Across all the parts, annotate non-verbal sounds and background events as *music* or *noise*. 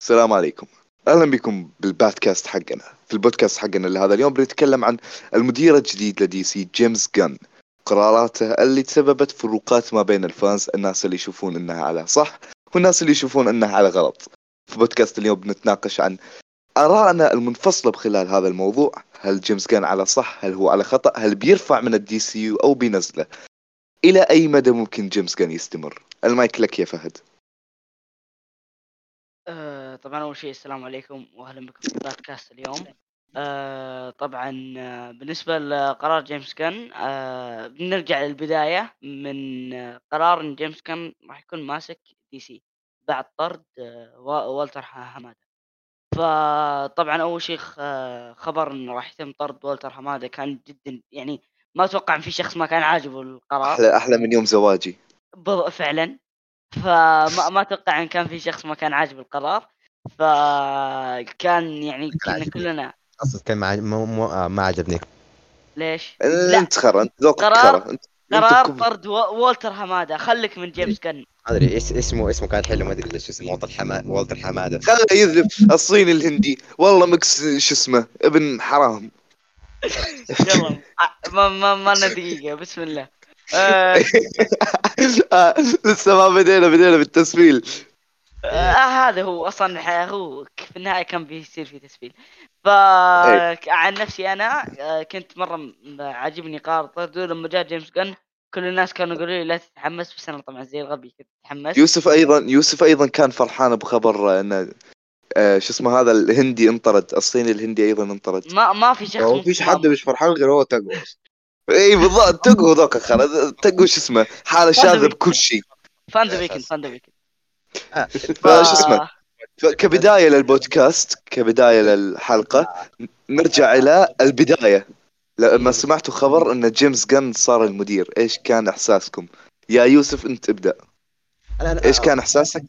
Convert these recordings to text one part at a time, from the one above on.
السلام عليكم. أهلا بكم بالبودكاست حقنا في البودكاست حقنا لهذا اليوم بنتكلم عن المدير الجديد لدي سي جيمس غان قراراته اللي تسببت فروقات ما بين ال fans الناس اللي يشوفون إنها على صح والناس اللي يشوفون إنها على غلط. في بودكاست اليوم بنتناقش عن آرائنا المنفصلة بخلال هذا الموضوع. هل جيمس غان على صح؟ هل هو على خطأ؟ هل بيرفع من الدي سي يو أو بينزله؟ إلى أي مدى ممكن جيمس غان يستمر؟ المايك لك يا فهد. آه، طبعا أول شيء السلام عليكم واهلا بكم في بودكاست اليوم. آه، طبعا آه، بالنسبة لقرار جيمس غان آه، بنرجع للبداية من آه، قرار إن جيمس غان راح يكون ماسك دي سي بعد طرد آه، وا- والتر حمادة. فطبعا أول شيء خبر انه راح يتم طرد والتر حمادة كان جدا يعني ما أتوقع إن في شخص ما كان عاجبه القرار. أحلى أحلى من يوم زواجي. فعلا. فما ما أتوقع إن كان في شخص ما كان عاجب القرار. فكان يعني كنا. كلنا أصلا كان ما مو مو آه، ما عجبني. ليش؟ لا. أنت خرا أنت ذوقك قرار- قرار طرد و- والتر حمادة. خليك من جيمس كن ما أدري إيش اسمه اسمه كان حلو ما أدري ليش اسمه والتر حماده والتر حمادة. خله يذلب الصيني الهندي. والله مكس شو اسمه ابن حرام. *laughs* يلا ع- ما ما ما لنا دقيقة بسم الله. آه. *laughs* آه، لسه ما بدينا بدينا بالتسفيل. آه هذا هو أصلا هو في النهاية كان بيصير في تسفيل. ف إيه. عن نفسي أنا آه، كنت مرة عاجبني قرار طرده لما جاء جيمس جن كل الناس كانوا يقولوا لي لا تتحمس بس أنا طبعا زي الغبي كنت أتحمس. يوسف أيضا يوسف أيضا كان فرحان بخبر إن آه، شو اسمه هذا الهندي انطرد الصيني الهندي أيضا انطرد. ما ما في شخص هو مفيش حد مش فرحان غير هو تاجو أصلا اي بالضبط تقو ذوك خلا تقو شو اسمه حالة شاذه بكل شيء. فان ذا ويكند فان ذا ويكند *laughs* فشو اسمه؟ كبداية للبودكاست كبداية للحلقة نرجع إلى البداية. لما سمعتوا خبر إن جيمس جن صار المدير إيش كان إحساسكم؟ يا يوسف أنت ابدأ. إيش كان إحساسك؟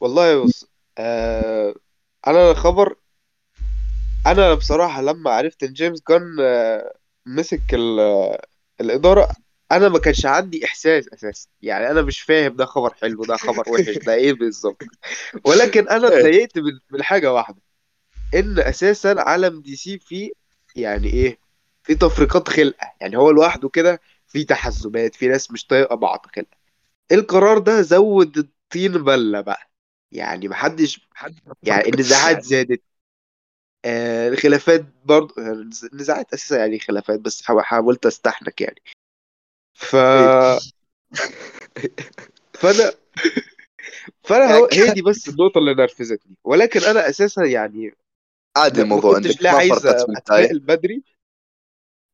والله بص آه أنا الخبر أنا بصراحة لما عرفت إن جيمس جون آه مسك ال- آه، الإدارة أنا ما كانش عندي إحساس أساسا. يعني أنا مش فاهم ده خبر حلو ده خبر وحش ده إيه بالظبط. ولكن أنا *laughs* اتضايقت من من حاجة واحدة. إن أساسا عالم دي سي فيه يعني إيه؟ في تفرقات خلقة. يعني هو لوحده كده في تحزبات في ناس مش طايقة بعض خلقة. القرار ده زود الطين بلة بقى. يعني محدش يعني النزاعات زادت. آه الخلافات برضه النزاعات أساسا يعني خلافات بس حاول- حاولت استحنك يعني. ف *laughs* فانا فأنا هو هي دي بس. النقطة اللي نرفزتني. ولكن أنا أساسا يعني عادي الموضوع عندك لا ما عايز أتفائل بدري.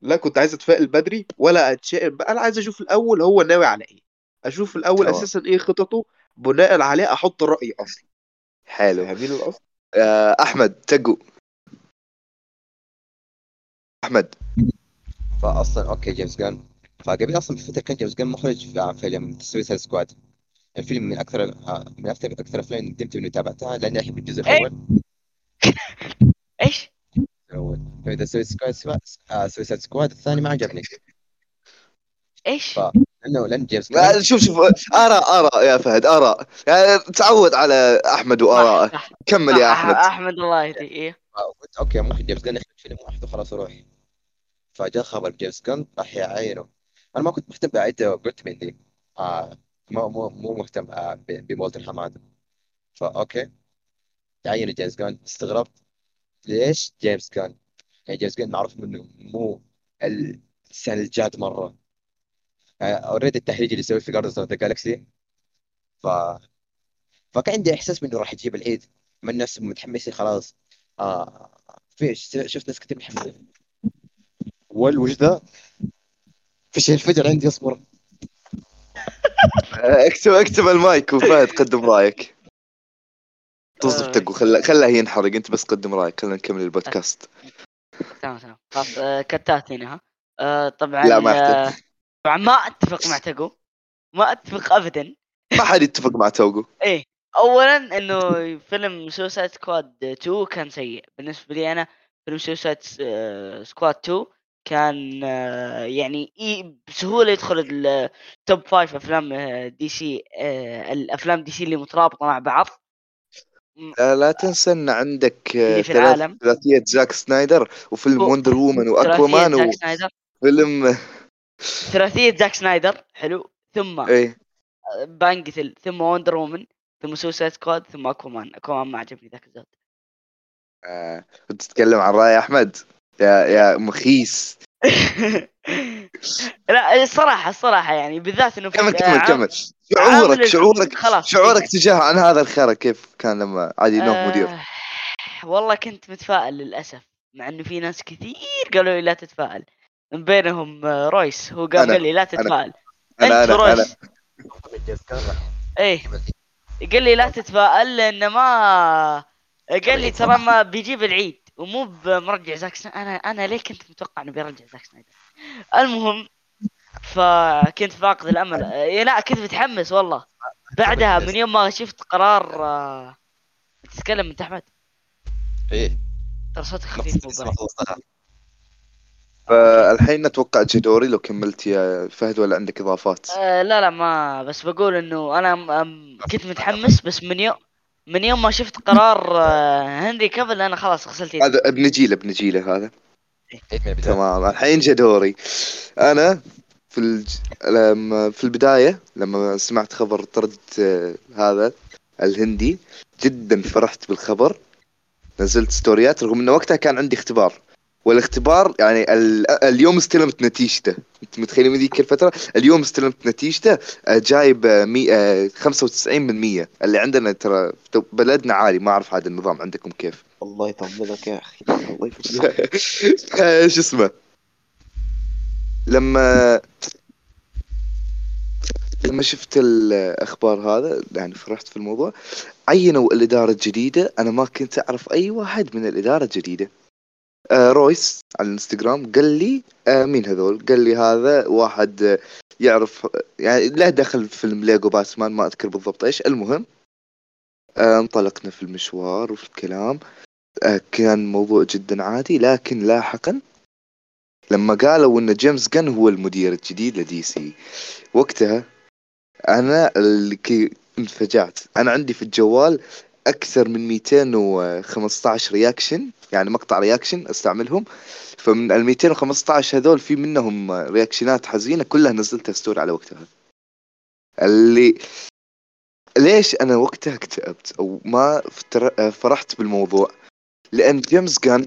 لا كنت عايز أتفائل بدري ولا أتشائم. بقى أنا عايز أشوف الأول هو ناوي على إيه. أشوف الأول تمام. أساسا إيه خططه بناء عليه أحط رأيي أصلا. حلو. فاهمين القصد؟ آه، أحمد تقو أحمد. فاصلا okay جيمس غان فقبل أصلا بفتره كان جيمس غان مخرج في فيلم Suicide Squad الفيلم من أكثر آه، من أكثر أكثر الأفلام اللي ندمت اني تابعتها لاني احب الجزء إيه؟ الأول. *laughs* إيش؟ الأول. فإذا سويسايد سكواد سويسايد سكواد الثاني ما عجبني. إيش؟ ف- لأنه لأن جيمس آه، جان شوف شوف اراء آراء يا فهد آراء. يعني تعود على أحمد صح، كمل يا صح، أحمد. أحمد الله يهديه. إيه. قلت أوكي ممكن جيمس جان يخرج فيلم واحد وخلاص أروح. فجاء خبر جيمس جان راح يعاينه أنا ما كنت مهتم بعيد قلت من آه مو مو مو مهتم آه ب- بمولتر حماده فاوكي تعين جيمس جان استغربت. ليش جيمس جان يعني جيمس جان معروف منه مو الإنسان الجاد مرة. أوريدي التهريج اللي يسويه في جاردنز اوف ذا جالكسي ف فكان عندي إحساس انه راح يجيب العيد. من الناس متحمسين خلاص. آه في شفت ناس كثير متحمسين. والوش ذا؟ فيش الفجر عندي اصبر *laughs* اكتب اكتب المايك وفهد قدم رايك. تصدق آه. تقو خله خله ينحرق انت بس قدم رايك خلينا نكمل البودكاست. تمام تمام. خلاص آه، كتات هنا ها. آه، طبعا لا، ما طبعا ما أتفق مع تقو ما أتفق ابدا. ما حد يتفق مع توقو. إيه. اولا إنه فيلم سوسايد سكواد 2 كان سيء. بالنسبة لي أنا فيلم سوسايد سكواد 2 كان آه، يعني بسهولة يدخل ال top five أفلام آه، دي سي آه، الأفلام دي سي اللي مترابطة مع بعض. لا, تنسى إن عندك آه، في العالم. ثلاثية زاك سنايدر وفيلم وندر وومن *laughs* ثلاثية وأكوامان وفيلم ثلاثية زاك سنايدر حلو. ثم إيه. بان قتل ثم وندر وومن ثم سوسايد سكواد ثم أكوامان. أكوامان ما عجبني ذاك الزود. آه، كنت تتكلم عن رأي أحمد. يا يا مخيس. *laughs* لا الصراحة الصراحة يعني بالذات إنه كمل كمل كمل. شعورك شعورك خلاص. شعورك تجاه عن هذا الخرا كيف كان لما عادي مدير آه، والله كنت متفائل للأسف مع إنه في ناس كثير قالوا لي لا تتفائل. من بينهم آه، رويس. هو أنا- قال لي لا تتفائل. أنا أنت أنا رويس. إيه. قال لي لا تتفائل لأن ما قال لي ترى ما بيجيب العيد. ومو بمرجع زاك سنايدر. أنا أنا ليه كنت متوقع إنه بيرجع زاك سنايدر. المهم فكنت فاقد الأمل. آه، لا كنت متحمس والله. بعدها من يوم ما شفت قرار آه، تتكلم انت أحمد. إيه. ترى صوتك خفيف فالحين نتوقع جدوري لو كملت يا فهد ولا عندك إضافات؟ آه لا لا ما بس بقول إنه أنا كنت متحمس بس من يوم من يوم ما شفت قرار آه، هنري كافل أنا خلاص غسلت يدي. هذا بنجي له بنجي له هذا. إيه، من البداية. تمام. الحين جا دوري أنا في الج... لما في البداية لما سمعت خبر طرد آه، هذا الهندي جدا فرحت بالخبر. نزلت ستوريات رغم إنه وقتها كان عندي اختبار. والاختبار يعني ال... اليوم استلمت نتيجته. انت متخيل من ذيك الفترة؟ اليوم استلمت نتيجته آه، جايب آه، مي... آه، 95 من 100 اللي عندنا ترى بلدنا عالي ما أعرف هذا النظام عندكم كيف. الله يطمنك يا أخي. الله يطمنك إيش *laughs* اسمه؟ لما لما شفت الأخبار هذا يعني فرحت في الموضوع عينوا الإدارة الجديدة. أنا ما كنت أعرف أي واحد من الإدارة الجديدة. آه رويس على الانستغرام قال لي آه مين هذول؟ قال لي هذا واحد آه، يعرف يعني له دخل في فيلم ليجو باتمان ما أذكر بالضبط إيش. المهم آه انطلقنا في المشوار وفي الكلام. آه، كان موضوع جدا عادي لكن لاحقا لما قالوا إن جيمس جن هو المدير الجديد لدي سي وقتها أنا اللي انفجعت. أنا عندي في الجوال أكثر من 215 reaction يعني مقطع reaction أستعملهم. فمن ال 215 هذول في منهم reactionات حزينة كلها نزلتها story على وقتها. اللي ليش أنا وقتها اكتئبت أو ما فرحت بالموضوع؟ لأن جيمس جن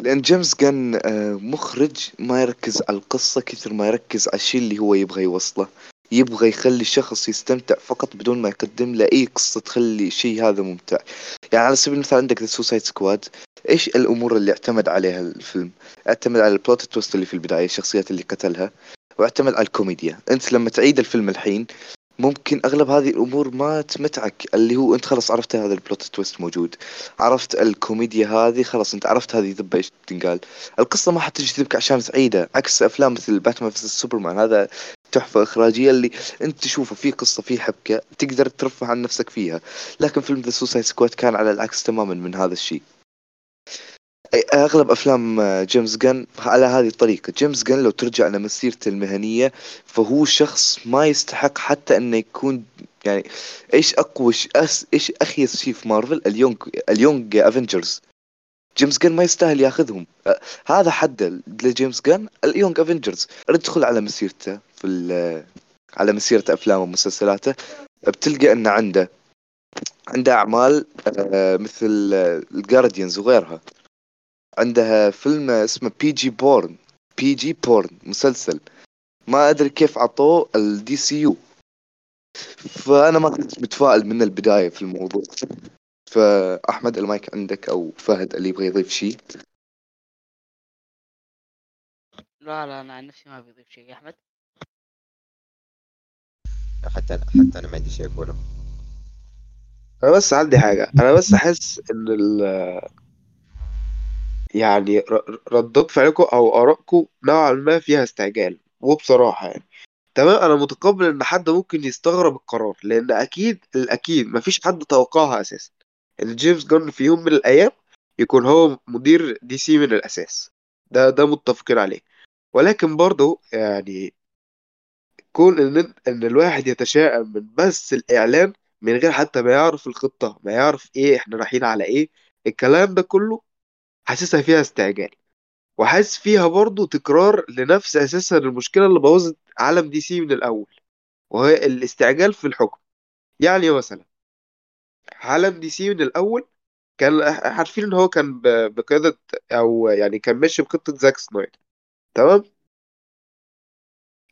لأن جيمس جن آه، مخرج ما يركز على القصة كثر ما يركز على الشيء اللي هو يبغى يوصله. يبغى يخلي الشخص يستمتع فقط بدون ما يقدم له أي قصة تخلي شيء هذا ممتع. يعني على سبيل المثال عندك ذا سوسايد سكواد إيش الأمور اللي اعتمد عليها الفيلم؟ اعتمد على ال plot twist اللي في البداية الشخصيات اللي قتلها واعتمد على الكوميديا. أنت لما تعيد الفيلم الحين ممكن أغلب هذه الأمور ما تمتعك. اللي هو أنت خلاص عرفت هذا ال plot twist موجود. عرفت الكوميديا هذه خلاص أنت عرفت هذه ذبة إيش تنقال. القصة ما حتجذبك عشان تعيدها. عكس أفلام مثل باتمان في سوبرمان هذا تحفة إخراجية اللي أنت تشوفه في قصة في حبكة تقدر ترفه عن نفسك فيها. لكن فيلم ذا سوسايد سكواد كان على العكس تماما من هذا الشيء. أغلب أفلام آه، جيمس جن على هذه الطريقة. جيمس جن لو ترجع لمسيرته المهنية فهو شخص ما يستحق حتى إنه يكون يعني إيش أقوى. إيش أخيس شيء في مارفل اليونج اليونج أفنجرز جيمس جن ما يستاهل ياخذهم. أه، هذا حده لجيمس جن اليونج أفنجرز. ادخل على مسيرته في. على مسيرة أفلامه ومسلسلاته. بتلقى انه عنده عنده أعمال آه، مثل الجارديانز وغيرها. عندها فيلم اسمه PG Porn PG Porn مسلسل. ما أدري كيف عطوه الدي سي يو فأنا ما كنت متفائل من البداية في الموضوع. فأحمد المايك عندك أو فهد اللي يبغى يضيف شيء؟ لا لا أنا عن نفسي ما بيضيف شيء. يا احمد حتى أنا حتى أنا ما عندي شيء أقوله. أنا بس عندي حاجة. أنا بس أحس إن ال يعني ردات فعلكم أو آرائكم نوعا ما فيها استعجال وبصراحة يعني. تمام؟ أنا متقبل إن حد ممكن يستغرب القرار لأن أكيد الأكيد مفيش حد توقعها أساسا. ان جيمس جون في يوم من الأيام يكون هو مدير دي سي من الأساس. ده ده متفقين عليه. ولكن برضه يعني كون إن إن الواحد يتشائم من بس الإعلان من غير حتى ما يعرف الخطة ما يعرف إيه إحنا رايحين على إيه الكلام ده كله حاسسها فيها استعجال. وحاسس فيها برضه تكرار لنفس أساسا المشكلة اللي بوظت عالم دي سي من الأول وهي الاستعجال في الحكم. يعني مثلا عالم دي سي من الأول. كان عارفين إن هو كان ب- بقيادة أو يعني كان ماشي بخطة زاك سنايدر. تمام؟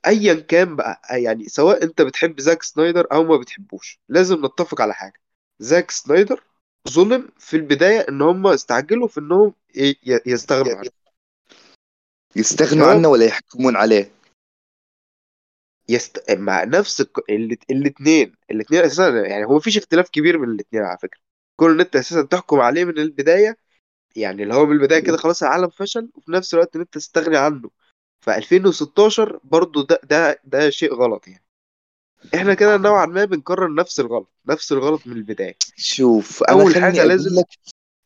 ايا كان بقى يعني سواء أنت بتحب زاك سنايدر أو ما بتحبوش لازم نتفق على حاجة. زاك سنايدر ظلم في البداية إن هم استعجلوا في إنهم ي- ي- يستغنوا عنه. يستغنوا تمام؟ عنه ولا يحكمون عليه. يست... مع نفس الك... ال... الاثنين الاثنين أساسا يعني هو مفيش اختلاف كبير بين الاثنين على فكرة. كون إن أنت أساسا تحكم عليه من البداية يعني اللي هو من البداية كده خلاص العالم فشل وفي نفس الوقت إن أنت تستغني عنه. ف 2016 برضو ده ده ده شيء غلط يعني. إحنا كده نوعا ما بنكرر نفس الغلط نفس الغلط من البداية. شوف أول أقول لازم لك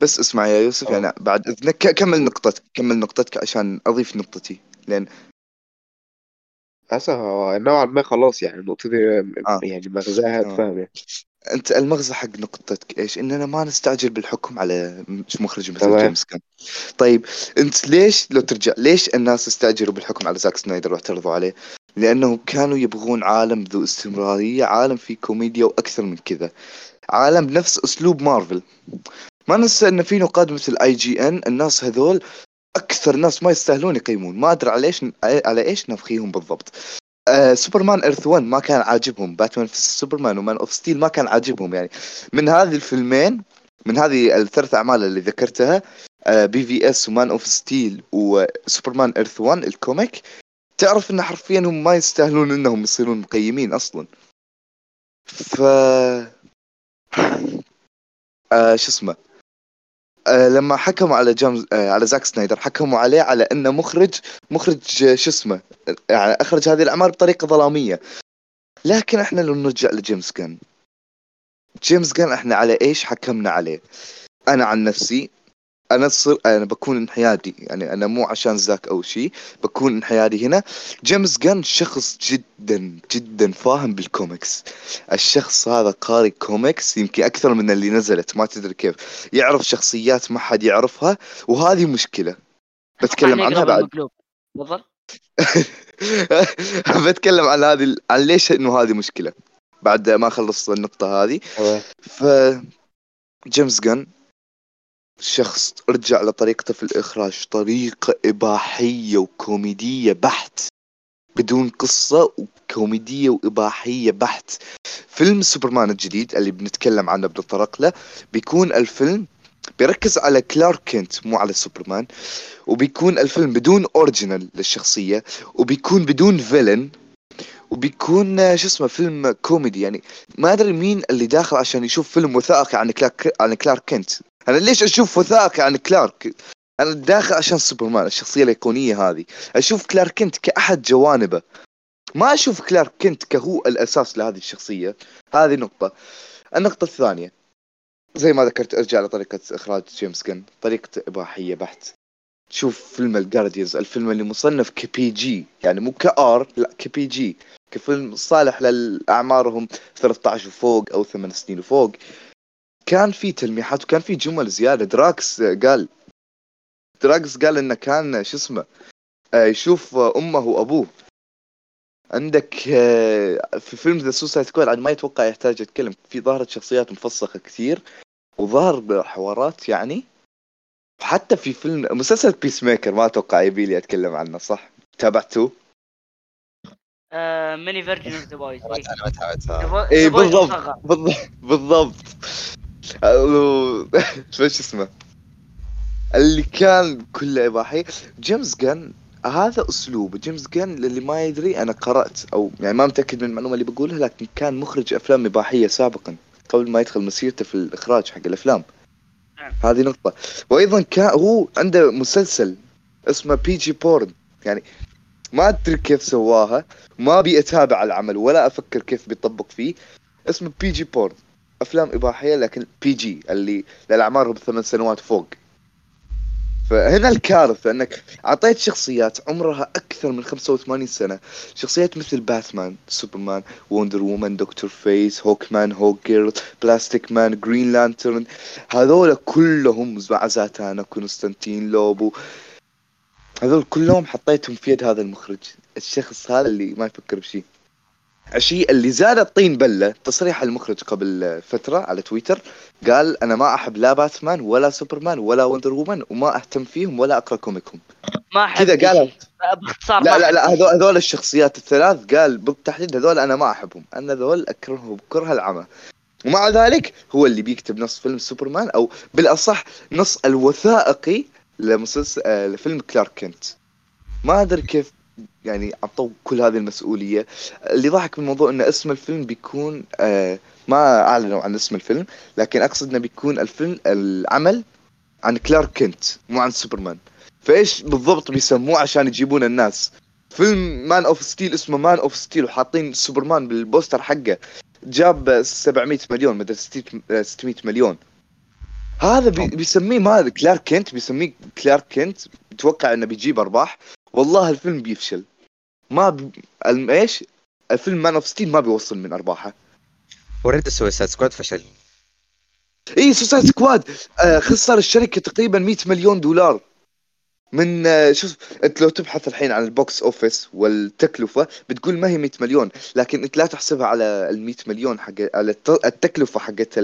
بس اسمع يا يوسف آه. يعني بعد إذنك كمل نقطتك كمل نقطتك عشان أضيف نقطتي. لأن هسه هو نوعا ما خلاص يعني النقطة دي آه. يعني مغزاها اتفهم يعني. أنت المغزى حق نقطتك إيش؟ إننا ما نستعجل بالحكم على مخرج مثل جيمس جن. طيب أنت ليش لو ترجع ليش الناس استعجلوا بالحكم على زاك سنايدر واعترضوا عليه؟ لأنه كانوا يبغون عالم ذو استمرارية عالم فيه كوميديا وأكثر من كذا. عالم بنفس أسلوب مارفل. ما ننسى إن في نقاد مثل IGN الناس هذول أكثر ناس ما يستاهلون يقيمون. ما أدري على إيش على إيش نافخينهم بالضبط. آه سوبرمان Earth 1 ما كان عاجبهم. باتمان في سوبرمان ومان أوف ستيل ما كان عاجبهم يعني. من هذه الفيلمين من هذه الثلاث أعمال اللي ذكرتها آه BvS ومان أوف ستيل وسوبرمان Earth 1 الكوميك تعرف إن حرفيا هم ما يستاهلون إنهم يصيرون مقيمين أصلا. ف آه شو اسمه؟ لما حكموا على جيمس آه على زاك سنايدر حكموا عليه على إنه مخرج مخرج آه، شو اسمه يعني أخرج هذه الاعمال بطريقة ظلامية. لكن إحنا لو نرجع لجيمس جن جيمس جن إحنا على إيش حكمنا عليه؟ أنا عن نفسي أنا صر أنا بكون انحيادي. يعني أنا مو عشان زاك أو شيء بكون انحيادي هنا. جيمس جن شخص جدا جدا فاهم بالكوميكس الشخص هذا قاري كوميكس يمكن أكثر من اللي نزلت ما تدري كيف. يعرف شخصيات ما حد يعرفها وهذه مشكلة. بتكلم عنها بعد. تفضل. *laughs* بتكلم عن هذه عن ليش إنه هذه مشكلة. بعد ما اخلص النقطة هذه. ف جيمس جن شخص رجع لطريقته في الإخراج طريقة إباحية وكوميدية بحت بدون قصة وكوميدية وإباحية بحت. فيلم سوبرمان الجديد اللي بنتكلم عنه بنتطرق له بيكون الفيلم بيركز على كلارك كينت مو على سوبرمان وبيكون الفيلم بدون origin للشخصية وبيكون بدون villain وبيكون آه، شو اسمه فيلم كوميدي. يعني ما أدري مين اللي داخل عشان يشوف فيلم وثائقي عن كلارك عن كلارك كينت. أنا ليش أشوف وثائقي عن كلارك؟ أنا داخل عشان سوبرمان الشخصية الأيقونية هذه. أشوف كلارك كنت كأحد جوانبه. ما أشوف كلارك كنت كهو الأساس لهذه الشخصية. هذه نقطة. النقطة الثانية. زي ما ذكرت أرجع لطريقه إخراج جيمس جن. طريقة إباحية بحت. تشوف فيلم ال Guardians الفيلم اللي مصنف ك PG يعني مو ك R لا ك PG كفيلم صالح للأعمارهم 13 وفوق أو 8 سنين وفوق كان في تلميحات وكان في جمل زيادة. دراكس قال دراكس قال إنه كان شو اسمه آه، يشوف أمه وأبوه. عندك آه، في فيلم The Suicide Squad عاد ما يتوقع يحتاج يتكلم في ظهرت شخصيات مفسخة كثير وظهر حوارات يعني. حتى في فيلم مسلسل Peacemaker ما أتوقع يبي لي أتكلم عنه صح؟ تابعته؟ آه mini version of The Boys اي بالضبط. بالضبط. *laughs* شو اسمه؟ اللي كان كله إباحي. جيمس جن هذا أسلوب. جيمس جن للي ما يدري أنا قرأت أو يعني ما متأكد من المعلومة اللي بقولها لكن كان مخرج أفلام إباحية سابقا قبل ما يدخل مسيرته في الإخراج حق الأفلام. نعم. هذه نقطة. وأيضا كان هو عنده مسلسل اسمه PG Porn يعني ما أدري كيف سواها ما أبي أتابع العمل ولا أفكر كيف بيطبق فيه. اسمه PG Porn أفلام إباحية لكن PG اللي للأعمار ثمان سنوات فوق. فهنا الكارثة أنك أعطيت شخصيات عمرها أكثر من 85 سنة. شخصيات مثل باتمان سوبرمان وندر وومن دكتور فيس هوكمان هوك جيرل بلاستيك مان جرين لانترن هذول كلهم مع زاتانا كونستانتين لوبو. هذول كلهم حطيتهم في يد هذا المخرج. الشخص هذا اللي ما يفكر بشيء الشيء اللي زاد الطين بلة تصريح المخرج قبل فترة على تويتر قال أنا ما أحب لا باتمان ولا سوبرمان ولا وندر وومن وما أهتم فيهم ولا أقرأ كوميكهم. ما أحب كذا قال باختصار لا لا لا. هذول هذول الشخصيات الثلاث قال بالتحديد هذول أنا ما أحبهم أنا هذول أكرههم بكره العمى. ومع ذلك هو اللي بيكتب نص فيلم سوبرمان أو بالأصح نص الوثائقي لمسلسل آه، لفيلم كلارك كنت. ما أدري كيف يعني عطوا كل هذه المسؤولية. اللي ضحك من الموضوع إن اسم الفيلم بيكون آه ما أعلنوا عن اسم الفيلم لكن أقصد إنه بيكون الفيلم العمل عن كلارك كنت مو عن سوبرمان. فإيش بالضبط بيسموه عشان يجيبون الناس؟ فيلم Man of Steel اسمه Man of Steel وحاطين سوبرمان بال poster حقه. جاب 700 مليون مدري 600 600 مليون. هذا بي بيسميه ما كلارك كنت بيسميه كلارك كنت. بتوقع إنه بيجيب أرباح. والله الفيلم بيفشل. ما بي... الم- إيش؟ الفيلم Man of Steel ما بيوصل من أرباحه. و The Suicide Squad فشل. اي Suicide Squad آه خسر الشركة تقريبا 100 مليون دولار. من آه شوف أنت لو تبحث الحين عن ال box office والتكلفة بتقول ما هي 100 مليون لكن أنت لا تحسبها على ال 100 مليون حق على الت- التكلفة حقت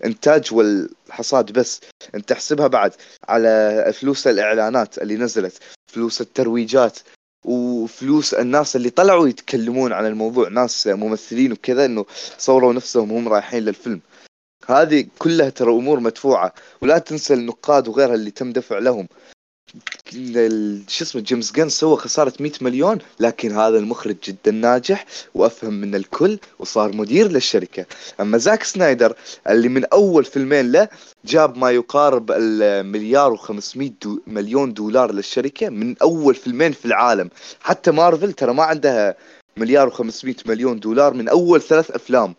الإنتاج والحصاد بس أنت تحسبها بعد على فلوس الإعلانات اللي نزلت فلوس الترويجات وفلوس الناس اللي طلعوا يتكلمون عن الموضوع ناس ممثلين وكذا إنه صوروا نفسهم وهم رايحين للفيلم. هذه كلها ترى أمور مدفوعة ولا تنسى النقاد وغيرها اللي تم دفع لهم. شو اسمه جيمس جن سوى خسارة 100 مليون لكن هذا المخرج جدا ناجح وأفهم من الكل وصار مدير للشركة. أما زاك سنايدر اللي من أول فيلمين له جاب ما يقارب المليار و500 دو مليون دولار للشركة من أول فيلمين في العالم. حتى مارفل ترى ما عندها مليار و500 مليون دولار من أول ثلاث أفلام.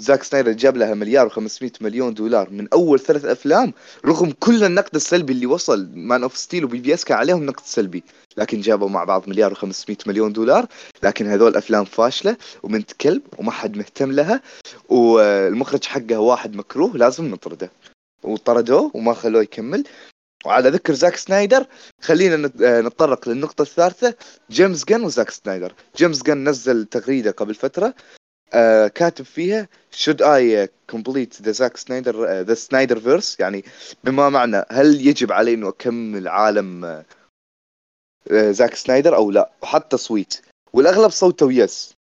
زاك سنايدر جاب لها مليار و500 مليون دولار من أول ثلاث أفلام رغم كل النقد السلبي اللي وصل Man of Steel و BvS كان عليهم نقد سلبي لكن جابوا مع بعض مليار و500 مليون دولار لكن هذول أفلام فاشلة وبنت كلب وما حد مهتم لها والمخرج حقها واحد مكروه لازم نطرده. وطردوه وما خلوه يكمل. وعلى ذكر زاك سنايدر خلينا آه، نتطرق للنقطة الثالثة جيمس جن وزاك سنايدر. جيمس جن نزل تغريدة قبل فترة. آه كاتب فيها should I uh, complete the Zack Snyder uh, the Snyder verse يعني بما معنى هل يجب علي إنه أكمل عالم آه، آه، زاك سنايدر أو لا؟ وحط تصويت والأغلب صوتوا yes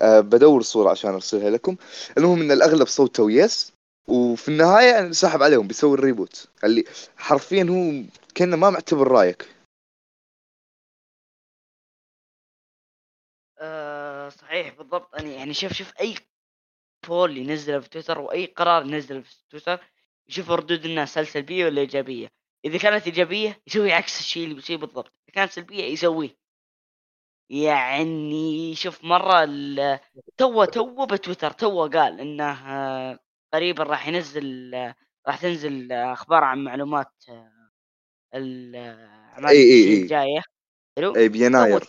آه بدور صورة عشان أرسلها لكم. المهم إن الأغلب صوتوا yes وفي النهاية انسحب عليهم بيسوي ال reboot اللي حرفيا هو كأنه ما معتبر رأيك. آه صحيح بالضبط. أنا يعني شوف شوف أي بول ينزله في تويتر وأي قرار ينزله في تويتر يشوف ردود الناس هل سلبية ولا إيجابية. إذا كانت إيجابية يسوي عكس الشيء اللي بيصير بالضبط. إذا كانت سلبية يسويه. يعني شوف مرة تو تو بتويتر تو قال إنه قريبا راح ينزل راح تنزل أخبار عن معلومات ال- اعمال إي إي DC إي. الجايه حلو؟ إي بيناير.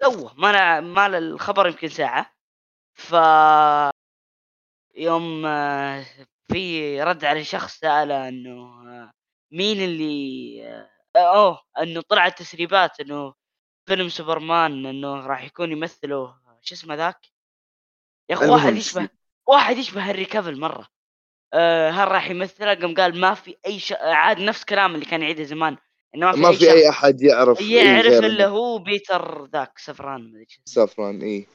توه ما أنا ما له الخبر يمكن ساعة. ف يوم في رد على شخص سأله إنه مين اللي أوه إنه طلعت تسريبات إنه فيلم سوبرمان إنه راح يكون يمثله شو اسمه ذاك؟ يا أخي واحد يشبه واحد يشبه هنري كافل مرة. آه هل راح يمثله؟ قام قال ما في أي ش... عاد نفس كلام اللي كان يعيده زمان. إنه ما في, ما أي أحد يعرف إيه يعرف غير إلا هو بيتر ذاك سفران اسمه. سافران إي.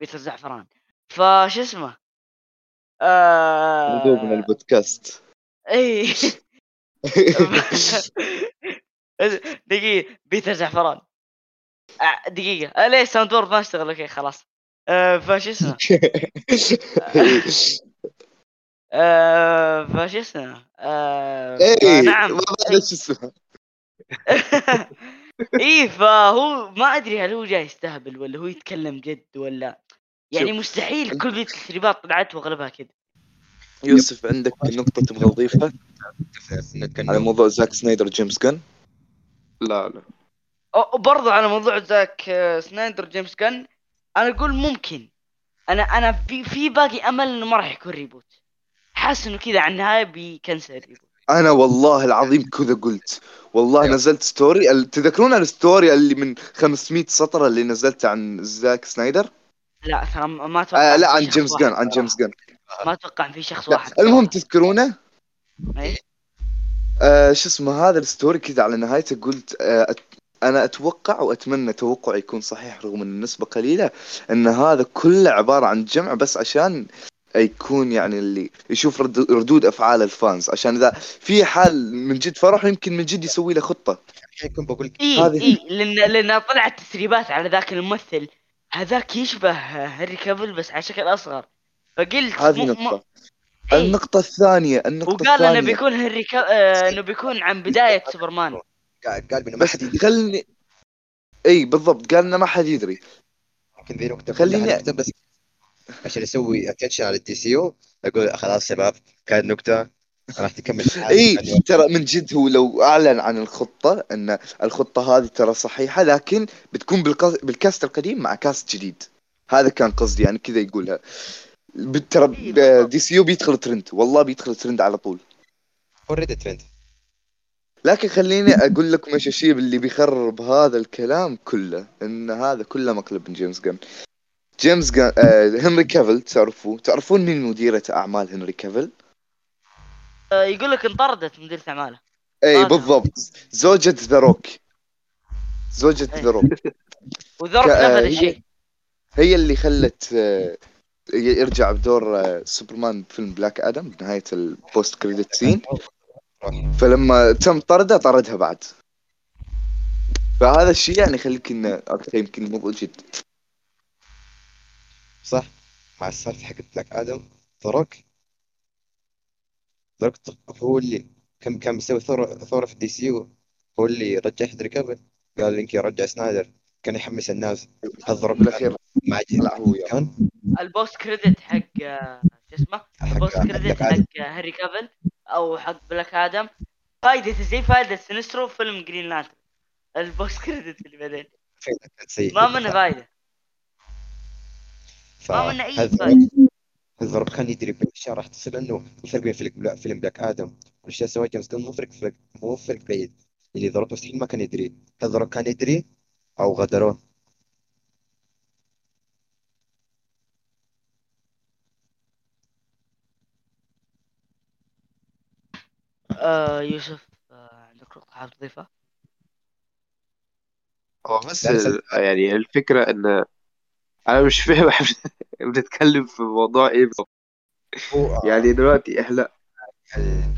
بيتر زعفران. فش اسمه؟ آه... من البودكاست. إي. *laughs* *laughs* دقيقة بيتر زعفران. آه، دقيقة. آه، ليه بورد ما اشتغل. أوكي خلاص. آه فش اسمه؟ *laughs* آه فش اسمه؟ آه اي نعم ما بعرف شو اسمه. *laughs* اي فهو ما أدري هل هو جاي يستهبل ولا هو يتكلم جد ولا يعني مستحيل كل ذي التسريبات طلعت وأغلبها كذا. يوسف عندك نقطة تبغى تضيفها على موضوع زاك سنايدر جيمس جن لا لا. أو- وبرضه على موضوع زاك آه، سنايدر جيمس جن أنا أقول ممكن أنا أنا في, في باقي أمل إنه ما راح يكون reboot حاسس إنه كذا على النهاية بيكنسل أنا والله العظيم كذا قلت والله أيوة. نزلت story تذكرون ال story اللي من 500 سطر اللي نزلته عن زاك سنايدر لا ترى ما أتوقع آه لا عن جيمس جن عن. جيمس جن ما أتوقع في شخص لا واحد المهم تذكرونه إيه؟ آه شو اسمه هذا ال story كذا على نهايته قلت آه أنا أتوقع وأتمنى توقع يكون صحيح رغم إن النسبة قليلة إن هذا كله عبارة عن جمع بس عشان يكون يعني اللي يشوف رد- ردود أفعال ال fans. عشان إذا في حال من جد فرح يمكن من جد يسوي له خطة. كنت بقول لك إي هذه- إي لأن لأن طلعت تسريبات على ذاك الممثل. هذاك يشبه هنري كافل بس على شكل أصغر. فقلت هذه نقطة. مو- إيه. النقطة الثانية النقطة وقال إنه الثانية. بيكون هنري كا... آه، إنه بيكون عن بداية سوبرمان. قال قال إنه ما حد يدري. خلني إي بالضبط. قال إنه ما حد يدري. ممكن ذي نقطة خليني- بس عشان يسوي attention على ال DCU أقول خلاص شباب كانت نقطة راح تكمل إي ترى من جد هو لو أعلن عن الخطة إن الخطة هذه ترى صحيحة لكن بتكون. بال cast القديم مع cast جديد. هذا كان قصدي يعني كذا يقولها. ترى. DCU بيدخل ترند والله بيدخل ترند على طول. already trend. لكن خليني أقول لكم إيش الشيء اللي بيخرب هذا الكلام كله إن هذا كله مقلب من جيمس جان. جيمس جان آه هنري كافل تعرفوه؟ تعرفون مين مديرة أعمال هنري كافل آه، يقول لك انطردت مديرة أعماله. اي هذا. بالضبط. زوجة ذا روك. زوجة إيه. ذا روك. *laughs* وذا روك ك- آه، نفذ هي- الشيء هي اللي خلت آه، يرجع بدور آه، سوبرمان بفيلم بلاك آدم بنهاية ال post credit scene فلما تم طرده طردها بعد. فهذا الشيء يعني يخليك إنه okay يمكن الموضوع جد صح؟ مع السالفة حقت بلاك آدم. ذا روك ذا روك هو اللي كان كان بيسوي ثورة ثورة في ال DCU هو اللي رجع هنري كافل قال يمكن يرجع سنايدر كان يحمس الناس. ذا روك بالأخير. مع لا هو كان. ال post credit حق شو اسمه؟ حق ال post credit آدم. حق هنري كافل أو حق بلاك آدم. فائدته زي فائدة سينسترو في فيلم جرين لانترن. ال post credit اللي بعدين. ما منه فائدة فهذا فائدة ذا روك كان يدري بالاشياء راح تصير انه الفرق بين فيلم فيلم بلاك آدم. والاشياء سواها جيمس جن مو فرق مو فرق بعيد. اللي ضرب مستحيل ما كان يدري. هل ضرب كان يدري أو غدروه آه يوسف آه عندك نقطة حاب تضيفها؟ هو بس ال- يعني الفكرة إن أنا مش فاهم إحنا *laughs* بنتكلم في موضوع إيه بالظبط. هو يعني دلوقتي إحنا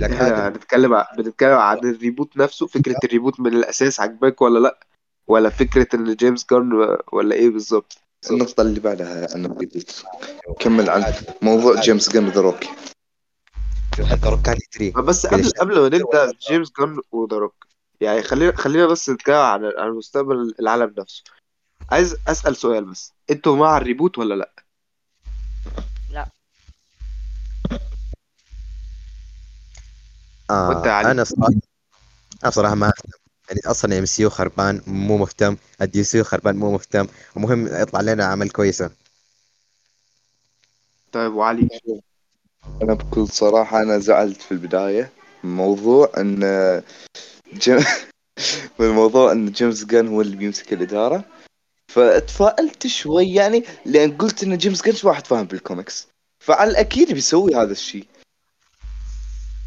إحنا هنتكلم بنتكلم عن ال reboot نفسه فكرة ال reboot من الأساس عجباك ولا لأ؟ ولا فكرة إن جيمس جان ولا إيه بالظبط؟ النقطة اللي بعدها أنا reboot كمل عن موضوع جيمس جن ذا روك بس قبل. قبل ما نبدأ جيمس جان وذا روك يعني خلينا خلينا بس نتكلم عن عن مستقبل العالم نفسه. عايز أسأل سؤال بس. أنتوا مع ال reboot ولا لأ؟ يا علي؟ آه أنا صراحة أنا صراحة ما اهتم يعني أصلا ام سي خربان مو مهتم. ال DC خربان مو مهتم. المهم يطلع لنا عمل كويسة. طيب وعلي؟ أنا بكل صراحة أنا زعلت في البداية من موضوع ان جيم... *laughs* من موضوع إن جيمس جان هو اللي بيمسك الإدارة. فتفائلت شوي يعني لأن قلت إن جيمس جان واحد فاهم بالكوميكس فعلى الأكيد بيسوي هذا الشيء.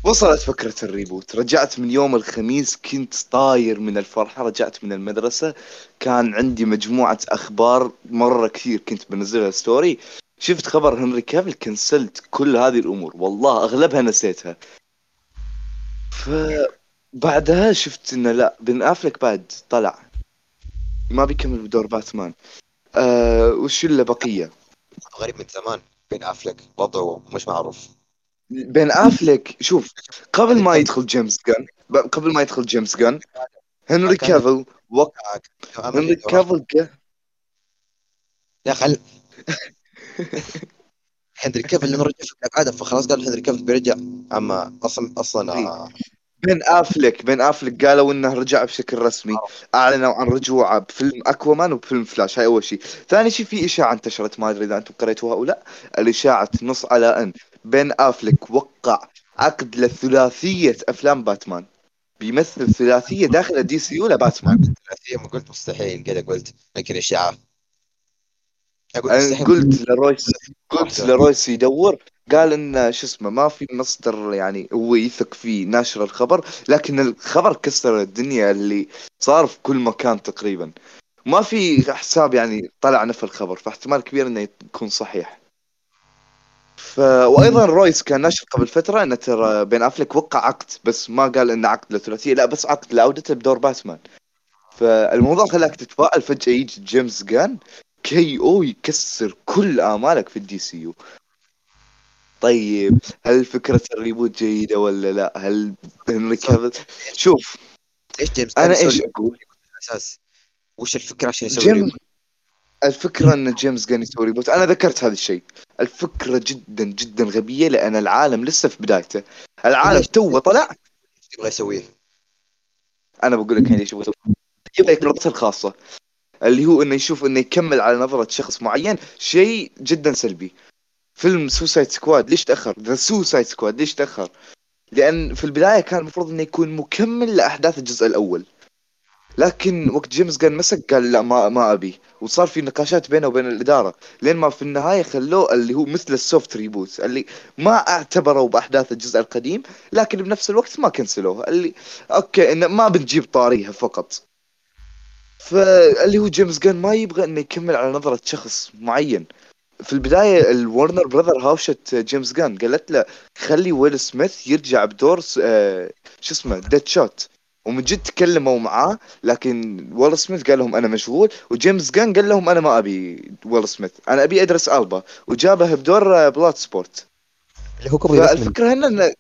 وصلت فكرة ال reboot. رجعت من يوم الخميس كنت طاير من الفرحة رجعت من المدرسة. كان عندي مجموعة أخبار مرة كثير كنت بنزلها story شفت خبر هنري كافل كنسلت كل هذه الأمور. والله أغلبها نسيتها. فبعدها شفت إنه لا بن أفلك بعد طلع. ما بيكمل بدور باتمان. أه وش اللي بقية؟ غريب من زمان. بين أفلك وضعه مش معروف. بين أفلك شوف قبل ما يدخل جيمس جان قبل ما يدخل جيمس جان هنري كافل وقت هنري كافل *laughs* يا خل هنري كيفل لأنه رجع في آدم فخلاص قال هنري كيفل بيرجع. أما أصلا أصلا بين أفلك بين أفلك قالوا إنه رجع بشكل رسمي. أعلنوا عن رجوعه بفيلم أكوامان وبفيلم فلاش. هاي أول شيء. ثاني شيء في إشاعة انتشرت ما أدري إذا أنتم قريتوها أو لا. الإشاعة تنص على أن بين أفلك وقع عقد لثلاثية أفلام باتمان. بيمثل ثلاثية داخل ال DCU لباتمان. ثلاثية؟ ما قلت مستحيل. كذا قلت يمكن إشاعة. قلت لرويس قلت لرويس يدور قال إن شو اسمه ما في مصدر يعني هو يثق فيه ناشر الخبر لكن الخبر كسر الدنيا اللي صار في كل مكان تقريبا. ما في حساب يعني طلع نفى الخبر فاحتمال كبير إنه يكون صحيح. ف... وأيضا رويس كان ناشر قبل فترة إنه ترى بين افلك وقع عقد بس ما قال إنه عقد لثلاثية لا بس عقد لعودته بدور باتمان. فالموضوع خلاك تتفائل فجأة يجي جيمس جان KO يكسر كل آمالك في ال DCU. طيب هل فكرة ال reboot جيدة ولا لا؟ هل هنري كافيل شوف إيش جيمس غان كان إيش أقول؟ أساس وش الفكرة عشان يسوي جيم؟ الفكرة إن جيمس جان يسوي reboot أنا ذكرت هذا الشيء الفكرة جدا جدا غبية لأن العالم لسه في بدايته العالم تو طلع إيش يبغى يسويه؟ أنا بقول لك إيش يبغى يسوي. يبغى يقرأ الخاصة اللي هو إنه يشوف إنه يكمل على نظرة شخص معين شيء جدا سلبي فيلم Suicide Squad ليش تأخر؟ The Suicide Squad ليش تأخر؟ لأن في البداية كان المفروض إنه يكون مكمل لأحداث الجزء الأول. لكن وقت جيمس غان مسك قال لا ما ما أبي. وصار في نقاشات بينه وبين الإدارة. لين ما في النهاية خلوه اللي هو مثل ال soft reboot اللي ما اعتبروا بأحداث الجزء القديم لكن بنفس الوقت ما كنسلوها اللي okay انه ما بنجيب طاريها فقط. فاللي هو جيمس جان ما يبغى إنه يكمل على نظرة شخص معين. في البداية ال Warner Brothers هاوشت جيمس جان قالت له خلي ويل سميث يرجع بدور آه، شو اسمه Deadshot ومن جد تكلموا معاه لكن ويل سميث قال لهم أنا مشغول. وجيمس جان قال لهم أنا ما أبي ويل سميث أنا أبي إدريس ألبا. وجابه بدور Bloodsport اللي هو من فالفكرة هنا إن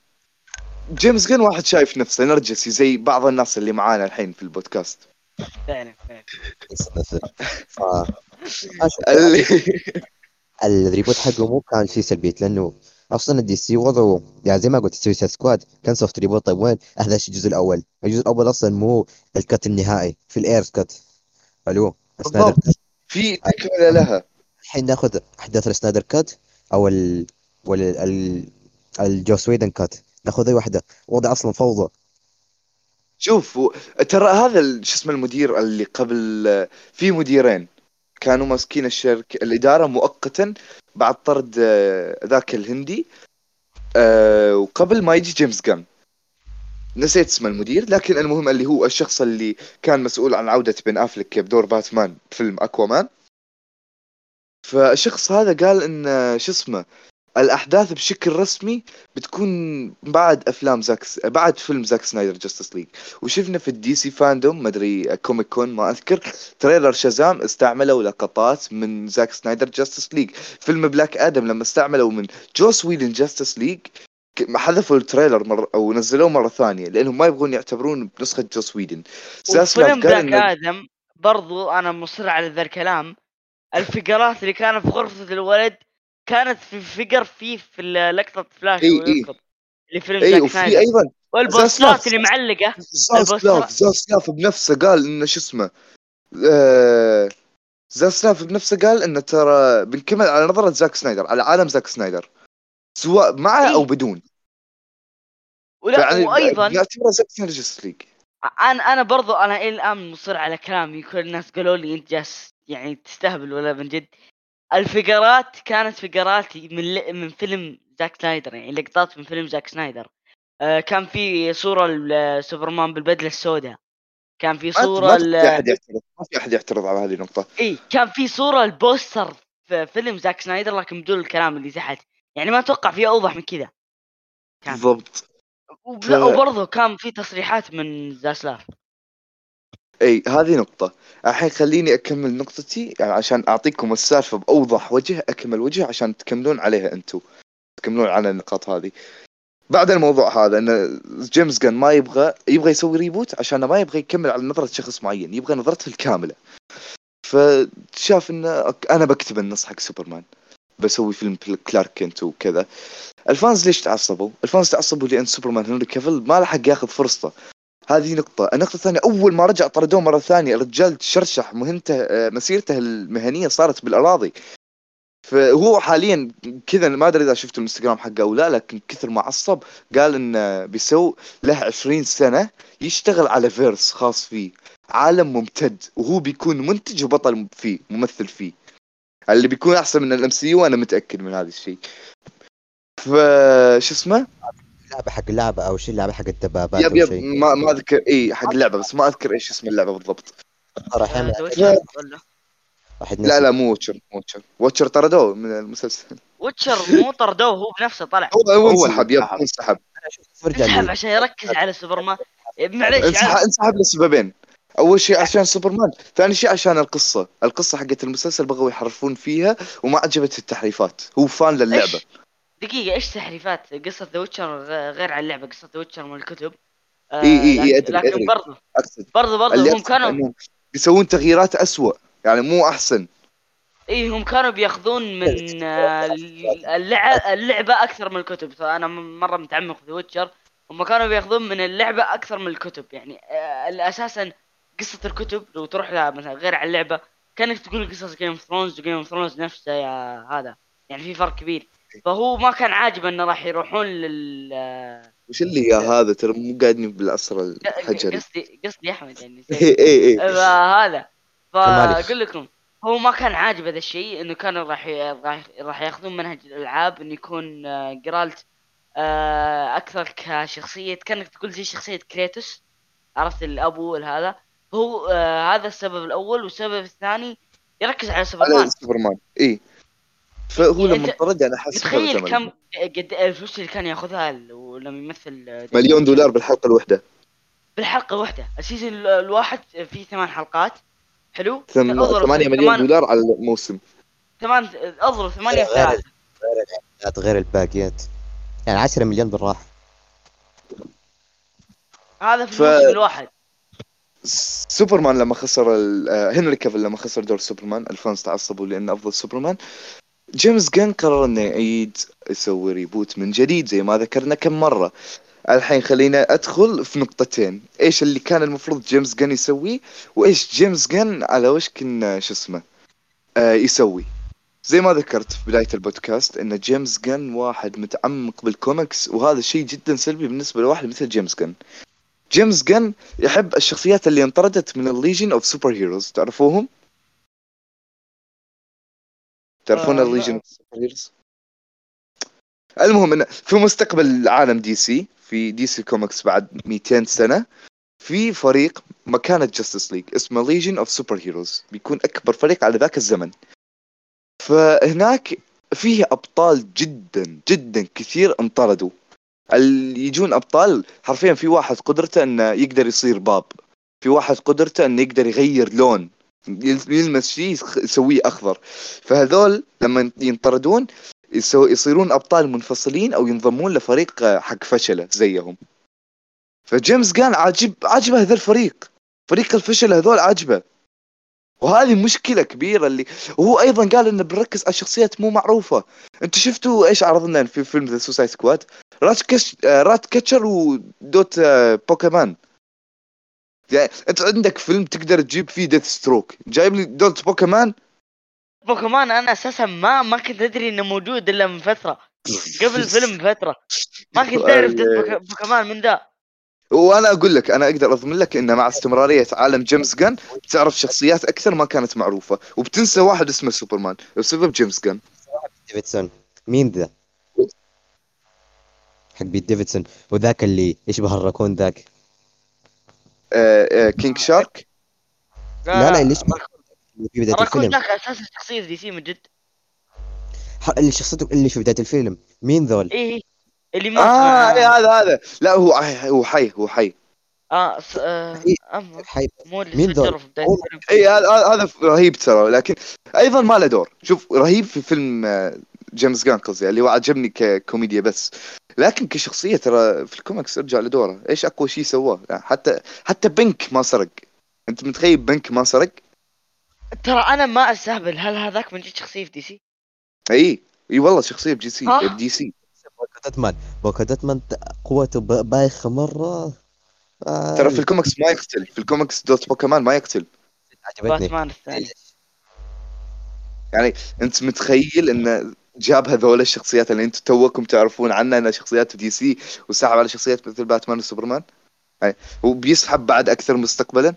جيمس جان واحد شايف نفسه نرجسي زي بعض الناس اللي معانا الحين في البودكاست. فعلا. أشوف *laughs* *laughs* اللي *laughs* ال reboot حقه مو كان شيء سلبي لأنه أصلا ال DC وضعه يعني زي ما قلت Suicide Squad كان soft reboot طيب وين؟ احداث الجزء الأول. الجزء الأول أصلا مو ال cut النهائي في ال Ayer cut ألو بالضبط. في تكملة لها. الحين ناخذ أحداث ال Snyder cut أو ال ولا ال ال Joss Whedon cut ناخذ أي واحدة. وضع أصلا فوضى. شوف ترى هذا شو اسمه المدير اللي قبل في مديرين. كانوا ماسكين الشركة الإدارة مؤقتا بعد طرد آه، ذاك الهندي آه، وقبل ما يجي جيمس جان. نسيت اسم المدير لكن المهم اللي هو الشخص اللي كان مسؤول عن عودة بن أفلك بدور باتمان فيلم أكوامان. فالشخص هذا قال إن آه، شو اسمه الأحداث بشكل رسمي بتكون بعد أفلام زاك بعد فيلم زاك سنايدر Justice League وشفنا في ال DC FanDome ما أدري Comic Con ما أذكر trailer شازام استعملوا لقطات من زاك سنايدر Justice League فيلم بلاك آدم لما استعملوا من جوس ويدن Justice League حذفوا ال trailer مرة أو نزلوه مرة ثانية لأنهم ما يبغون يعتبرون بنسخة جوس ويدن قال بلاك إن- آدم برضو أنا مصر على ذا الكلام الفقرات اللي كانت في غرفة الولد كانت في فقر فيه في لقطة فلاش إي. يركض اللي فيلم اي وفي أيضا والبوستات. اللي معلقة زاسلاف زاسلاف بنفسه قال إنه شو اسمه آه، زاسلاف بنفسه قال إنه ترى بنكمل على نظرة زاك سنايدر على عالم زاك سنايدر سواء معه أو إيه. بدون ولا يعني وأيضا نعتبره زاك سنايدر League أنا أنا برضو أنا إلى الآن مصر على كلامي كل الناس قالوا لي أنت جالس يعني تستهبل ولا من جد الفقرات كانت فقرات من ل... من فيلم زاك سنايدر يعني لقطات من فيلم زاك سنايدر. آه كان في صورة لسوبرمان بالبدلة السوداء. كان في ما صورة ما في. أحد يعترض ما في أحد يعترض على هذه النقطة. إي كان في صورة ال poster في فيلم زاك سنايدر لكن بدون الكلام اللي تحت يعني ما أتوقع في أوضح من كذا. بالضبط. وبرضه كان في تصريحات من زاسلاف إي هذه نقطة. الحين خليني أكمل نقطتي يعني عشان أعطيكم السالفة بأوضح وجه أكمل وجه عشان تكملون عليها أنتم تكملون على النقاط هذه. بعد الموضوع هذا إن جيمس جان ما يبغى يبغى يسوي ريبوت عشان ما يبغى يكمل على نظرة شخص معين يبغى نظرته الكاملة. فشاف انه أنا بكتب النص حق سوبرمان. بسوي فيلم كلارك كنت وكذا. ال fans ليش تعصبوا؟ ال fans تعصبوا لأن سوبرمان هنري كافيل ما لحق ياخذ فرصته. هذه نقطة، النقطة الثانية أول ما رجع طردوه مرة ثانية الرجال تشرشح مهمته آه، مسيرته المهنية صارت بالأراضي. فهو حاليا كذا ما أدري إذا شفت الإنستغرام حقه أو لا لكن كثر ما عصب قال انه بيسوي له 20 سنة يشتغل على verse خاص فيه عالم ممتد وهو بيكون منتج وبطل فيه ممثل فيه. اللي بيكون أحسن من ال MCU أنا متأكد من هذا الشيء. ف شو اسمه؟ لعبه حق اللعبه أو شيء اللعبة حق الدبابات yep yep ما ما أذكر إي حق اللعبة بس ما أذكر إيش اسم اللعبة بالضبط. راح آه، لا لا مو Witcher Witcher Witcher طردوه من المسلسل. Witcher مو طردوه هو بنفسه طلع. هو هو انسحب yep انسحب. انسحب عشان يركز على سوبرمان. معليش انسحب لسببين. أول شيء عشان سوبرمان ثاني شيء عشان القصة. القصة حقت المسلسل بغوا يحرفون فيها وما عجبت التحريفات. هو fan للعبة. إيش؟ دقيقة إيش تحريفات قصة The Witcher غير عن اللعبة قصة The Witcher من الكتب؟ آه إي إي إي، لكن- أدري- لكن أدري. برضه أقصد برضه برضه هم كانوا بيسوون تغييرات أسوأ يعني مو أحسن. إي هم كانوا بياخذون من آه، اللعبة اللعبة أكثر من الكتب. فأنا م- مرة متعمق في The Witcher هم كانوا بياخذون من اللعبة أكثر من الكتب. يعني آه، أساسا قصة الكتب لو تروح لها مثلا غير عن اللعبة كأنك تقول قصص Game of Thrones و Game of Thrones نفسه يا هذا. يعني في فرق كبير. فهو ما كان عاجبه إنه راح يروحون لل آه، وش اللي يا هذا؟ ترى مو قاعدين بالعصر الحجري. قصدي قصدي أحمد يعني. اي اي اي هذا. فأقول لكم هو ما كان عاجبه ذا الشيء إنه كانوا راح ي- راح ياخذون منهج الألعاب إنه يكون آه، جرالت آه، أكثر كشخصية كأنك تقول زي شخصية كريتوس. عرفت الأبو هذا هو آه، هذا السبب الأول والسبب الثاني يركز على على سوبرمان. سوبرمان. اي فهو يعني لما أنت طرد أنا احس متخيل فرق كم. قد الفلوس اللي كان ياخذها ل- ولما يمثل مليون دولار بالحلقة الواحدة. بالحلقة واحدة ال season ال- الواحد فيه ثمان حلقات. حلو؟ ثم- اضرب 8 مليون ثمان- دولار على الموسم. ثمان اضرب ثمانية في غير ثلاثة. الإعلانات، غير الباقيات. يعني 10 مليون بالراحة. هذا في ف- الموسم الواحد. سوبرمان لما خسر ال- آه، هنري كافيل لما خسر دور سوبرمان ال fans تعصبوا لأنه أفضل سوبرمان. جيمس جان قرر إنه يعيد يسوي reboot من جديد زي ما ذكرنا كم مرة. الحين خلينا أدخل في نقطتين. إيش اللي كان المفروض جيمس جان يسويه وإيش جيمس جان على وشك إنه شو اسمه آه يسوي؟ زي ما ذكرت في بداية البودكاست إن جيمس جان واحد متعمق بالكوميكس وهذا شيء جدا سلبي بالنسبة لواحد مثل جيمس جان. جيمس جان يحب الشخصيات اللي انطردت من ال Legion of Super Heroes تعرفوهم؟ تعرفون آه، ال Legion Heroes؟ المهم انه في مستقبل عالم DC في DC Comics بعد 200 سنة في فريق مكانة Justice League اسمه Legion of Super Heroes بيكون أكبر فريق على ذاك الزمن. فهناك فيه أبطال جدا جدا كثير انطردوا. اللي يجون أبطال حرفيا في واحد قدرته إنه يقدر يصير باب في واحد قدرته إنه يقدر يغير لون. يلمس شيء يسويه أخضر. فهذول لما ينطردون يصيرون أبطال منفصلين أو ينضمون لفريق آه، حق فشلة زيهم. فجيمس كان عاجب عاجبه هذا الفريق. فريق الفشل هذول عاجبه وهذه مشكلة كبيرة اللي وهو أيضا قال انه بنركز على شخصيات مو معروفة. أنتوا شفتوا إيش عرضنا في فيلم The Suicide Squad Rat. آه، Ratcatcher و Dot آه، Polka Man يعني انت عندك فيلم تقدر تجيب فيه Deathstroke جايب لي Dot Polka Man Polka Man أنا أساسا ما ما كنت ادري إنه موجود إلا من فترة. قبل الفيلم بفترة. ما كنت *laughs* أعرف Polka Man من ذا. وأنا أقول لك أنا أقدر أضمن لك ان مع استمرارية عالم جيمس جان تعرف شخصيات أكثر ما كانت معروفة. وبتنسى واحد اسمه سوبرمان بسبب جيمس جان ديفيدسون مين ذا؟ حق بيت ديفيدسون وذاك اللي يشبه الراكون ذاك. King Shark؟ لا لا اللي في بداية الفيلم. ذاك أساسا شخصية DC من جد. ح- اللي شخصيته اللي في بداية الفيلم. مين ذول؟ إيه إيه. اللي ما آه اسمه- إيه هذا هذا. لا هو هو حي هو حي. آه س- آه، إيه. حي. مو اللي مين ذول؟ اي هذا هذا رهيب ترى لكن أيضا ما له دور. شوف رهيب في فيلم آه، جيمس جان قصدي اللي هو عجبني ككوميديا بس. لكن كشخصية ترى في الكوميكس ارجع لدوره. إيش أقوى شيء سواه؟ يعني حتى حتى بنك ما سرق. أنت متخيل بنك ما سرق؟ ترى أنا ما أستهبل. هل هذاك من جد شخصية في DC؟ إي إي والله شخصية ب DC ها؟ ب DC. Polka-Dot Man Polka-Dot Man قوته ب- بايخه مرة. آه، ترى في الكوميكس ما يقتل. في ال comics Dot Polka Man ما يقتل. عجبتني. باتمان الثاني. يعني أنت متخيل انه جاب هذول الشخصيات اللي أنتم توكم تعرفون عنها إنها شخصيات DC وسحب على شخصيات مثل باتمان وسوبرمان. يعني هو بيسحب بعد أكثر مستقبلا.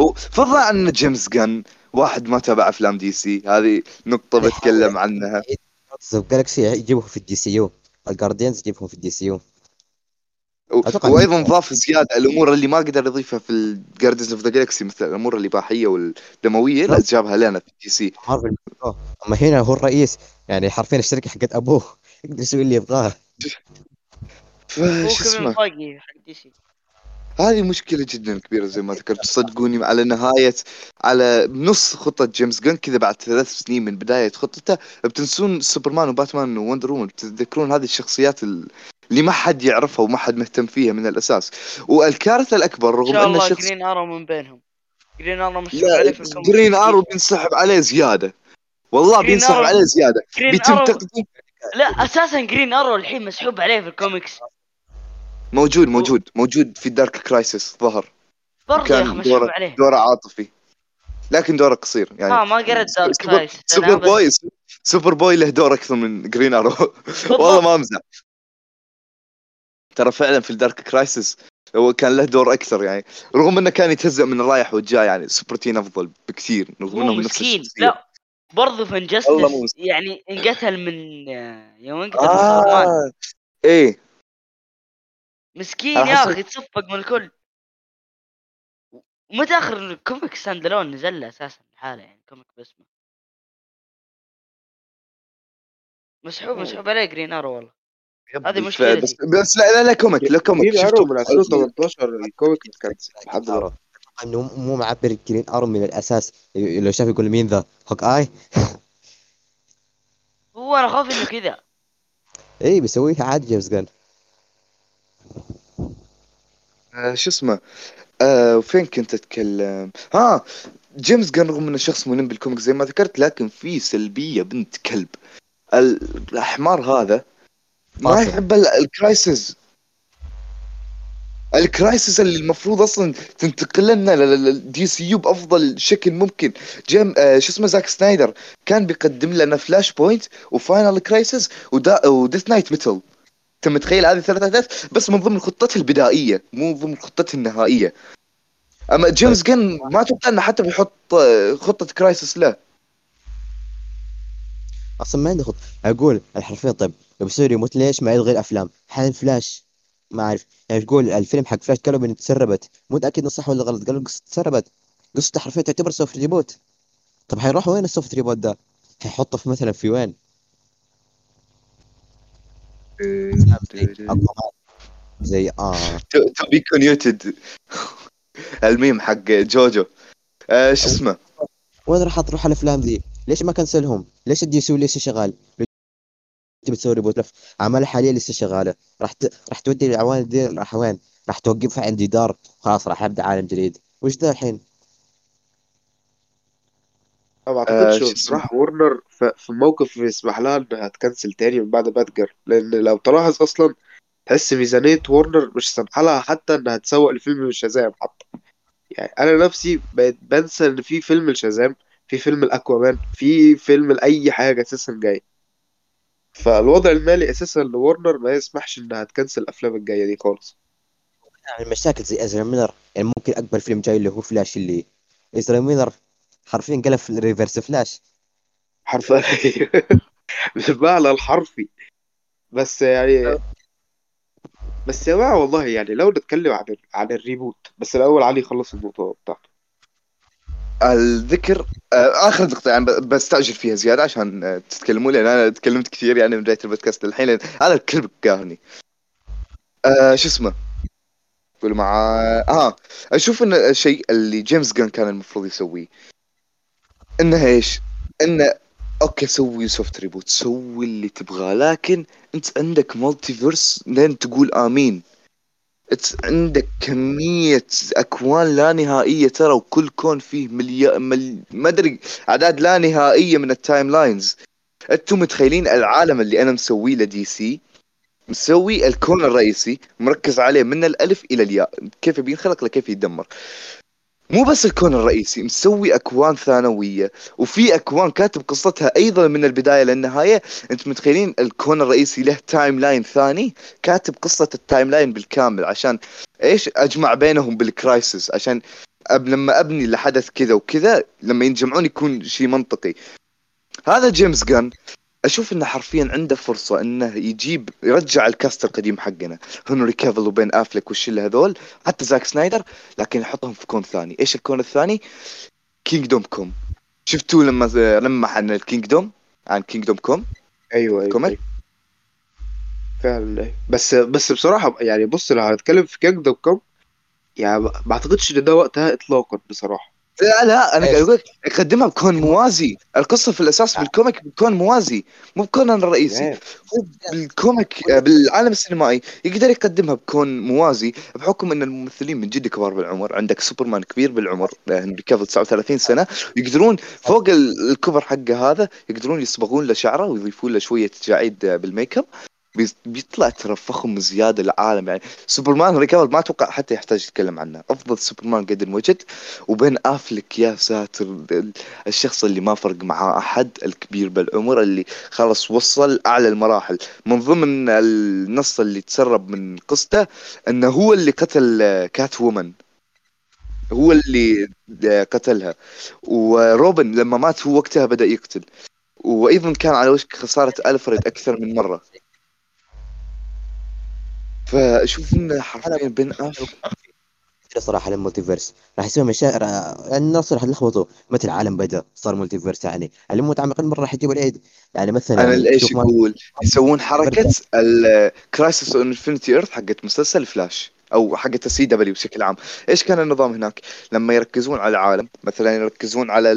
هو فضلا عن جيمس جن واحد ما تابع أفلام DC. هذه نقطة بتكلم عنها. *laughs* Galaxy يجيبهم في ال DCU. ال Guardians يجيبهم في ال DCU. أتوقع وأيضا ضاف زيادة. الأمور اللي ما قدر يضيفها في ال Guardians of the Galaxy مثل الأمور الإباحية والدموية لا جابها لنا في DC. أما هنا هو الرئيس يعني حرفيا الشركة حقت أبوه. يقدر يسوي اللي يبغاه. هو وش اسمه؟ هذه مشكلة جدا كبيرة زي ما ذكرت. صدقوني على نهاية على نص خطة جيمس جن كذا بعد ثلاث سنين من بداية خطته بتنسون سوبرمان وباتمان ووندر وومن. بتتذكرون هذه الشخصيات ال- اللي ما حد يعرفها وما حد مهتم فيها من الأساس. والكارثة الأكبر إن رغم شاء أن الله الشخص Green Arrow من بينهم. Green Arrow مش لا Green Arrow بينسحب عليه زيادة. والله بينسحب عليه Green بيتم تقديم لا أساسا Green Arrow الحين مسحوب عليه في الكوميكس. موجود موجود موجود في Dark Crisis ظهر. برضه يا كان أخي مسحوب دوره عليه. دوره عاطفي. لكن دوره قصير يعني آه ما قريت Dark سوبر- Crisis سوبر بوي سوبر بوي له دور أكثر من Green Arrow والله ما أمزح. ترى فعلا في ال Dark Crisis هو كان له دور أكثر يعني رغم إنه كان يتهزأ من الرايح والجاي يعني سوبر تين أفضل بكثير رغم هو انهم نفس لا برضه في Injustice. يعني انقتل من يوم انقتل من آه. إيه. مسكين يا أخي تصفق من الكل. ومتى اخر ال comic stand alone نزل له أساسا لحاله يعني comic باسمه. مسحوب مسحوب عليه Green Arrow والله. هذه مشكلتي. بس بس لا لا لا comic لا comic. شفته. من 2018 ال comic متكنسل لحد دلوقتي إنه مو معبر Green Arrow من الأساس. لو شاف يقول مين ذا؟ Hawkeye *laughs* هو أنا خاف إنه كذا. اي بيسويها عادي جيمس جان. آه شو اسمه؟ آه فين كنت أتكلم؟ ها جيمس جان رغم إنه شخص ملم بال comic زي ما ذكرت لكن في سلبية بنت كلب. ال- الحمار هذا ما. يحب ال- ال crisis ال crisis اللي المفروض أصلا تنتقل لنا لل DCU بأفضل شكل ممكن. جيم آه شو اسمه زاك سنايدر كان بيقدم لنا Flashpoint و Final Crisis و Dark Nights Metal. أنت متخيل هذه ثلاث احداث بس من ضمن خطته البدائية مو ضمن خطته النهائية. أما جيمس جن ما أتوقع انه حتى بيحط آه، خطة crisis له. أصلا ما عندي خط. أقول الحرفيا طيب لو بيسوي ريموت ليش ما يلغي الأفلام؟ حال فلاش. ما أعرف. يعني تقول الفيلم حق فلاش قالوا من تسربت. مو متأكد إنه صح ولا غلط. قالوا القصة تسربت. قصته حرفيا تعتبر سوفت ريبوت طب حيروحوا وين السوفت ريبوت ده؟ حيحطه في مثلا في وين؟ زي آه. تو بي كونيوتد الميم حق جوجو. آه شو اسمه؟ وين راح تروح الأفلام ذي؟ ليش ما كنسلهم؟ ليش ال DC لسه شغال لو تبي تسوي reboot لف. أعمال حاليا لسه شغاله راح ت... راح تودي العوالم دي راح وين راح توقفها عند جدار خلاص راح أبدأ عالم جديد. وش ذا الحين؟ أنا ما آه، اعتقدش شو اسمه؟ بصراحة ورنر ف- في موقف يسمح لها إنها تكنسل تاني من بعد Batgirl لأن لو تلاحظ أصلا تحس ميزانية ورنر مش سامحة لها حتى إنها تسوق لفيلم ال Shazam حتى. يعني أنا نفسي بقيت بنسى إن في فيلم ال Shazam في فيلم ال Aquaman في فيلم لأي حاجة أساسا جاي. فالوضع المالي أساسا لورنر ما يسمحش إنها تكنسل الأفلام الجاية دي خالص. يعني المشاكل زي إزرا ميلر يعني ممكن أكبر فيلم جاي اللي هو فلاش اللي إزرا ميلر حرفيا قلب في ال Reverse Flash. حرفيا. *laughs* بالمعنى الحرفي. بس يعني بس يا جماعة والله يعني لو نتكلم عن عن ال reboot بس الأول علي يخلص النقطة بتاعته الذكر آه آخر نقطه يعني ب- بستعجل فيها زيادة عشان آه تتكلمون لأن أنا تكلمت كثير يعني من بداية البودكاست للحين. أنا الكلب قاهرني آه شو اسمه؟ قول مع آه أشوف إن الشيء اللي جيمس جان كان المفروض يسويه. إنه إيش؟ إنه okay سوي soft reboot سوي اللي تبغاه لكن أنت عندك multiverse لين تقول آمين. عندك كمية أكوان لا نهائية ترى وكل كون فيه مليار مل... ما أدري أعداد لا نهائية من ال timelines. أنتم متخيلين العالم اللي أنا مسويه ل DC مسوي الكون الرئيسي مركز عليه من الألف إلى الياء. كيف بينخلق لكيف يدمر. مو بس الكون الرئيسي مسوي أكوان ثانوية وفي أكوان كاتب قصتها أيضا من البداية للنهاية. أنت متخيلين الكون الرئيسي له timeline ثاني؟ كاتب قصة ال timeline بالكامل عشان إيش؟ أجمع بينهم بال crisis عشان أب لما أبني لحدث كذا وكذا لما ينجمعون يكون شيء منطقي. هذا جيمس جان أشوف إنه حرفيا عنده فرصة إنه يجيب يرجع ال cast القديم حقنا. هنري كافل وبين افلك والشله هذول حتى زاك سنايدر لكن يحطهم في كون ثاني. إيش الكون الثاني؟ Kingdom Come. شفتوا لما لمح عن ال Kingdom؟ عن Kingdom Come؟ أيوه أيوه comic؟ أيوة. فعلا أيوة. بس بس بصراحة يعني بص لو هنتكلم في كينج دوت كوم يعني ما أعتقدش إن ده وقتها اطلاقا بصراحة. لا لا أنا؟ قاعد أقول لك يقدمها بكون موازي. القصة في الأساس بال comic بكون موازي مو بكون الرئيسي هو بال comic آه، بالعالم السينمائي يقدر يقدمها بكون موازي بحكم إن الممثلين من جد كبار بالعمر عندك سوبرمان كبير بالعمر آه، هنري كافل 39 سنة يقدرون فوق ال- الكبر حقه هذا يقدرون يصبغون له شعره ويضيفون له شوية تجاعيد آه، بالميك اب. بيطلع ترى فخم زيادة العالم يعني سوبرمان هنري كافل ما أتوقع حتى يحتاج يتكلم عنه. أفضل سوبرمان قد انوجد وبين أفلك يا ساتر ال- الشخص اللي ما فرق معاه أحد الكبير بالعمر اللي خلاص وصل أعلى المراحل. من ضمن النص اللي تسرب من قصته إنه هو اللي قتل Catwoman هو اللي آه، قتلها. وروبن لما مات هو وقتها بدأ يقتل. وأيضا كان على وشك خسارة ألفريد أكثر من مرة. فاشوف انه حرفيا بين افلك صراحة لل multiverse. راح يسوي مشاعر يعني الناس راح يلخبطوا. متى العالم بدا صار multiverse يعني. اللي مو متعمقين مرة راح يجيبوا العيد. يعني مثلا أنا إيش يقول يسوون حركة ال Crisis on Infinite Earths حقت مسلسل فلاش أو حقت ال CW بشكل عام. إيش كان النظام هناك؟ لما يركزون على عالم مثلا يركزون على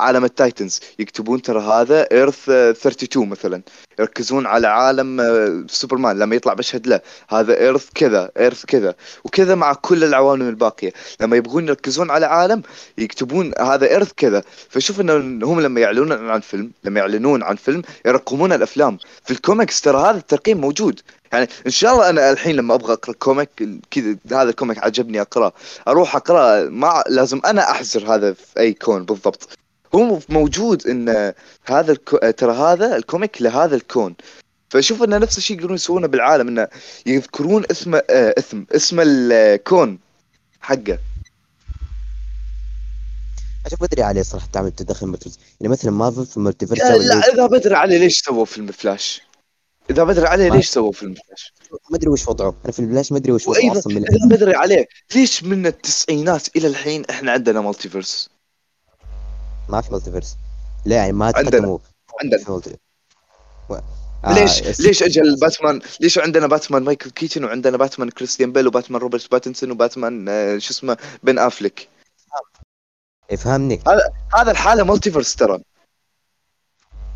عالم التايتنز. يكتبون ترى هذا Earth 32 مثلا. يركزون على عالم آه، سوبرمان. لما يطلع مشهد له هذا Earth كذا Earth كذا. وكذا مع كل العوالم الباقية. لما يبغون يركزون على عالم يكتبون هذا Earth كذا. فشوف ان هم لما يعلنون عن فيلم لما يعلنون عن فيلم يرقمون الأفلام. في الكوميكس ترى هذا الترقيم موجود. يعني إن شاء الله أنا الحين لما أبغى أقرأ comic كذا هذا ال comic عجبني أقرأه. أروح اقرا ما لازم أنا أحزر هذا في أي كون بالضبط. هو موجود إن هذا الكو... ترى هذا ال comic لهذا الكون فشوف إن نفس الشيء يقدرون يسوونه بالعالم انه يذكرون اسم آه اسم اسم الكون حقه أشوف بدري عليه صراحة تعمل تدخل multiverse يعني مثلا مارفل في ال multiverse لا. لا إذا بدري عليه ليش سووا فيلم فلاش؟ إذا بدري عليه ليش سووا فيلم فلاش؟ ما أدري وش وضعه أنا في الفلاش ما أدري وش وضعه أصلا إذا بدري عليه ليش من التسعينات إلى الحين إحنا عندنا multiverse؟ ما في multiverse لا يعني ما عندنا. تقدموا عندنا. آه، ليش اس- ليش أجل باتمان ليش عندنا باتمان مايكل كيتن وعندنا باتمان كريستيان بيل وباتمان روبرت باتنسون وباتمان آه، شو اسمه بن أفليك افهمني هذا الحالة multiverse ترى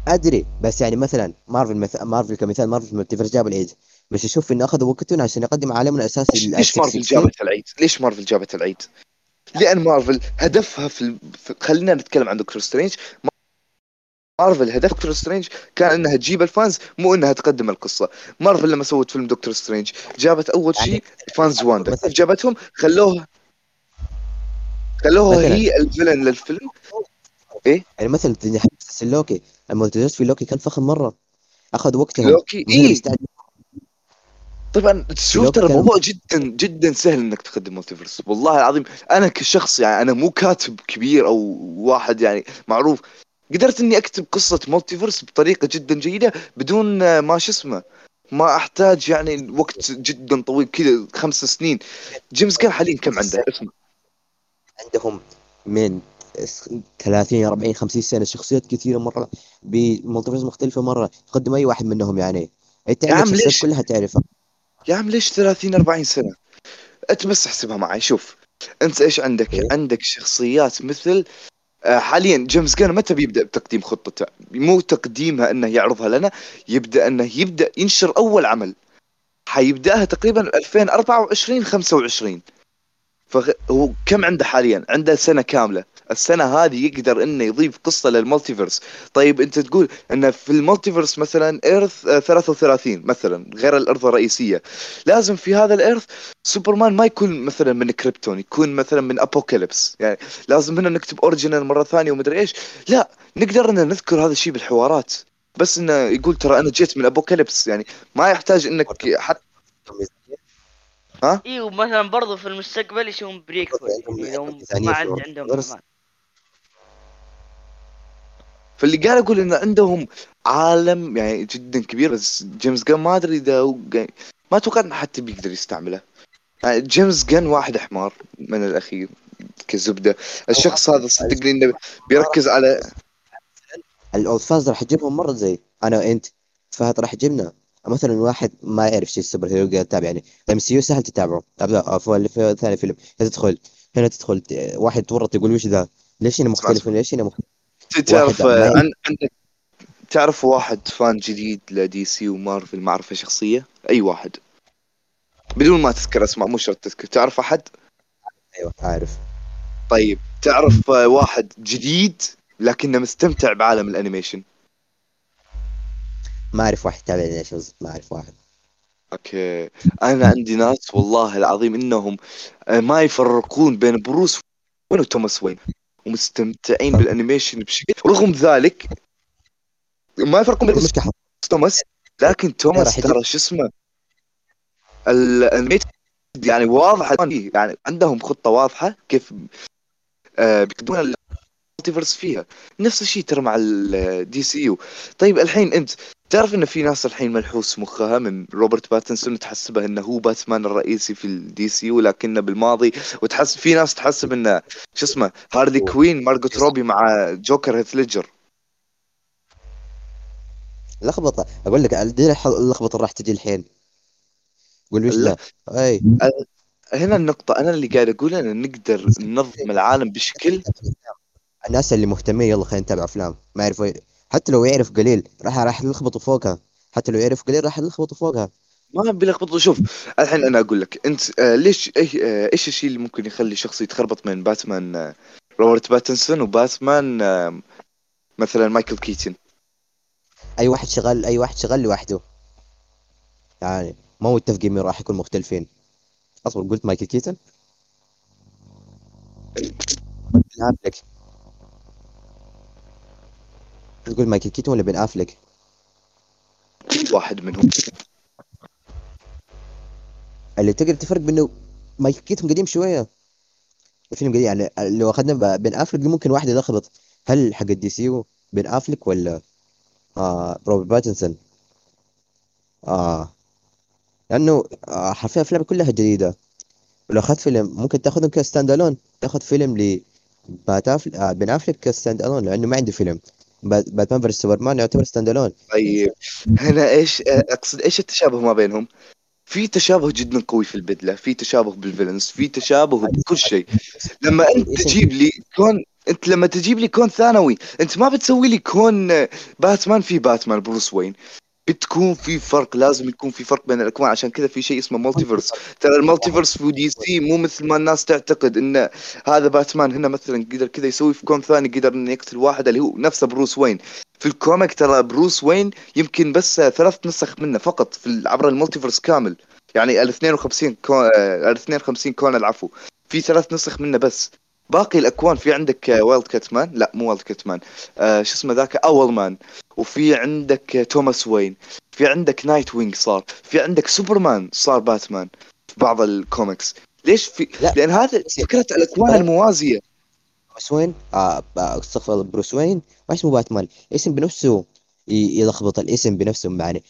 أدري بس يعني مثلا مارفل مث... مارفل كمثال مارفل في ال multiverse جاب العيد بس أشوف إنه اخذوا وقتهم عشان يقدم عالمنا الأساسي ليش, مارفل 616. جابت العيد؟ ليش مارفل جابت العيد؟ لأن مارفل هدفها في, ال... في... خلينا نتكلم عن دكتور سترينج. مارفل هدف دكتور سترينج كان إنها تجيب ال fans مو إنها تقدم القصة. مارفل لما سوت فيلم دكتور سترينج جابت أول يعني شيء fans واندا جابتهم خلوها خلوها. هي ال villain للفيلم. يعني مثلا لوكي ال multiverse في لوكي كان فخم مرة. أخذ وقتهم لوكي إيه. طبعا شوف ترى الموضوع جدا جدا سهل إنك تقدم multiverse والله العظيم أنا كشخص يعني أنا مو كاتب كبير أو واحد يعني معروف. قدرت إني أكتب قصة multiverse بطريقة جدا جيدة بدون آه، ما شو اسمه ما أحتاج يعني وقت جدا طويل كذا خمس سنين. جيمس غان حاليا كم عنده؟ اسمه عندهم من 30 40 50 سنة شخصيات كثيرة مرة ب multiverse مختلفة مرة. تقدم أي واحد منهم يعني. انت يا عندك شخصيات؟ كلها تعرفها. يا عم ليش 30 40 سنة؟ انت بس احسبها معي شوف. انت إيش عندك. عندك شخصيات مثل آه، حاليا جيمس جان متى بيبدأ بتقديم خطته؟ مو تقديمها إنه يعرضها لنا يبدأ إنه يبدأ ينشر أول عمل. حيبدأها تقريبا 2024 25 فهو كم عنده حاليا؟ عنده سنة كاملة. السنة هذه يقدر إنه يضيف قصة لل multiverse. طيب أنت تقول إن في ال multiverse مثلا Earth آه، 33 مثلا غير الأرض الرئيسية. لازم في هذا ال Earth سوبرمان ما يكون مثلا من كريبتون يكون مثلا من ابوكاليبس يعني لازم هنا نكتب original مرة ثانية ومدري إيش. لا نقدر ان نذكر هذا الشيء بالحوارات. بس إنه يقول ترى أنا جيت من ابوكاليبس يعني ما يحتاج إنك حتى إيوه مثلا برضو في المستقبل يسوون prequel يعني ما عاد عندهم. أمان. فاللي قاعد أقول إن عندهم عالم يعني جدا كبير. بس جيمس جان ما أدري إذا ما أتوقع إنه حتى بيقدر يستعمله. يعني جيمس جان واحد حمار من الأخير كزبدة. الشخص هذا صدقني إنه بيركز على الالفاظ راح تجيبهم مرة زي أنا وأنت. فهد راح يجيبنا. مثلا واحد ما يعرف شيء ال superhero قاعد يتابع. يعني MCU سهل تتابعه. ابدا في في ثاني فيلم. هنا تدخل. هنا تدخل. واحد تورط يقول وش ذا؟ ليش هنا مختلف ليش هنا مختلف تعرف عندك تعرف واحد fan جديد ل DC ومارفل معرفة شخصية؟ أي واحد. بدون ما تذكر أسماء مو شرط تذكر. تعرف أحد؟ أيوه عارف. طيب تعرف واحد جديد لكنه مستمتع بعالم ال animation؟ ما أعرف واحد يتابع animations ما أعرف واحد. okay. أنا عندي ناس والله العظيم إنهم آه، ما يفرقون بين بروس وين وتوماس وين. ومستمتعين بال animation بشكل رغم ذلك ما يفرقون بين توماس. لكن توماس ترى شو اسمه ال animated يعني واضحه يعني عندهم خطة واضحة كيف آه بيكتبون ال multiverse فيها نفس الشيء ترى مع ال DCU طيب الحين انت تعرف إن في ناس الحين ملحوس مخها من روبرت باتنسون تحسبه إنه هو باتمان الرئيسي في ال DCU لكنه بالماضي وتحس في ناس تحسب إنه شو اسمه هارلي كوين مارجوت روبي مع جوكر هيث ليدجر. لخبطة. أقول لك دي اللخبطة راح تجي الحين. قول وش ذا أي. هنا النقطة أنا اللي قاعد أقول أن نقدر ننظم العالم بشكل الناس اللي مهتمين يلا خلينا نتابع أفلام. ما يعرفوا حتى لو يعرف قليل راح راح يلخبطوا فوقها. حتى لو يعرف قليل راح يلخبطوا فوقها. ما بيلخبطوا. شوف الحين أنا أقول لك أنت آه ليش إيه آه إيش الشيء اللي ممكن يخلي شخص يتخربط بين باتمان آه روبرت باتنسون وباتمان آه مثلا مايكل كيتن أي واحد شغال أي واحد شغال لوحده. يعني ما متفقين مين راح يكون مختلفين. أصبر قلت مايكل كيتن تقول مايكل كيتن ولا بن افلك واحد منهم. اللي تقدر تفرق بينه مايكل كيتن قديم شوية. الفيلم قديم يعني لو أخذنا بن افلك ممكن واحد يلخبط هل حق ال DCU بن افلك ولا آه روبرت باتنسون؟ آه. لأنه آه حرفيا افلام كلها جديدة. ولو أخذت فيلم ممكن تأخذهم ك standalone تأخذ فيلم ل أفل... آه بن افلك ك standalone لأنه ما عنده فيلم. باتمان versus سوبرمان يعتبر standalone طيب. هنا إيش آه أقصد إيش التشابه ما بينهم؟ في تشابه جدا قوي في البدلة في تشابه بال villains في تشابه بكل شيء. لما *laughs* أنت تجيب لي كون أنت لما تجيب لي كون ثانوي أنت ما بتسوي لي كون باتمان في باتمان بروس وين. بتكون في فرق لازم يكون في فرق بين الأكوان. عشان كذا في شيء اسمه multiverse ترى ال multiverse في DC مو مثل ما الناس تعتقد إن هذا باتمان هنا مثلا قدر كذا يسوي في كون ثاني قدر إنه يقتل واحد اللي هو نفسه بروس وين. في ال comic ترى بروس وين يمكن بس ثلاث نسخ منه فقط في عبر ال multiverse كامل. يعني ال 52 كون آه، ال 52 كون العفو في ثلاث نسخ منه بس. باقي الأكوان في عندك آه، وايلد كاتمان لا مو وايلد كاتمان آه شو اسمه ذاك؟ أول مان وفي عندك آه، توماس وين في عندك نايت وينج صار. في عندك سوبرمان صار باتمان في بعض الكوميكس ليش في؟ لا. لأن هذا فكرة الأكوان الموازية. بروس وين آه آه، استغفر الله بروس وين ما اسمه باتمان اسم بنفسه يلخبط الاسم بنفسه يعني.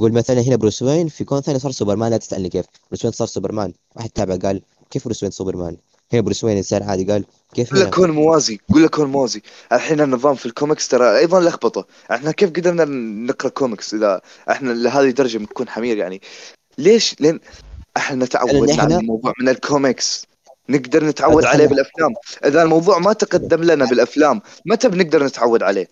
يقول مثلا هنا بروس وين في كون ثاني صار سوبرمان لا تسألني كيف. بروس وين صار سوبرمان واحد تابع قال كيف بروس وين سوبرمان هنا بروس وين انسان عادي قال كيف قول لك كون موازي قول لك كون موازي. الحين النظام في الكوميكس ترى أيضا لخبطة. إحنا كيف قدرنا نقرأ كوميكس إذا إحنا لهذه الدرجة بنكون حمير يعني؟ ليش؟ لأن إحنا تعودنا لأن على إحنا- الموضوع من الكوميكس. نقدر نتعود هذا عليه بالأفلام. إذا الموضوع ما تقدم لنا بالأفلام متى بنقدر نتعود عليه؟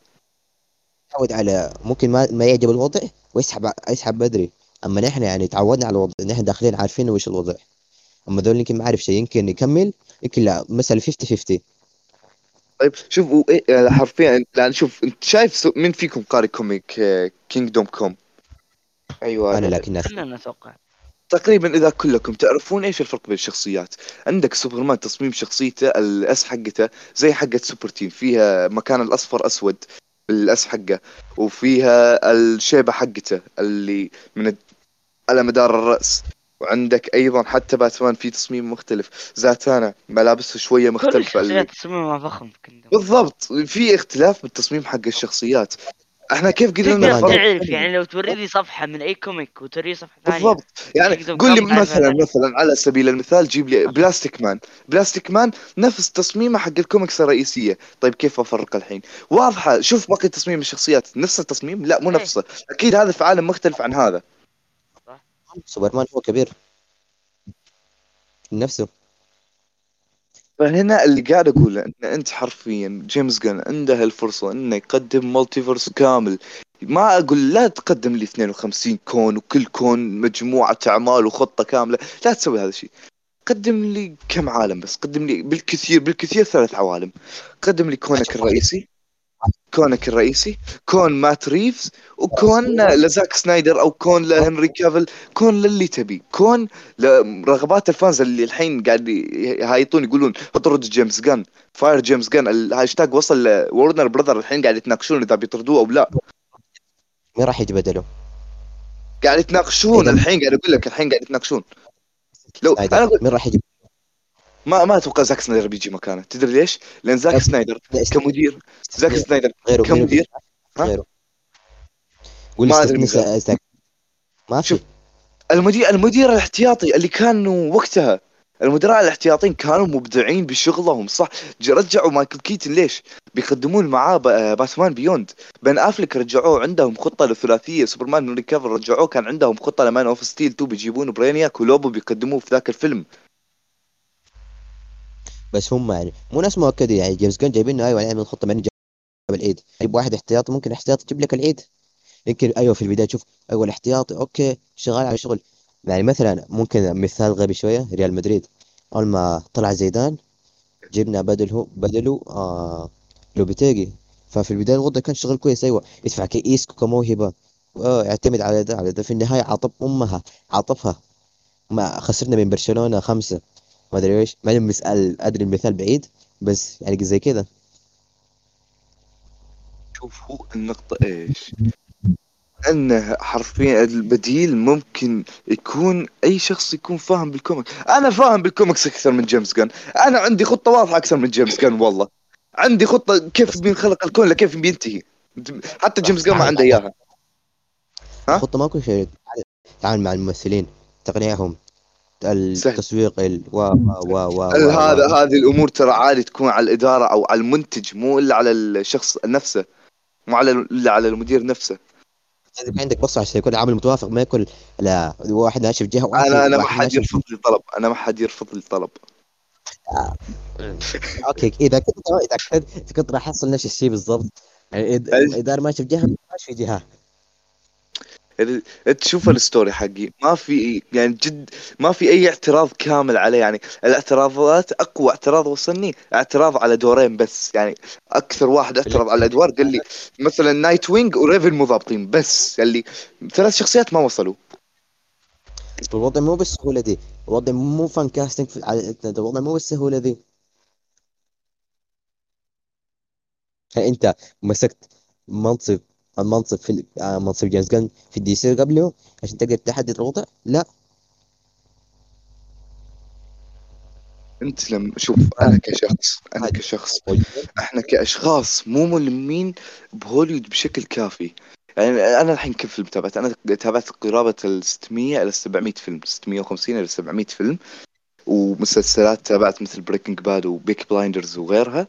تعود على ممكن ما ما يعجب الوضع ويسحب يسحب بدري. أما نحن يعني تعودنا على الوضع نحن داخلين عارفين وش الوضع. أما ذول يمكن ما عارف شيء يمكن يكمل يمكن لا مثلا 50 50 طيب شوف و- إيه- آه، حرفيا يعني شوف أنت شايف سو- مين فيكم قاري comic Kingdom Come؟ أيوه أنا لكن كلنا نتوقع. تقريبا إذا كلكم تعرفون إيش الفرق بين الشخصيات. عندك سوبرمان تصميم شخصيته الأس حقته زي حقة سوبر تيم فيها مكان الأصفر أسود الاس حقه وفيها الشيبة حقته اللي من على مدار الرأس. وعندك أيضا حتى باتمان في تصميم مختلف. زاتانا ملابسه شوية كل مختلفة. الشخصيات تصميمها فخم بالضبط. في اختلاف بالتصميم حق الشخصيات. إحنا كيف قدرنا نفرق تعرف يعني لو توري لي صفحة من أي comic وتوري صفحة ثانية بالضبط. يعني قول لي مثلا مثلا على سبيل المثال جيب لي بلاستيك مان بلاستيك مان نفس تصميمه حق الكوميكس الرئيسية. طيب كيف أفرق الحين؟ واضحة. شوف باقي تصميم الشخصيات. نفس التصميم؟ لا مو إيه. نفسه. أكيد هذا في عالم مختلف عن هذا. سوبرمان هو كبير. نفسه. فهنا اللي قاعد أقوله إن أنت حرفيا جيمس جان عنده الفرصه إنه يقدم multiverse كامل. ما أقول لا تقدم لي 52 كون وكل كون مجموعة أعمال وخطة كاملة لا تسوي هذا الشيء. قدم لي كم عالم بس؟ قدم لي بالكثير بالكثير ثلاث عوالم. قدم لي كونك الرئيسي. كونك الرئيسي كون مات ريفز وكون لزاك سنايدر أو كون لهنري كافل كون للي تبي كون لرغبات ال fans اللي الحين قاعد يهايطون يقولون اطرد جيمس جان fire جيمس جان الهاشتاج وصل ل Warner Brothers الحين قاعد يتناقشون إذا بيطردوه أو لا مين راح بدله؟ قاعد يتناقشون الحين قاعد أقول لك الحين قاعد يتناقشون لو. أنا مين راح يجي ما ما أتوقع زاك سنايدر بيجي مكانه تدري ليش؟ لأن زاك. سنايدر؟ كمدير زاك سنايدر كمدير ها؟ ما زاك ما شوف. المدير المدير الاحتياطي اللي كانوا وقتها المدراء الاحتياطيين كانوا مبدعين بشغلهم صح رجعوا مايكل كيتن ليش بيقدمون معاه Batman Beyond بن افلك رجعوه عندهم خطة للثلاثية سوبرمان هنري كافل رجعوه كان عندهم خطة ل Man of Steel 2 بيجيبون برينياك ولوبو بيقدموه في ذاك الفيلم بس هم يعني مو ناس مؤكدين يعني جيمس جان جايبين أيوه يعمل خطة من جاب العيد. جيب واحد احتياطي ممكن احتياطي يجيب لك العيد. يمكن أيوه في البداية تشوف أيوه الاحتياطي okay شغال على شغل. يعني مثلا ممكن مثال غبي شوية ريال مدريد. أول ما طلع زيدان جبنا بدله بدله آه لوبيتيجي. ففي البداية الوضع كان شغل كويس. أيوه يدفع كيسكو كموهبة. يعتمد على ده على ده. في النهاية عاطف أمها عاطفها ما خسرنا من برشلونة خمسة. ما أدري إيش ما مسأل أدري المثال بعيد بس يعني زي كذا. شوف هو النقطة إيش؟ انه حرفيا البديل ممكن يكون أي شخص يكون فاهم بالكوميك أنا فاهم بالكوميكس أكثر من جيمس جان. أنا عندي خطة واضحة أكثر من جيمس جان والله. عندي خطة كيف بينخلق الكون لكيف بينتهي. حتى جيمس جان ما عنده إياها. ها؟ الخطه ما كل شيء. تعامل مع الممثلين تقنيعهم التسويق ال و و و و هذا هذه الأمور ترى عادي تكون على الإدارة أو على المنتج مو إلا على الشخص نفسه مو على إلا على المدير نفسه؟ إذا عندك بص عشان يكون العمل متوافق ما يكون لا واحد ماشي في جهة واحد أنا أنا ما حد يرفض لي طلب. أنا ما حد يرفض لي طلب. okay إذا كنت إذا كنت كنت راح أحصل نفس الشيء بالضبط يعني. الاداره ماشي في جهة ماشي في جهة. تشوف ال story حقي ما في يعني جد ما في أي اعتراض كامل عليه. يعني الاعتراضات أقوى اعتراض وصلني اعتراض على دورين بس. يعني أكثر واحد اعترض على الادوار قال لي مثلا نايت وينج وريفن مو ضابطين بس. قال لي ثلاث شخصيات ما وصلوا. الوضع مو بالسهولة دي. الوضع مو fan casting الوضع مو بالسهولة دي. أنت مسكت منصب المنصب في آه، منصب جيمس جان في ال DC قبله عشان تقدر تحدد الوضع لا. أنت لما شوف أنا كشخص أنا كشخص. إحنا كأشخاص مو ملمين بهوليوود بشكل كافي. يعني أنا الحين كم فيلم تابعت أنا تابعت قرابة ال 600 إلى 700 فيلم. 650 إلى 700 فيلم. ومسلسلات تابعت مثل بريكنج باد وبيك بلايندرز وغيرها.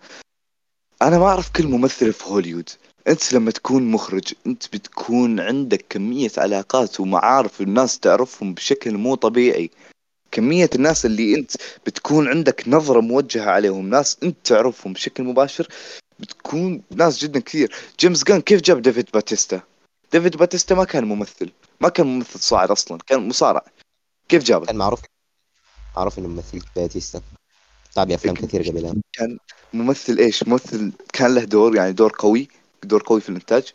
أنا ما أعرف كل ممثل في هوليوود أنت لما تكون مخرج أنت بتكون عندك كمية علاقات ومعارف الناس تعرفهم بشكل مو طبيعي. كمية الناس اللي أنت بتكون عندك نظرة موجهة عليهم ناس أنت تعرفهم بشكل مباشر بتكون ناس جدا كثير. جيمس جان كيف جاب ديفيد باتيستا؟ ديفيد باتيستا ما كان ممثل ما كان ممثل صاعد أصلا كان مصارع. كيف جابه؟ كان معروف معروف إنه ممثل باتيستا. طلع بافلام كثير قبلها كان ممثل إيش؟ ممثل كان له دور يعني دور قوي. دور قوي في الإنتاج.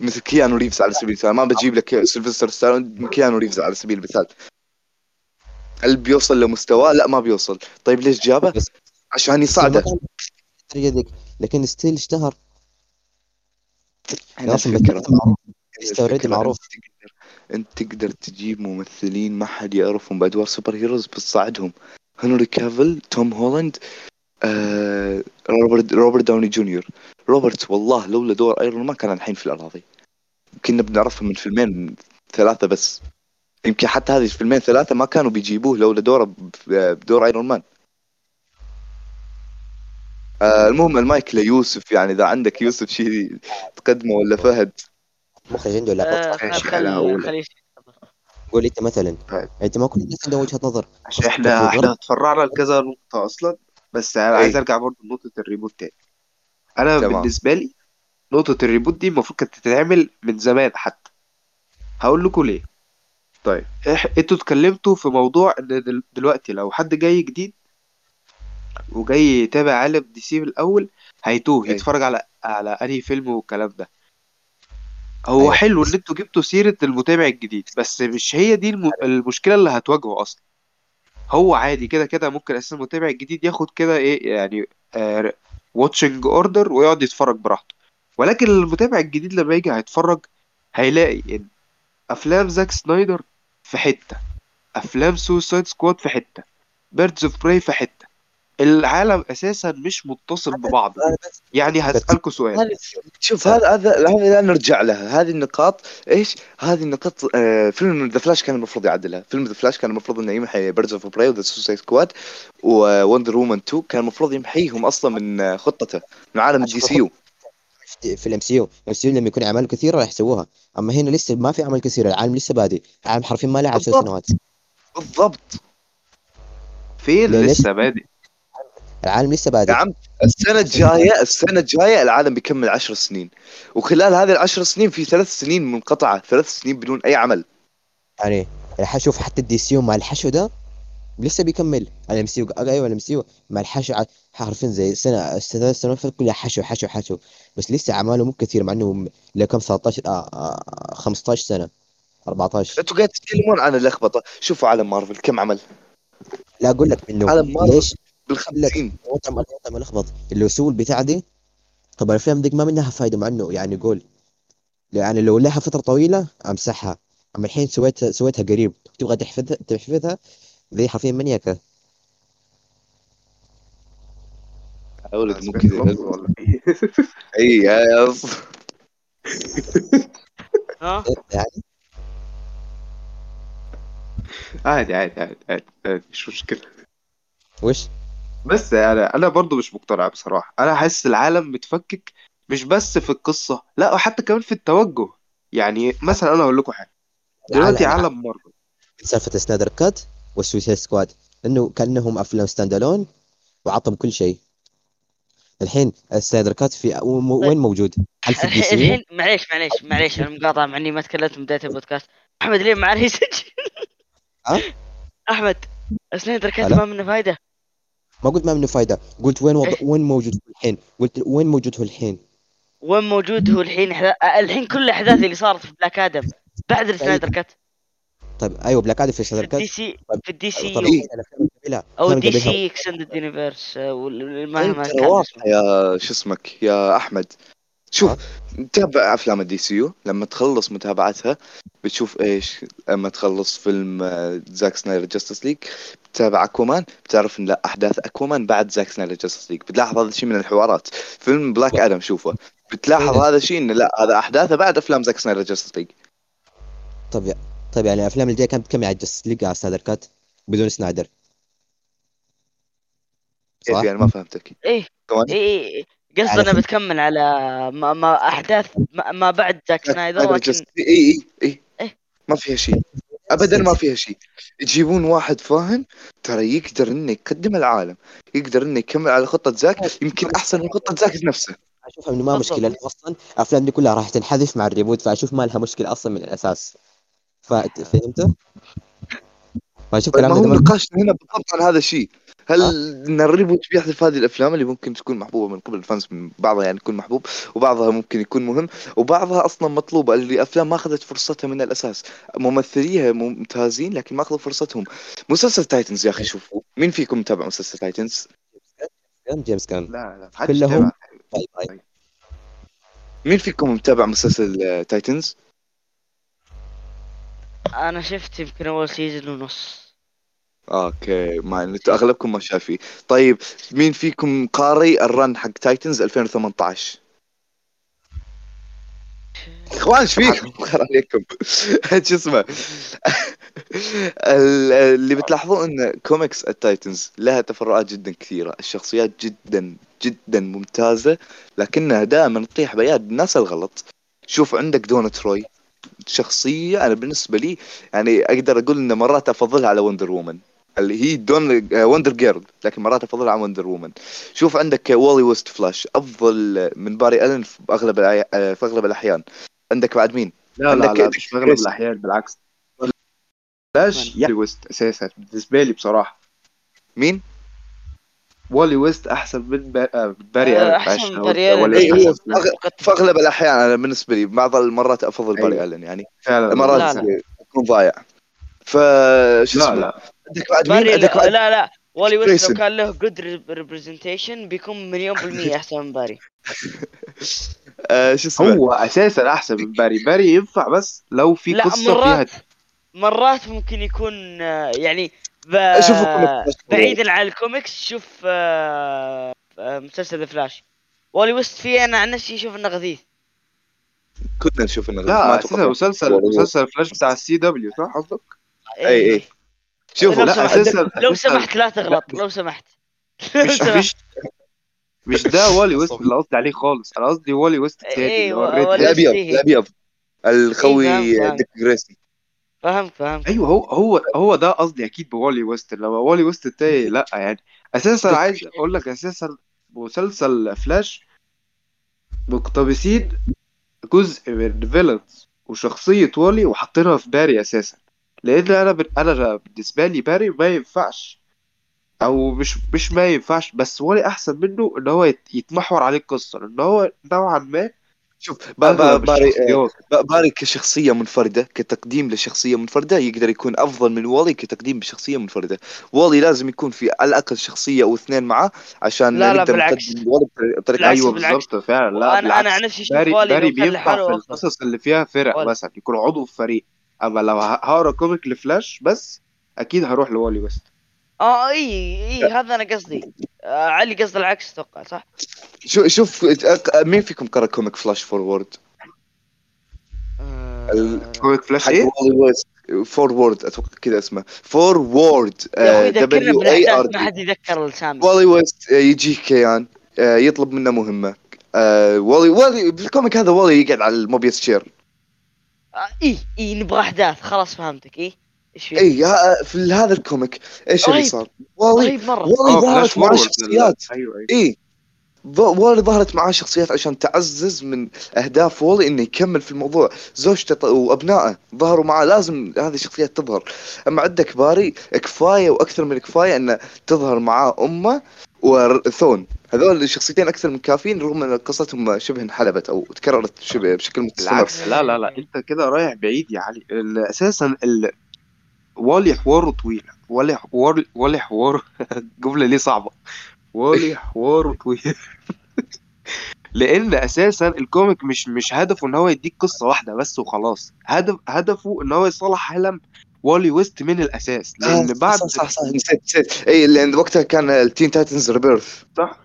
مثل كيانو ريفز على سبيل المثال. ما بجيب لك سيلفستر ستالون كيانو ريفز على سبيل المثال. هل بيوصل لمستواه؟ لا ما بيوصل. طيب ليش جابه؟ عشان يصعده يدك لكن still اشتهر. أصلا. بتكلم معروف. أنت تقدر تجيب ممثلين ما حد يعرفهم بادوار superheroes بتصعدهم هنري كافل توم هولاند آه، روبرت روبرت داوني جونيور. روبرت والله لولا دور أيرون مان كان الحين في الأراضي. كنا بنعرفه من فيلمين ثلاثة بس. يمكن حتى هذه الفيلمين ثلاثة ما كانوا بيجيبوه لولا دوره بدور أيرون مان. آه المهم المايك ليوسف يعني إذا عندك يوسف شيء تقدمه ولا فهد؟ مخرج عنده لا آه، خل إيش خل على أول؟ خل يش- قول أنت مثلا. طيب. أنت ما كل الناس وجهة نظر. إحنا في إحنا اتفرعنا لكذا نقطة أصلا. بس أنا أي. عايز أرجع برضه لنقطة ال reboot تاني. أنا تمام. بالنسبة لي نقطة ال reboot دي المفروض كانت تتعمل من زمان حتى هقول لكم ليه طيب إح... أنتوا اتكلمتوا في موضوع إن دل... دلوقتي لو حد جاي جديد وجاي يتابع عالم DC من الأول هيتوه أي. يتفرج على على أنهي فيلم والكلام ده هو أيوة. حلو إن أنتوا جبتوا سيرة المتابع الجديد بس مش هي دي الم... المشكلة اللي هتواجهه أصلا هو عادي كده كده ممكن أساسا المتابع الجديد ياخد كده إيه يعني watching order ويقعد يتفرج براحته. ولكن المتابع الجديد لما يجي هيتفرج هيلاقي إن أفلام زاك سنايدر في حتة أفلام سوسايد سكواد في حتة Birds of Prey في حتة العالم أساسا مش متصل ببعض يعني هسألكوا سؤال. شوف هذا هذا هذا لا نرجع لها. هذه النقاط إيش؟ هذه النقاط آه فيلم The Flash كان المفروض يعدلها. فيلم The Flash كان المفروض إنه يمحي Birds of Prey و The Suicide Squad و Wonder Woman 2 كان المفروض يمحيهم أصلا من خطته من عالم ال DCU في ال MCU ال MCU لما يكون أعمال كثيرة راح يسووها. أما هنا لسه ما في أعمال كثيرة. العالم لسه بادئ. العالم حرفيا ما لعب ثلاث. سنوات. بالضبط. فين؟ لسه بادئ؟ العالم لسه يا بادئ عم السنة الجاية السنة الجاية العالم بيكمل عشر سنين. وخلال هذه العشر سنين في ثلاث سنين منقطعة ثلاث سنين بدون أي عمل. يعني راح أشوف حتى ال DC مع الحشو ده لسه بيكمل. ال MCU أيوه ال MCU مع الحشو حرفيا زي سنة ثلاث سنوات فاتت كلها حشو حشو حشو. بس لسه أعماله مو كثير مع إنه له كم 13 آه آه 15 سنة 14 أنتوا قاعد تتكلمون عن اللخبطة. شوفوا عالم مارفل كم عمل. لا أقول لك إنه عالم مارفل ليش بالخمسين وانت ملخبط اللي يسوي البتاع دي طب الافلام ديك ما منها فايدة مع إنه يعني يقول يعني لو لها فترة طويلة امسحها أما الحين سويتها سويتها قريب. تبغى تحفظها تحفظها؟ ذي حرفيا منيكة. لفظ ولا إيه؟ إي يا ها؟ *laughs* يعني؟ عادي عادي عادي عادي. عادي، مش مشكلة. وش؟ بس أنا أنا برضو مش مقتنع بصراحة. أنا حاسس العالم متفكك مش بس في القصة لا وحتى كمان في التوجه. يعني مثلا أنا أقول لكم حاجة. دلوقتي العالم- عالم مارفل. سالفة Snyder Cut وال Suicide Squad. لأنه كأنهم أفلام stand alone وعطهم كل شيء. الحين Snyder Cut في وين موجود؟ هل في ال DC؟ الحين معليش معليش معليش أنا مقاطع مع إني ما تكلمت من بداية البودكاست. أحمد ليه ما عليه يسجل ها؟ أحمد Snyder Cut هلا؟ ما منه فايدة. ما قلت ما منه فايدة قلت وين وض... إيه؟ وين موجود هو الحين؟ قلت وين موجود هو الحين؟ وين موجود هو الحين. الحين كل الأحداث اللي صارت في بلاك آدم بعد ال Snyder Cut طيب أيوه بلاك آدم في في Snyder Cut ال DC في ال DC أو D. C Extended Universe ما طيب، كان يا شو اسمك يا أحمد شوف؟ تابع أفلام ال DCU. لما تخلص متابعتها بتشوف إيش؟ لما تخلص فيلم آه، زاك سنايدر Justice League بتتابع أكوامان بتعرف إن لا أحداث أكوامان بعد زاك سنايدر Justice League. بتلاحظ هذا الشيء من الحوارات. فيلم بلاك آدم شوفه. بتلاحظ إيه. هذا الشيء إن لا هذا أحداثه بعد أفلام زاك سنايدر Justice League. طيب. طيب يعني الافلام الجاية كانت بتكمل على Justice League على Snyder Cut بدون سنايدر. كيف صح؟ يعني ما فهمتك. إيه إيه. قصدنا فيلم- بتكمل على ما, ما أحداث ما, ما بعد زاك سنايدر لكن اي اي إي. إيه. ما فيها شيء. ابدا ما فيها شيء. يجيبون واحد فاهم ترى يقدر إنه يقدم العالم يقدر إنه يكمل على خطة زاك يمكن أحسن من خطة زاك نفسه. أشوف إنه ما. مشكلة أصلا الافلام دي كلها راح تنحذف مع ال reboot فأشوف ما لها مشكلة أصلا من الأساس. فهمت؟ فأشوف طيب ما كلامنا هو نقاشنا هنا بالضبط عن هذا الشيء. هل ان ال reboot بيحذف هذه الأفلام اللي ممكن تكون محبوبة من قبل؟ ال fans من بعضها يعني يكون محبوب وبعضها ممكن يكون مهم وبعضها أصلا مطلوبة اللي أفلام ما أخذت فرصتها من الأساس. ممثليها ممتازين لكن ما أخذوا فرصتهم. مسلسل تايتنز يا أخي شوفوا مين فيكم متابع مسلسل تايتنز كان جيمس غان لا لا كلهم تابع. باي باي مين فيكم متابع مسلسل آه، تايتنز أنا شفت يمكن أول سيزون ونص. okay ما أنتوا أغلبكم ما شايفين. طيب مين فيكم قاري ال run حق تايتنز 2018 إخوان إيش فيكم خير *laughs* عليكم. *laughs* شو اسمه؟ ال- اللي بتلاحظون إن كوميكس التايتنز لها تفرعات جدا كثيرة. الشخصيات جدا جدا ممتازة لكنها دائما تطيح بيد الناس الغلط. شوف عندك دونا تروي شخصية أنا بالنسبة لي يعني أقدر أقول إن مرات أفضلها على وندر وومن اللي هي دون وندر جيرل لكن مرات افضلها على وندر وومن شوف عندك وولي ويست فلاش أفضل من باري الن في أغلب الأي- في أغلب الأحيان. عندك بعد مين؟ لا لا عندك لا مش في أغلب كريس. الأحيان بالعكس. فلاش والي ويست أساسا بالنسبة لي بصراحة. مين؟ والي ويست أحسن من با- آه، من باري آه، الن أحسن معلش، من باري إيه،. أغ- في أغلب الأحيان أنا بالنسبة لي بعض المرات أفضل باري أيوة. الن يعني. فعلا. مرات لا، لا. يكون ضايع. ف شو لا اسمه؟ لا. عندك بعد مين؟ باري عندك لا لا, لا. والي ويست. لو كان له good representation بيكون مليون بالمية أحسن من باري *laughs* آه، شو اسمه هو أساسا أحسن من باري باري ينفع بس لو في مرات فيها مرات ممكن يكون آه، يعني ب... بعيدا عن الكوميكس شوف آه، مسلسل ذا فلاش والي ويست فيه أنا عن نفسي أشوف إنه غثيث كنا نشوف إنه لا. أساسا مسلسل. مسلسل فلاش بتاع السي دبليو صح قصدك؟ اي اي لو لا سمحت أساسا لو سمحت لا تغلط لو سمحت. لو مش سمحت. مش مش ده *laughs* والي ويست اللي قصدي عليه خالص. أنا قصدي والي ويست التاني إيه،. الأبيض. الأبيض. الخوي إيه، فاهم، فاهم. ديك جريسون فهمت فهمت. أيوه هو هو هو ده قصدي أكيد بوالي ويست. لما والي ويست التاني لا يعني أساسا عايز أقول لك أساسا مسلسل فلاش مقتبسين جزء من villains وشخصية والي وحاطينها في باري أساسا. لأن أنا بن... أنا بالنسبة لي باري ما ينفعش. أو مش مش ما ينفعش بس والي أحسن منه إن هو يت- يتمحور عليه القصة. لأن هو نوعا ما شوف باري با- باري كشخصية منفردة كتقديم لشخصية منفردة يقدر يكون أفضل من وولي كتقديم بشخصية منفردة. وولي لازم يكون في على الأقل شخصية أو اثنين معاه عشان لا، لا، بالعكس. وولي بطريقة بالعكس، بالعكس. بالظبط فعلا. لا وأنا بالعكس. أنا عن نفسي باري والي باري بينفع في افضل القصص اللي فيها فرق والي. مثلا يكون عضو في فريق. أما لو ه- هقرأ comic لفلاش بس أكيد هروح لوالي ويست. آه إي إي هذا أنا قصدي. آه علي قصد العكس أتوقع صح؟ شوف شوف مين فيكم قرأ comic فلاش فورورد؟ آه comic فلاش إيه؟ فورورد أتوقع كذا اسمه. فورورد ذكرنا دبليو إي أر بالاحداث ما حد يذكر الاسامي وولي ويست آه، يجيه كيان آه، يطلب منه مهمة. آه، وولي وولي بال comic هذا وولي يقعد على الموبيوس chair. آه اي اي نبغى أحداث. خلاص فهمتك. اي إيش في؟ اي ها- في هذا ال comic إيش اللي رهيب. صار؟ مرة. وولي آه ظهرت معاه شخصيات. أيوه أيوه. اي ظ- وولي ظهرت معاه شخصيات عشان تعزز من أهداف وولي إنه يكمل في الموضوع. زوجته وأبنائه ظهروا معاه. لازم هذه الشخصيات تظهر. أما عندك باري كفاية وأكثر من كفاية إنه تظهر معاه أمه. وثون. هذول الشخصيتين أكثر من كافيين رغم أن قصتهم شبه انحلبت أو تكررت شبه بشكل مستمر. بالعكس. لا لا لا. أنت كده رايح بعيد يا علي. أساسا ال... والي حواره طويل. والي حوار والي حوار. *laughs* الجمله ليه صعبة. والي حواره طويل. *laughs* لأن أساسا ال comic مش مش هدفه إن هو يديك قصة واحدة بس وخلاص. هدف هدفه إن هو يصلح عالم والي ويست من الأساس لأن آه، بعد صح صح صح نسيت نسيت. اي لأن وقتها كان التين تايتنز ريبيرث صح.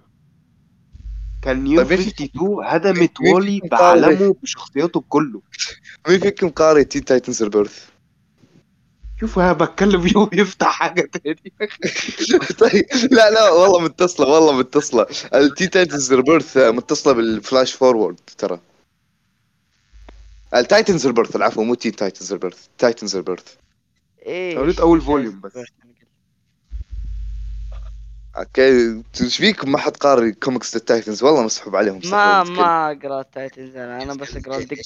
كان نيو طيب مين في- 52 هدمت والي بعالمه بشخصياته بكله. *laughs* مين فيكم قاري تين تايتنز ريبيرث؟ شوف أنا بتكلم *laughs* يوم يفتح حاجة تاني *laughs* طيب لا لا والله متصلة والله متصلة. التين تايتنز ريبيرث متصلة بالفلاش فورورد ترى. التايتنز ريبيرث العفو مو تين تايتنز ريبيرث تايتنز ريبيرث إيه قريت أول volume بس. okay إيش فيكم ما حد قاري كوميكس التايتنز والله مسحوب عليهم ما ما أقرأ تايتنز أنا أنا بس أقرأ ديك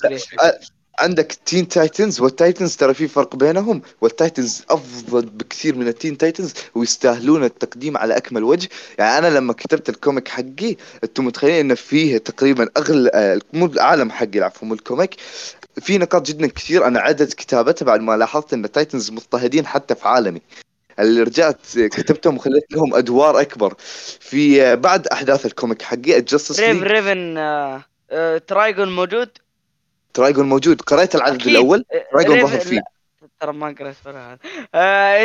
عندك تين تايتنز والتايتنز ترى في فرق بينهم والتايتنز أفضل بكثير من التين تايتنز ويستاهلون التقديم على أكمل وجه. يعني أنا لما كتبت ال comic حقي أنتم متخيلين إن فيه تقريبا أغلى آه، مو العالم حقي العفو مو ال comic. في نقاط جدا كثير. أنا عدت كتابتها بعد ما لاحظت إن التايتنز مضطهدين حتى في عالمي. اللي رجعت كتبتهم وخليت لهم أدوار أكبر. في بعد أحداث الكوميك حقي الجستس ريف ريفن آه، آه، ترايجون موجود؟ ترايجون موجود. قريت العدد أكيد. الأول؟ آه، ترايجون ظهر فيه. ترى ما قريت ولا هذا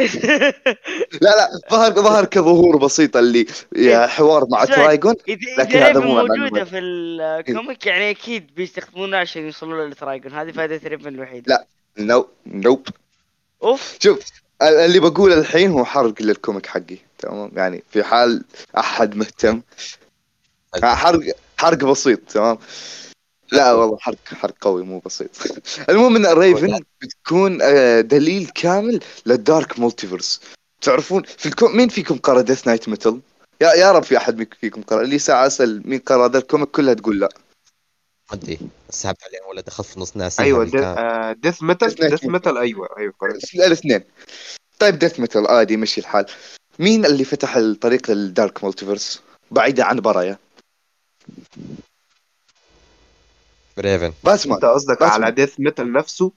لا لا ظهر ظهر كظهور بسيط اللي يا حوار مع ترايجون اذا لكن هذا مو موجودة. في الكوميك يعني أكيد بيستخدمونها عشان يوصلوا للترايجون هذه فائدة ريفن الوحيدة. لا. no nope. أوف. شوف اللي بقوله الحين هو حرق لل comic حقي. تمام؟ يعني في حال أحد مهتم. حرق حرق بسيط تمام؟ لا والله حرق حرق قوي مو بسيط. *laughs* المهم إن ريفن بتكون آه، دليل كامل لل Dark Multiverse تعرفون في الكوم مين فيكم قرأ Death Night Metal يا يا رب في أحد فيكم قرأ. اللي ساعة أسأل مين قرأ ذا ال comic كلها تقول لا. ما أدري. سحبت عليه ولا دخلت في نص ناسي أيوه ديث Metal. ديث ميتال أيوه أيوه. الاثنين. طيب Death Metal عادي يمشي الحال. مين اللي فتح الطريق لل Dark Multiverse بعيدا عن برايا. ريفن. باتمان انت قصدك بس- على Death Metal نفسه؟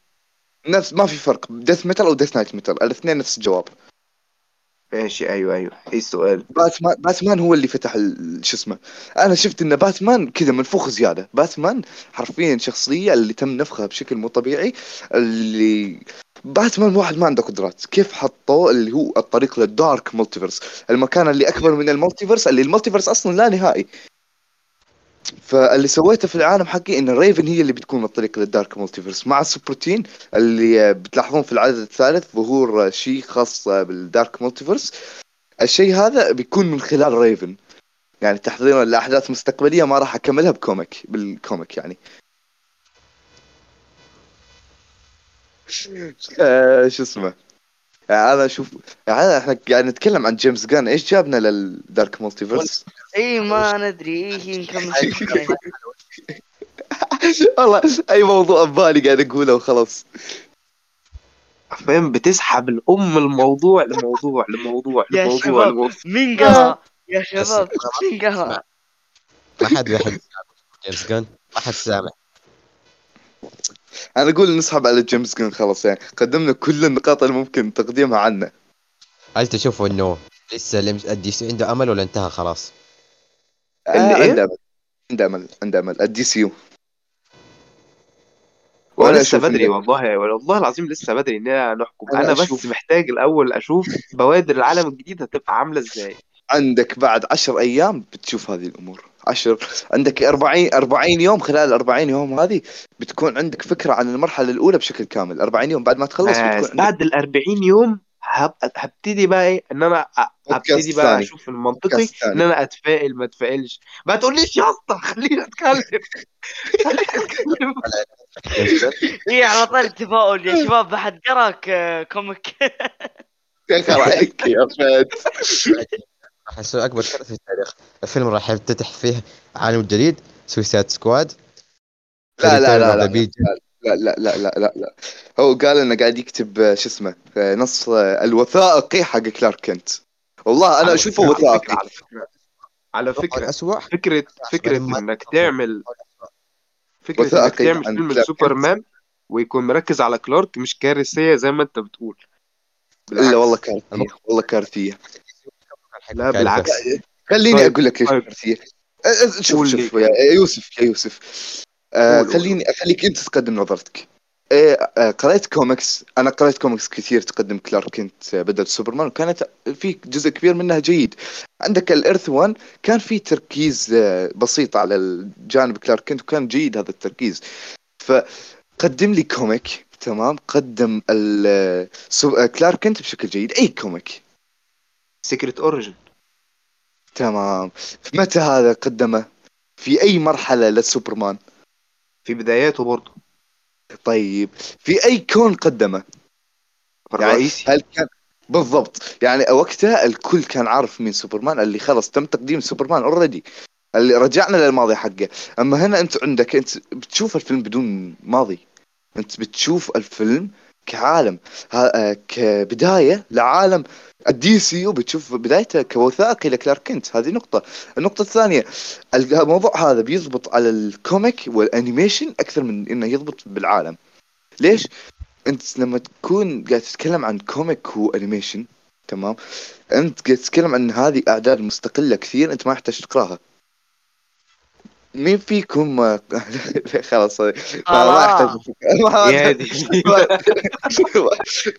نفس ما في فرق. Death Metal أو Death Night Metal الاثنين نفس الجواب. ماشي أيوه أيوه. إيه السؤال. باتمان باتمان هو اللي فتح ال- شو اسمه. أنا شفت إن باتمان كذا منفوخ زيادة. باتمان حرفيا شخصية اللي تم نفخها بشكل مو طبيعي اللي باتمان واحد ما عنده قدرات. كيف حطوه اللي هو الطريق لل Dark Multiverse المكان اللي أكبر من ال Multiverse اللي ال Multiverse أصلا لا نهائي. فاللي سويته في العالم حقي إن ريفن هي اللي بتكون الطريق لل Dark Multiverse مع السوبروتين اللي بتلاحظون في العدد الثالث ظهور شيء خاص بال Dark Multiverse الشيء هذا بيكون من خلال ريفن يعني تحضيرا لاحداث مستقبليه ما راح أكملها ب comic بال comic يعني. *laughs* آه، شو اسمه؟ يعني أنا أشوف يعني إحنا قاعد نتكلم عن جيمس غان إيش جابنا لل Dark Multiverse إي ما ندري إيه. *laughs* والله أي موضوع ببالي قاعد اقوله وخلاص. فاهم بتسحب الأم الموضوع لموضوع لموضوع يا لموضوع شباب. لموضوع. مين قرا يا شباب مين قرا ما حد بيحب جيمس غان ما حد سامع أنا أقول نسحب على جيمس غان خلاص يعني. قدمنا كل النقاط اللي ممكن تقديمها عنه. هل تشوفوا إنه لسه ال DC عنده أمل ولا انتهى خلاص؟ اللي آه،؟ عنده أمل. عنده أمل. عنده أمل. ال DCU. وأنا وأنا لسه بدري والله. والله العظيم لسه بدري اننا نحكم أنا أنا, بس أشوف- محتاج الأول أشوف بوادر العالم الجديد هتبقى عاملة إزاي. عندك بعد عشر أيام بتشوف هذه الأمور. عشر. عندك 40 40 يوم خلال ال 40 يوم هذه بتكون عندك فكرة عن المرحلة الأولى بشكل كامل. 40 يوم بعد ما تخلص بتكون عندك بعد ال 40 يوم هبتدي بقى إيه؟ إن أنا هبتدي بقى ثاني. أشوف المنطقي. إن أنا أتفائل ما أتفائلش. ما تقوليش يا اسطى خليني أتكلم. خليني *laughs* اتكلم إيه على طاري التفاؤل يا شباب بحد قرا ك- comic؟ يا أخي عليك يا فهد؟ *laughs* راح يصير أكبر كارثه في التاريخ. الفيلم راح يفتتح فيه عالم جديد Suicide Squad لا لا لا لا لا لا لا لا لا لا هو قال إنه قاعد يكتب آه، شو اسمه آه، نص آه، الوثائقي حق كلارك كنت. والله أنا أشوفه على فكرة- وثائقي. على فكرة على فكرة. اسوء فكرة فكرة لما- إنك تعمل فكرة إنك تعمل عن فيلم سوبرمان ويكون مركز على كلارك مش كارثية زي ما أنت بتقول. إلا والله. كارثية والله كارثية. لا بالعكس. خليني طيب، أقول لك ليش طيب. كارثيه أه، أه، شوف شوف لي. يا يوسف يا يوسف. آه. خليني أخليك أنت تقدم نظرتك. إيه آه قريت كوميكس؟ أنا قريت كوميكس كثير تقدم كلارك كنت بدل سوبرمان وكانت في جزء كبير منها جيد. عندك ال Earth 1 كان في تركيز آه بسيط على الجانب كلارك كنت وكان جيد هذا التركيز. فقدم لي comic تمام؟ قدم ال- آه، آه، كلارك كنت بشكل جيد. أي comic. Secret Origin تمام. متى هذا قدمه؟ في أي مرحلة للسوبرمان في بداياته برضه طيب. في أي كون قدمه؟ يعني الرئيسي هل كان بالضبط. يعني وقتها الكل كان عارف مين سوبرمان اللي خلص تم تقديم سوبرمان already اللي رجعنا للماضي حقه. أما هنا أنت عندك أنت بتشوف الفيلم بدون ماضي. أنت بتشوف الفيلم كعالم. آه، كبداية لعالم ال DCU بتشوف بدايته كوثائقي لكلارك كنت. هذه نقطة. النقطة الثانية الموضوع هذا بيضبط على ال comic وال animation أكثر من إنه يضبط بالعالم. ليش؟ أنت لما تكون قاعد تتكلم عن comic و animation تمام؟ أنت قاعد تتكلم عن هذه أعداد مستقلة كثير أنت ما يحتاج تقراها. مين فيكم ما- *laughs* خلاص ما ما دي *laughs*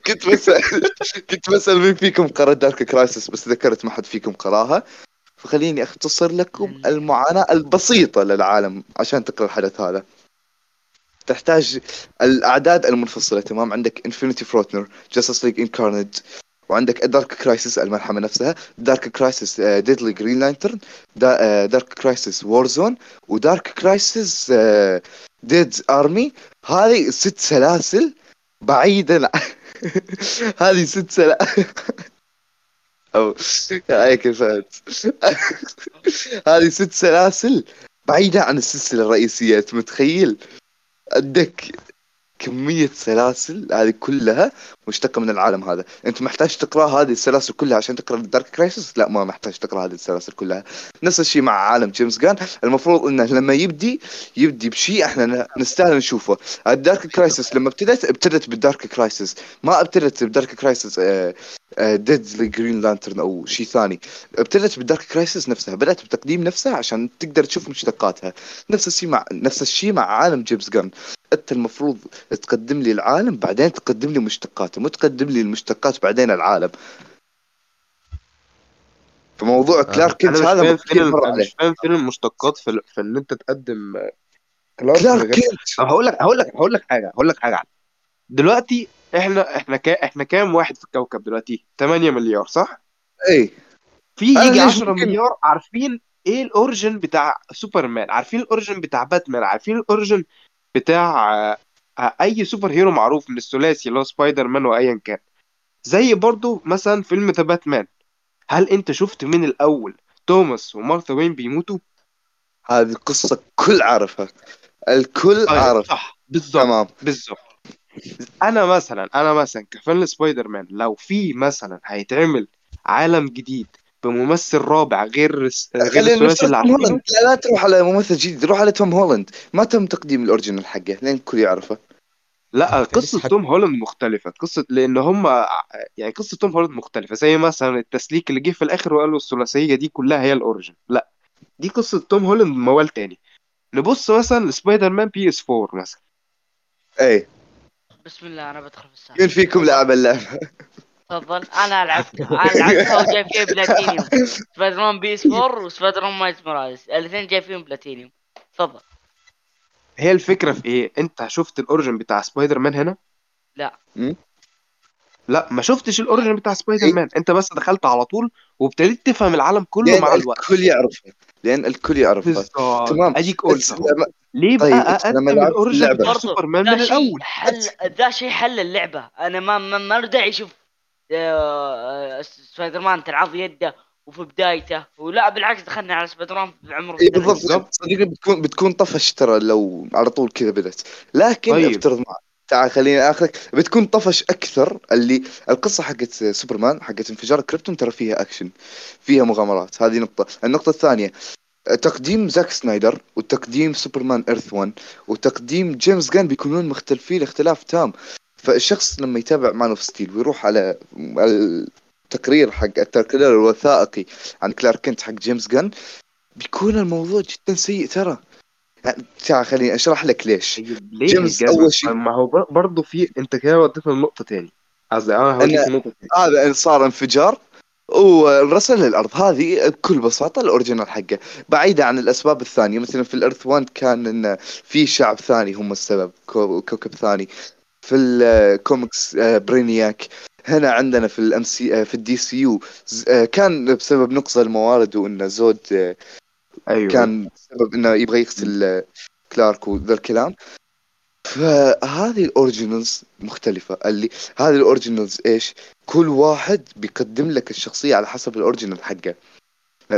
كنت بسأل كنت بسأل مين فيكم قرأ Dark Crisis بس ذكرت ما حد فيكم قراها. فخليني أختصر لكم المعاناة البسيطة للعالم عشان تقرأ الحدث هذا. تحتاج الأعداد المنفصلة تمام؟ عندك Infinite Frontier Justice League Incarnate وعندك Dark Crisis الملحمة نفسها Dark Crisis Deadly Green Lantern Dark Crisis War Zone و Dark Crisis Dead Army هذه ست سلاسل بعيدا *laughs* هذه ست سلاسل *laughs* أو هيك فهمت؟ *laughs* هذه ست سلاسل بعيدة عن السلسلة الرئيسية أنت متخيل؟ عندك كمية سلاسل هذه كلها مشتقة من العالم هذا. أنت محتاج تقرأ هذه السلاسل كلها عشان تقرأ Dark Crisis لا ما محتاج تقرأ هذه السلاسل كلها. نفس الشيء مع عالم جيمس غان المفروض إنه لما يبدي يبدي بشيء إحنا نستاهل نشوفه. ال Dark Crisis لما ابتدت ابتدت بال Dark Crisis ما ابتدت ب Dark Crisis Deadly Green Lantern أو شيء ثاني. ابتدت بال Dark Crisis نفسها. بدأت بتقديم نفسها عشان تقدر تشوف مشتقاتها. نفس الشيء مع نفس الشيء مع عالم جيمس غان أنت المفروض تقدم لي العالم بعدين تقدم لي مشتقاته مو تقدم لي المشتقات بعدين العالم. فموضوع كلارك كنت هذا مش فاهم فين المشتقات في, في ان أنت تقدم آه، كلارك. كنت هقول لك هقول لك هقول لك حاجة هقول لك حاجة. دلوقتي إحنا إحنا كا إحنا كام واحد في الكوكب دلوقتي؟ 8 مليار صح؟ اي في يجي ليش 10 ممكن- مليار عارفين إيه ال origin بتاع سوبرمان؟ عارفين ال origin بتاع باتمان؟ عارفين الأوريجن بتاع آه، أي superhero معروف من الثلاثي اللي هو سبايدر مان وأيا كان. زي برضو مثلا فيلم The Batman. هل أنت شفت من الأول توماس ومارثا وين بيموتوا؟ هذه القصة كل عارفها. الكل طيب عارف. صح بالظبط تمام. بالظبط أنا مثلا أنا مثلا ك fan سبايدر مان لو في مثلا هيتعمل عالم جديد بممثل رابع غير الس- غير خلينا الثلاثي اللي توم عارفينه هولاند لا لا تروح على ممثل جديد روح على توم هولاند ما تم تقديم ال original حقه لين الكل يعرفه. لا لسه قصة حد- توم هولاند مختلفة. قصة لأن هم يعني قصة توم هولاند مختلفة. زي مثلا التسليك اللي جه في الآخر وقالوا الثلاثية دي كلها هي ال origin لا دي قصة توم هولاند موال تاني. نبص مثلا لسبايدر مان PS 4 مثلا. اي بسم الله أنا بدخل في السالفه مين فيكم لعب اللعبة. تفضل. أنا لعبت أنا لعبتها *laughs* وجاي فيها بلاتينيوم. سبايدر مان PS 4 وسبايدر مان مايلز موراليس. الاثنين جاي فيهم بلاتينيوم. تفضل. هي الفكرة في إيه؟ أنت شفت ال origin بتاع سبايدر مان هنا؟ لا. لا ما شفتش ال origin بتاع سبايدر إيه؟ مان. أنت بس دخلت على طول وابتديت تفهم العالم كله مع الوقت. الكل يعرفه لأن الكل يعرفه بالظبط. تمام. بس قلت ليه طيب، بقى ال origin اللعبة- بتاع برضو سوبرمان the man حل ذا شيء حل اللعبة. أنا ما ما, ما له داعي أشوف سبايدر مان تنعض يده وفي بدايته. ولا بالعكس دخلنا على سبايدر مان بعمره اي. بالضبط. صدقني بتكون بتكون طفش ترى لو على طول كذا بدت لكن طيب. أفترض معي تعال خليني اخذك بتكون طفش أكثر اللي القصة حقت سوبرمان حقت انفجار كريبتون ترى فيها أكشن فيها مغامرات. هذه نقطة. النقطة الثانية تقديم زاك سنايدر وتقديم سوبرمان Earth 1 وتقديم جيمس غان بيكونون مختلفين اختلاف تام. فالشخص لما يتابع Man of Steel ويروح على التقرير حق التقرير الوثائقي عن كلارك كنت حق جيمس غان بيكون الموضوع جدا سيء ترى. يعني تعال خليني أشرح لك ليش. طيب ليه جيمس؟ أول شيء. ما هو بر- برضه في أنت كده وديتنا لنقطة تاني. قصدي أنا هوديك تاني. هذا إن صار انفجار ورسل للارض هذه بكل بساطة ال original حقه. بعيده عن الأسباب الثانية مثلا في ال Earth 1 كان إن في شعب ثاني هم السبب كو- كوكب ثاني. في الكوميكس آه، برينياك هنا عندنا في ال MC في ال DCU كان بسبب نقص الموارد وان زود آه، أيوه. كان سبب إنه يبغى يقتل آه، كلارك وذا الكلام. فهذه ال originals مختلفة. اللي هذه ال originals إيش؟ كل واحد بيقدم لك الشخصية على حسب ال original حقه.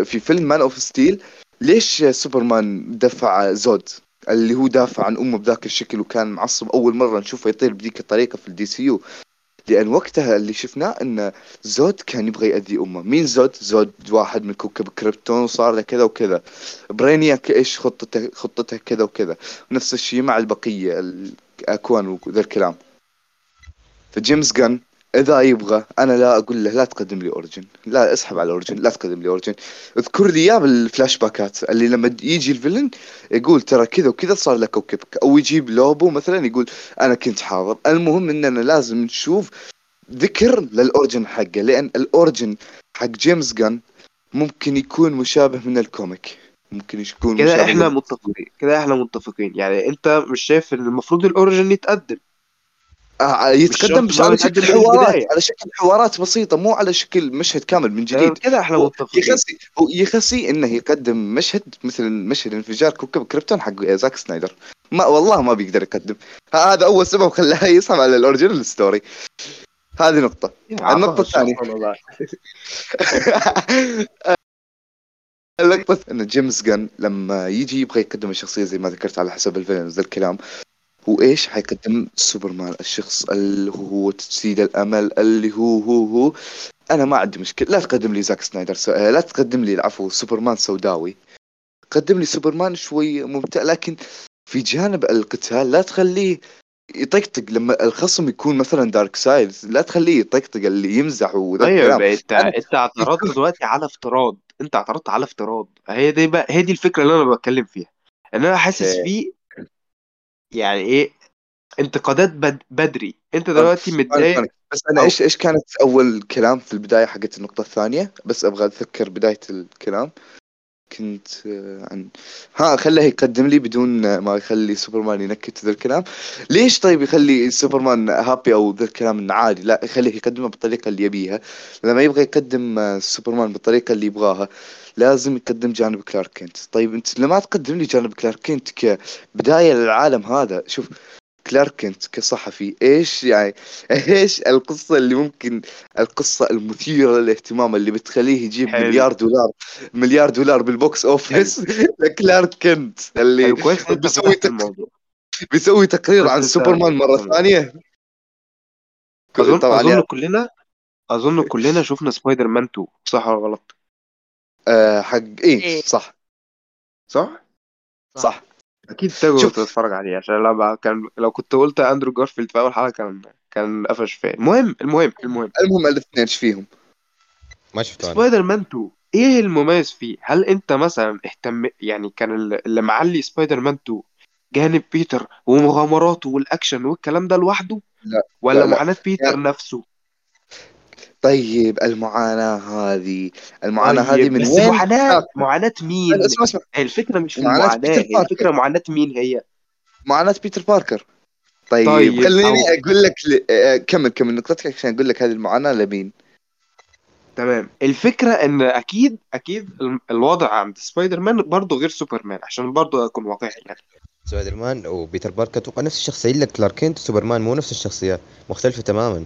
في فيلم Man of Steel ليش سوبرمان دفع زود؟ اللي هو دافع عن أمه بذاك الشكل وكان معصب. أول مرة نشوفه يطير بذيك الطريقة في ال DCU. لأن وقتها اللي شفناه إن زود كان يبغى يأذي أمه. مين زود؟ زود واحد من كوكب كريبتون وصار له كذا وكذا. برينياك إيش خطته خطته كذا وكذا. نفس الشيء مع البقية الاكوان وذا الكلام. فجيمس غان إذا يبغى أنا لا أقول له لا تقدم لي origin لا اسحب على origin لا تقدم لي origin اذكر لي إياه بالفلاش باكات اللي لما يجي ال villain يقول ترى كذا وكذا صار له كوكبك أو يجيب لوبو مثلا يقول أنا كنت حاضر. المهم اننا لازم نشوف ذكر لل origin حقه لأن ال origin حق جيمس غان ممكن يكون مشابه من ال comic. ممكن يكون مشابه إحنا متفقين كده إحنا متفقين. يعني أنت مش شايف إن المفروض ال origin يتقدم. يتقدم شرط إن هو على شكل يتقدم حوارات. على شكل حوارات بسيطة مو على شكل مشهد كامل من جديد. كده إحنا هو متفقين. يخسي هو يخسي إنه يقدم مشهد مثل مشهد انفجار كوكب كريبتون حق زاك سنايدر. ما والله ما بيقدر يقدم. هذا أول سبب خلاه *laughs* يصعب على ال original story. هذه نقطة. *laughs* النقطة الثانية. النقطة ان جيمس غان لما يجي يبغى يقدم الشخصية زي ما ذكرت على حسب الفيلم ذا الكلام هو إيش حيقدم سوبرمان الشخص اللي هو تجسيد الأمل اللي هو هو هو. أنا ما عندي مشكلة لا تقدم لي زاك سنايدر سو... لا تقدم لي العفو سوبرمان سوداوي. قدم لي سوبرمان شوي ممتع لكن في جانب القتال لا تخليه يطقطق. لما الخصم يكون مثلا دارك سايد لا تخليه يطقطق اللي يمزح وذا طيب الكلام. أنت أنت اعترضت *laughs* دلوقتي على افتراض. أنت اعترضت على افتراض. هي دي بقى هي دي الفكرة اللي أنا بتكلم فيها. إن أنا حاسس okay. فيه يعني إيه؟ انتقادات بد بدري. أنت دلوقتي أنا- متضايق؟ بس أنا إيش إيش كانت أول كلام في البداية حقت النقطة الثانية؟ بس أبغى أتذكر بداية الكلام. كنت آه، عن ها خليه يقدم لي بدون ما يخلي سوبرمان ينكت ذا الكلام. ليش طيب يخلي سوبرمان happy أو ذا الكلام عادي؟ لا يخليه يقدمه بالطريقة اللي يبيها. لما يبغى يقدم آه، سوبرمان بالطريقة اللي يبغاها لازم يقدم جانب كلارك كنت. طيب انت لما تقدم لي جانب كلارك كنت كبداية للعالم هذا شوف كلارك كنت كصحفي إيش يعني؟ *laughs* إيش القصة اللي ممكن القصة المثيرة للاهتمام اللي بتخليه يجيب حلو. مليار دولار مليار دولار بال box office *laughs* لكلارك كنت اللي بيسوي بيسوي تقرير عن سوبرمان مرة. ثانية. اظن طبعا أظن يعني كلنا أظن كلنا شفنا سبايدر مان 2 صح ولا غلط؟ آه حق إيه إيه. صح. صح؟ صح. أكيد تقدر شوف. تتفرج عليه عشان لما كان لو كنت قلت أندرو جارفيلد في أول حلقة كان كان قفش فيها المهم المهم المهم. المهم الاثنين إيش فيهم. ما شفته سبايدر مان 2 إيه المميز فيه؟ هل أنت مثلا اهتم يعني كان ال- اللي معلي سبايدر مان 2 جانب بيتر ومغامراته والأكشن والكلام ده لوحده؟ لا، ولا لا، لا. معاناة بيتر يعني- نفسه؟ طيب المعاناة هذه المعاناة هذه طيب من بس وين معاناة معاناة مين؟ اسمع اسمع. الفكرة مش في معاناة المعاناة بيتر هي باركر. الفكرة معاناة مين هي؟ معاناة بيتر باركر. طيب, طيب، خليني أو- أقول لك ل... آه، كمل كمل نقطتك عشان أقول لك هذه المعاناة لمين. تمام. الفكرة إن أكيد أكيد ال- الوضع عند سبايدر مان برضه غير سوبرمان عشان برضه أكون واقعي يعني. سبايدر مان وبيتر باركر أتوقع نفس الشخصية إلا كلارك وسوبرمان مو نفس الشخصيات مختلفة تماما.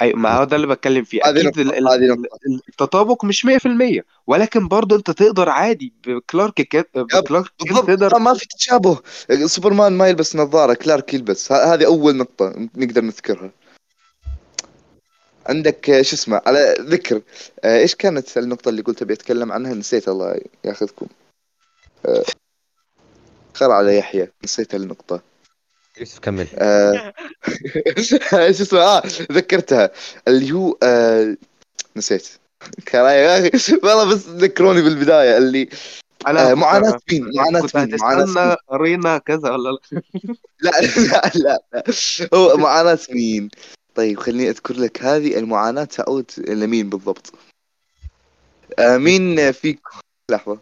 أيوه ما هو ده اللي بتكلم فيه. هذه أكيد نقطة، هذه نقطة. التطابق مش 100% ولكن برضه أنت تقدر عادي بكلارك كنت بكلارك بالضبط. تقدر ما في تشابه. سوبرمان ما يلبس نظارة كلارك يلبس. هذه أول نقطة نقدر نذكرها. عندك آه، شو اسمه على ذكر آه، إيش كانت النقطة اللي قلت أبي أتكلم عنها؟ نسيت الله ياخذكم. آه، خر على يحيى نسيت النقطة. يوسف كمل. آه، *laughs* إيش اسمه؟ آه ذكرتها. اللي هو آه نسيت. كان يا أخي والله بس ذكروني بالبداية. اللي آه معاناة مين؟ معاناة كنت مين؟ معاناة هتستنى مين؟ قرينا كذا ولا لا؟ لا *laughs* لا لا, لا. هو معاناة مين؟ طيب خليني أذكر لك هذه المعاناة. تعود لمين بالضبط؟ آه مين فيكم؟ لحظة.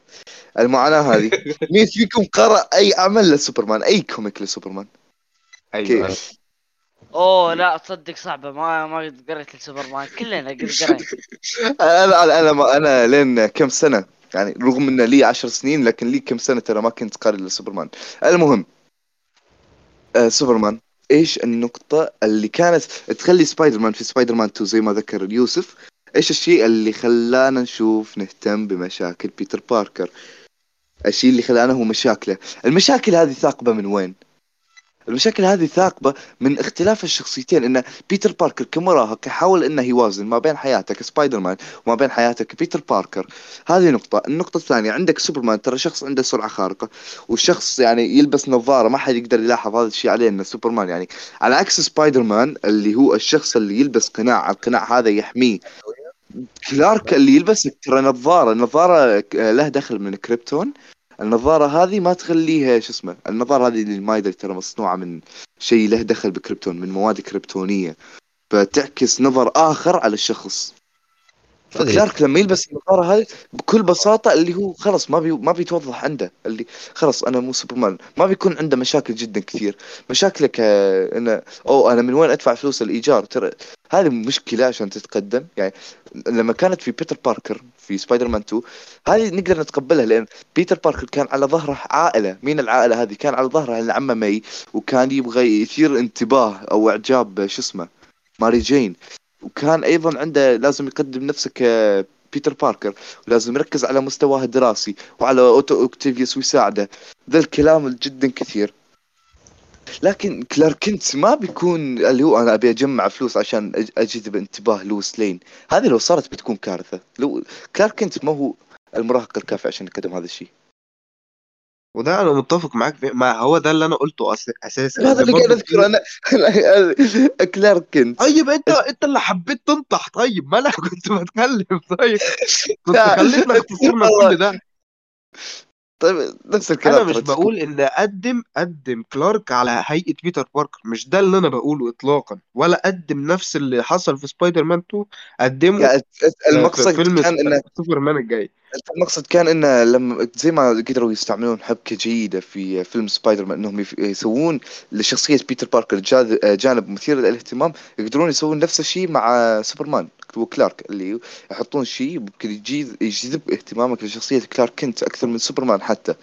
المعاناة هذه. *laughs* مين فيكم قرأ أي عمل لسوبرمان؟ أي comic لسوبرمان؟ أيوه. كيف؟ أوه لا تصدق صعبة. ما ما قد قريت السوبرمان كلنا قد قرينا. *laughs* أنا أنا أنا, ما أنا لين كم سنة؟ يعني رغم إن لي عشر سنين لكن لي كم سنة ترى ما كنت قارئ لسوبرمان المهم آه سوبرمان إيش النقطة اللي كانت تخلي سبايدر مان في سبايدر مان 2 زي ما ذكر يوسف؟ إيش الشيء اللي خلانا نشوف نهتم بمشاكل بيتر باركر؟ الشيء اللي خلانه هو مشاكله. المشاكل هذه نابعة من وين؟ المشاكل هذه نابعة من اختلاف الشخصيتين إن بيتر باركر كمراهق يحاول إنه يوازن ما بين حياته كسبايدر مان وما بين حياته كبيتر باركر. هذه نقطة. النقطة الثانية عندك سوبرمان ترى شخص عنده سرعة خارقة والشخص يعني يلبس نظارة ما حد يقدر يلاحظ هذا الشيء عليه إنه سوبرمان يعني. على عكس سبايدر مان اللي هو الشخص اللي يلبس قناع القناع هذا يحميه. كلارك اللي يلبس ترى نظارة النظارة له دخل من كريبتون. النظارة هذه ما تخليها شو اسمه النظارة هذه اللي ما يدري ترى مصنوعة من شيء له دخل بكريبتون من مواد كريبتونية فتعكس نظر آخر على الشخص. فكلارك لما يلبس النظارة هذه بكل بساطة اللي هو خلاص ما بي ما بيتوضح عنده اللي خلاص أنا مو سوبرمان ما بيكون عنده مشاكل جدا كثير. مشاكلك آه، إنه أو أنا من وين أدفع فلوس الإيجار؟ ترى هذه مشكلة عشان تتقدم. يعني لما كانت في بيتر باركر في سبايدر مان 2 هذه نقدر نتقبلها لأن بيتر باركر كان على ظهره عائلة. مين العائلة هذه؟ كان على ظهره العمة مي وكان يبغى يثير انتباه أو إعجاب شو اسمه ماري جين. وكان أيضا عنده لازم يقدم نفسه كبيتر باركر ولازم يركز على مستواه الدراسي وعلى أوتو أوكتافيوس ويساعده. ذا الكلام جدا كثير. لكن كلارك كنت ما بيكون اللي هو أنا أبي أجمع فلوس عشان اجذب انتباه لويس لين. هذه لو صارت بتكون كارثة. لو كلارك كنت ما هو المراهق الكافي عشان يقدم هذا الشيء. وده أنا متفق معاك فيه ما هو ده اللي أنا قلته أس... أساسا. هذا اللي برضه قاعد اذكره أنا كلارك كنت طيب انت أنت اللي حبيت تنطح. طيب ما أنا *laughs* كنت بتكلم. طيب كنت. خليتنا اختصرنا كل ده. طيب نفس الكلام أنا مش بقول إن اقدم قدم كلارك على هيئة بيتر باركر. مش ده اللي أنا بقوله اطلاقا. ولا قدم نفس اللي حصل في سبايدر مان 2 قدمه يعني في فيلم كان انه سوبرمان الجاي. المقصد كان إنه لما زي ما قدروا يستعملون حبكة جيدة في فيلم سبايدر مان انهم يسوون لشخصية بيتر باركر جانب مثير للاهتمام يقدرون يسوون نفس الشيء مع سوبرمان وكلارك اللي يحطون شيء ممكن يجذب اهتمامك لشخصية كلارك كنت أكثر من سوبرمان حتى.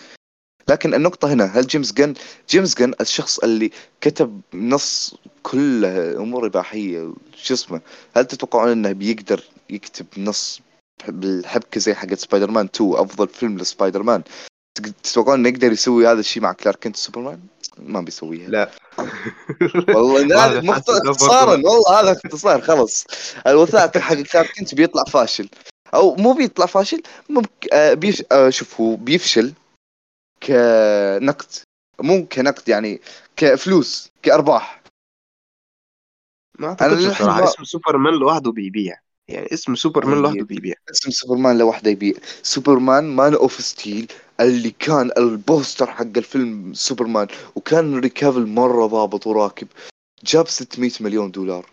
لكن النقطة هنا هل جيمس جن جيمس جن الشخص اللي كتب نص كله أمور إباحية شو اسمه هل تتوقعون إنه بيقدر يكتب نص بالحبكة زي حقت سبايدر مان 2 أفضل فيلم لسبايدر مان تتوقعون إنه يقدر يسوي هذا الشيء مع كلارك كنت سوبرمان؟ ما بيسويها. لا. *laughs* والله هذا اختصارا والله هذا اختصار خلص الوثائق حق كلارك كنت بيطلع فاشل. أو مو بيطلع فاشل ممكن آه بيش آه شوف هو بيفشل كنقد مو كنقد يعني كفلوس كأرباح. ما أعتقدش بصراحة ما اسم سوبرمان لوحده بيبيع. يعني اسم سوبرمان لوحده طيب بيبيع. اسم سوبرمان لوحده يبيع. سوبرمان Man of Steel اللي كان ال poster حق الفيلم سوبرمان وكان هنري كافل مرة ضابط وراكب جاب 600 مليون دولار.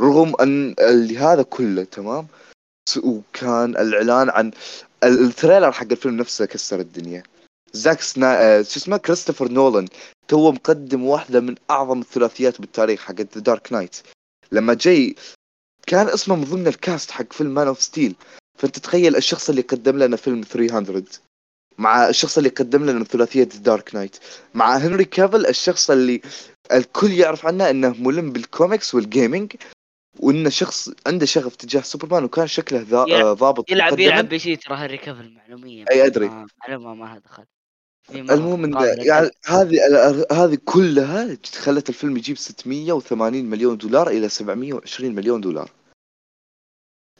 رغم أن اللي هذا كله تمام؟ وكان الإعلان عن ال- ال trailer حق الفيلم نفسه كسر الدنيا. زاك سنايدر آه، شو اسمه؟ كريستوفر نولان توه مقدم واحدة من أعظم الثلاثيات بالتاريخ حق The Dark Knight لما جاي كان اسمه من ضمن ال cast حق فيلم Man of Steel فانت تخيل الشخص اللي قدم لنا فيلم 300 مع الشخص اللي قدم لنا ثلاثية Dark Knight مع هنري كافل الشخص اللي الكل يعرف عنه إنه ملم بالكوميكس وال gaming وإنه شخص عنده شغف تجاه سوبرمان وكان شكله ذا آه، ضابط يلعب مقدماً. يلعب PC ترى هنري كافل معلوميه أي أدري. ما- معلومة ما لها دخل. المهم يعني هذه هذه كلها خلت الفيلم يجيب 680 مليون دولار إلى 720 مليون دولار.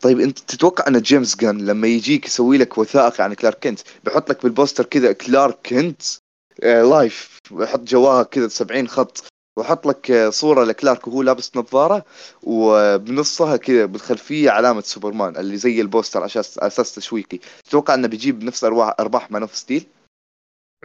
طيب انت تتوقع ان جيمس غان لما يجيك يسوي لك وثائقي عن كلارك كنت بيحط لك بال poster كذا كلارك كنت آه life ويحط جواها كذا 70 خط وحط لك آه، صورة لكلارك وهو لابس نظارة وبنصها كذا بالخلفية علامة سوبرمان اللي زي ال poster على أساس تشويقي. تتوقع انه بيجيب نفس ارواح أرباح Man of Steel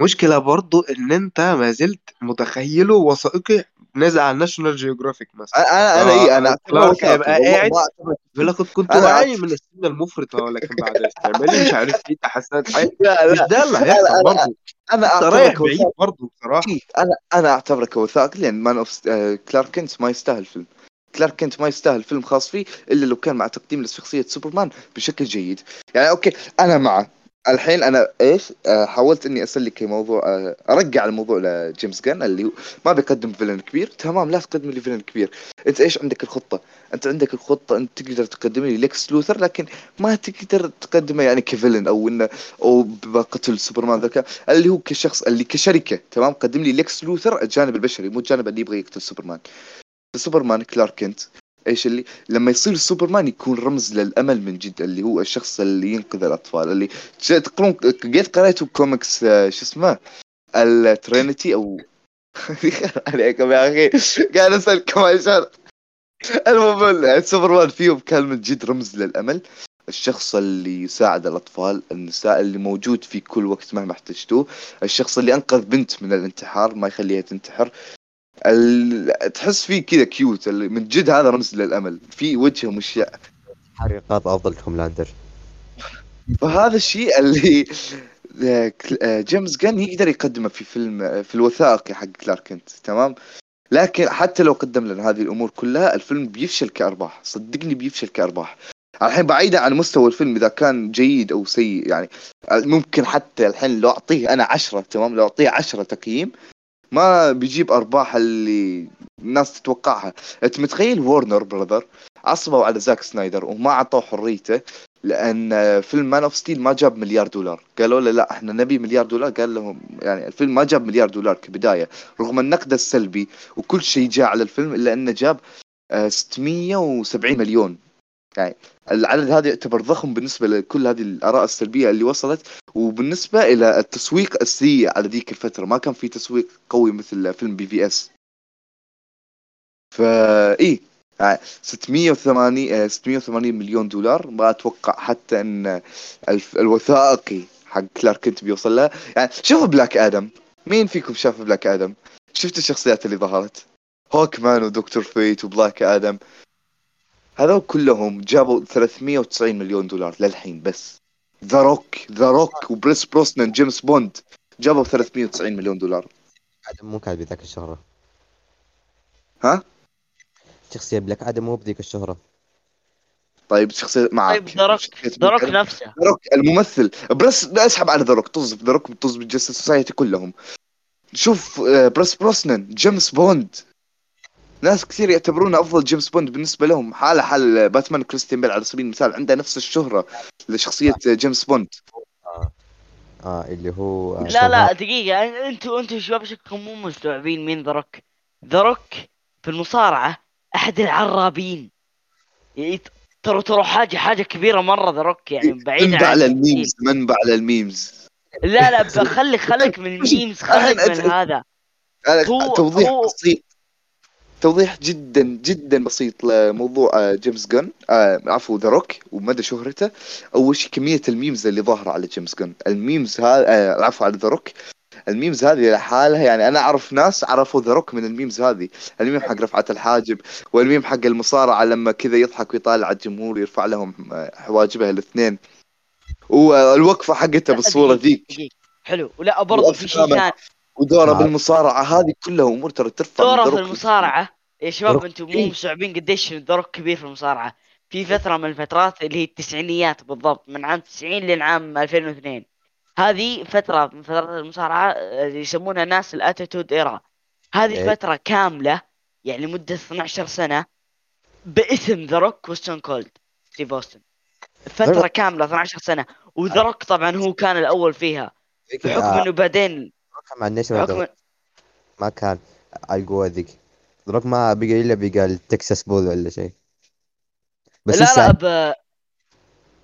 مشكلة برضو إن أنت ما زلت متخيله وثائقي نازل على ناشونال جيوغرافيك مثلا. أنا أنا اي أنا اعتبره كلارك هيبقى قاعد. ما أعتبره- يقول لك كنت واعي من السنة المفرطة ولكن بعد استعمالي مش عارف إيه تحسنات؟ *laughs* حاجة لا. مش لا ده اللي هيحصل برضه. أنا رايح بعيد برضه بصراحة. أنا أنا أعتبره كوثائقي لأن Man of كلارك كنت ما يستاهل فيلم. كلارك كنت ما يستاهل فيلم خاص فيه إلا لو كان مع تقديم لشخصيه سوبرمان بشكل جيد. يعني okay أنا معه الحين أنا إيش آه، حاولت إني أسلك موضوع آه، أرجع الموضوع لجيمس غان اللي هو ما بيقدم villain كبير. تمام لا تقدم لي villain كبير. أنت إيش عندك الخطة؟ أنت عندك الخطة انت تقدر تقدم لي ليكس لوثر لكن ما تقدر تقدمه يعني ك villain أو إنه أو بقتل سوبرمان ذاك اللي هو كشخص اللي كشركة تمام؟ قدم لي ليكس لوثر الجانب البشري مو الجانب اللي يبغى يقتل سوبرمان. سوبرمان كلارك كنت. إيش اللي لما يصير سوبرمان يكون رمز للأمل من جد اللي هو الشخص اللي ينقذ الأطفال اللي تقرون قد قريتوا كوميكس آه، شو اسمه؟ ال Trinity أو *laughs* عليكم يا أخي. قاعد أسألكم عشان المهم سوبرمان فيهم كان من جد رمز للأمل. الشخص اللي يساعد الأطفال النساء اللي موجود في كل وقت مهما احتجتوه الشخص اللي أنقذ بنت من الانتحار ما يخليها تنتحر. ال... تحس فيه كذا cute اللي من جد هذا رمز للأمل. في وجهه مشيع حريقات افضل هوملاندر فهذا الشيء اللي آه، جيمس غان يقدر يقدمه في فيلم آه، في الوثائقي حق كلارك كنت تمام؟ لكن حتى لو قدم لنا هذه الأمور كلها الفيلم بيفشل كأرباح. صدقني بيفشل كأرباح. الحين بعيدا عن مستوى الفيلم إذا كان جيد أو سيء يعني آه، ممكن حتى الحين لو أعطيه أنا عشرة تمام؟ لو أعطيه عشرة تقييم ما بيجيب أرباح اللي الناس تتوقعها. أنت متخيل وورنر براذر عصبوا على زاك سنايدر وما أعطوه حريته لأن فيلم Man of Steel ما جاب مليار دولار. قالوا له لا إحنا نبي مليار دولار. قال لهم يعني الفيلم ما جاب مليار دولار كبداية رغم النقد السلبي وكل شيء جاء على الفيلم إلا إنه جاب آه، 670 مليون. يعني العدد هذا يعتبر ضخم بالنسبة لكل هذه الآراء السلبية اللي وصلت وبالنسبة إلى التسويق السيء على ذيك الفترة ما كان في تسويق قوي مثل فيلم BvS فا يعني 680 آه، 680 مليون دولار. ما أتوقع حتى إن الوثائقي حق كلارك كنت بيوصل لها يعني شوفوا بلاك آدم. مين فيكم شاف بلاك آدم؟ شفت الشخصيات اللي ظهرت؟ هوك مان ودكتور فيت وبلاك آدم. هذول كلهم جابوا 390 مليون دولار للحين بس. ذا روك ذا روك وبريس بروسنان جيمس بوند جابوا 390 مليون دولار. آدم مو كان بذاك الشهرة ها؟ شخصية بلاك آدم مو بذيك الشهرة طيب شخصية معك طيب ذا روك ذا روك نفسه. ذا روك الممثل. بس لا اسحب على ذا روك طز ذا روك طز بال Justice Society كلهم. شوف آه، بريس بروسنان جيمس بوند. ناس كثير يعتبرونه أفضل جيمس بوند بالنسبة لهم. حاله حال باتمان كريستيان بيل على سبيل المثال عنده نفس الشهرة لشخصية آه، جيمس بوند. آه اللي هو آه، لا لا دقيقة. أن- أنتوا أنتوا شباب شكلكم مو مستوعبين مين ذا روك. ذا روك في المصارعة أحد العرابين. يعني ترى ترى حاجة حاجة كبيرة مرة ذا روك يعني بعيدا منبع عن لل memes منبع لل memes. لا لا بخليك خليك من *laughs* ال memes خليك من هذا. هو- توضيح هو- بسيط توضيح جدا جدا بسيط لموضوع آه، جيمس غان. آه عفوا ذا روك ومدى شهرته. أول شيء كمية ال memes اللي ظاهرة على جيمس غان. ال memes هذا آه عفوا على ذا روك ال memes هذه لحالها يعني أنا أعرف ناس عرفوا ذا روك من ال memes هذه. الميم حق رفعة الحاجب والميم حق المصارعة لما كذا يضحك ويطالع الجمهور يرفع لهم آه، حواجبه الاثنين. والوقفة حقته بالصورة ذيك. حلو. ولا برضه في شيء. ثاني. ودورة نعم. بالمصارعة هذه كلها أمور ترى ترفع دور ذا روك. المصارعة يا شباب. أنتم مو إيه. مستوعبين قديش ذا روك كبير في المصارعة في فترة من الفترات اللي هي التسعينيات بالضبط من عام 90 لين عام 2002 هذه فترة من فترات المصارعة آه، يسمونها الناس ال Attitude Era هذه إيه. فترة كاملة يعني مدة 12 سنة باسم ذا روك وستون كولد ستيف أوستن فترة روك. كاملة 12 سنة وذا روك طبعا هو كان الأول فيها بحكم آه، إنه بعدين مع الناس بحكم ما كان القوة ذيك ذا روك ما بقى إلا بقى التكساس بول ولا شيء. بس لا لا ب...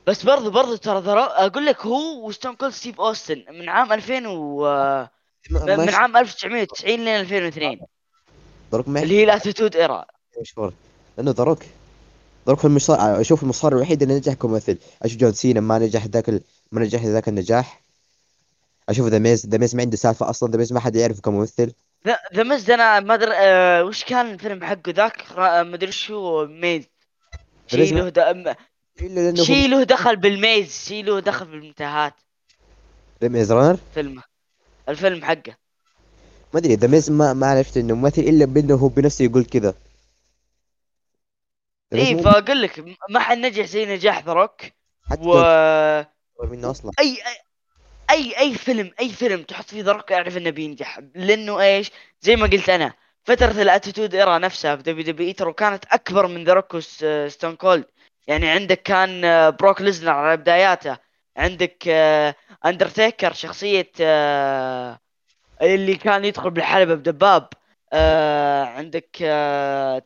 بس برضو برضو ترى ذا أقول لك هو وستون كولد ستيف أوستن من عام 2000 و ما- من ما- عام 1990 لين 2002 ذا روك ما اللي هي ال Attitude Era. مشهور لأنه ذا روك ذا روك المصارع أشوف المصارع الوحيد اللي نجح كممثل. أشوف جون سينا ما نجح ذاك ال... ما نجح ذاك النجاح. أشوف ذا ميز ذا ميز ما عنده سالفة أصلا ذا ميز ما حد يعرفه كممثل. ذا ميز أنا ما أدري آه وش كان الفيلم حقه ذاك؟ را- ما أدري شو ميز. شيء له د... شيء له دخل بالميز شيء له دخل بالمنتهات. ذا ميز رانر فيلمه الفيلم حقه. ما أدري ذا ميز ما ما عرفت إنه ممثل إلا بإنه هو بنفسه يقول كذا. اي فأقول لك ما حد نجح زي نجاح ذا روك. حتى و منه أصلا. اي أي- أي أي فيلم أي فيلم تحط فيه ذا روك أعرف إنه بينجح. لأنه إيش؟ زي ما قلت أنا فترة ال Attitude Era نفسها في دبليو دبليو ترى كانت أكبر من ذا روك وستون كولد. يعني عندك كان آه، بروك ليزنر على بداياته. عندك آه، أندرتيكر شخصية آه، اللي كان يدخل بالحلبة بدباب. آه، عندك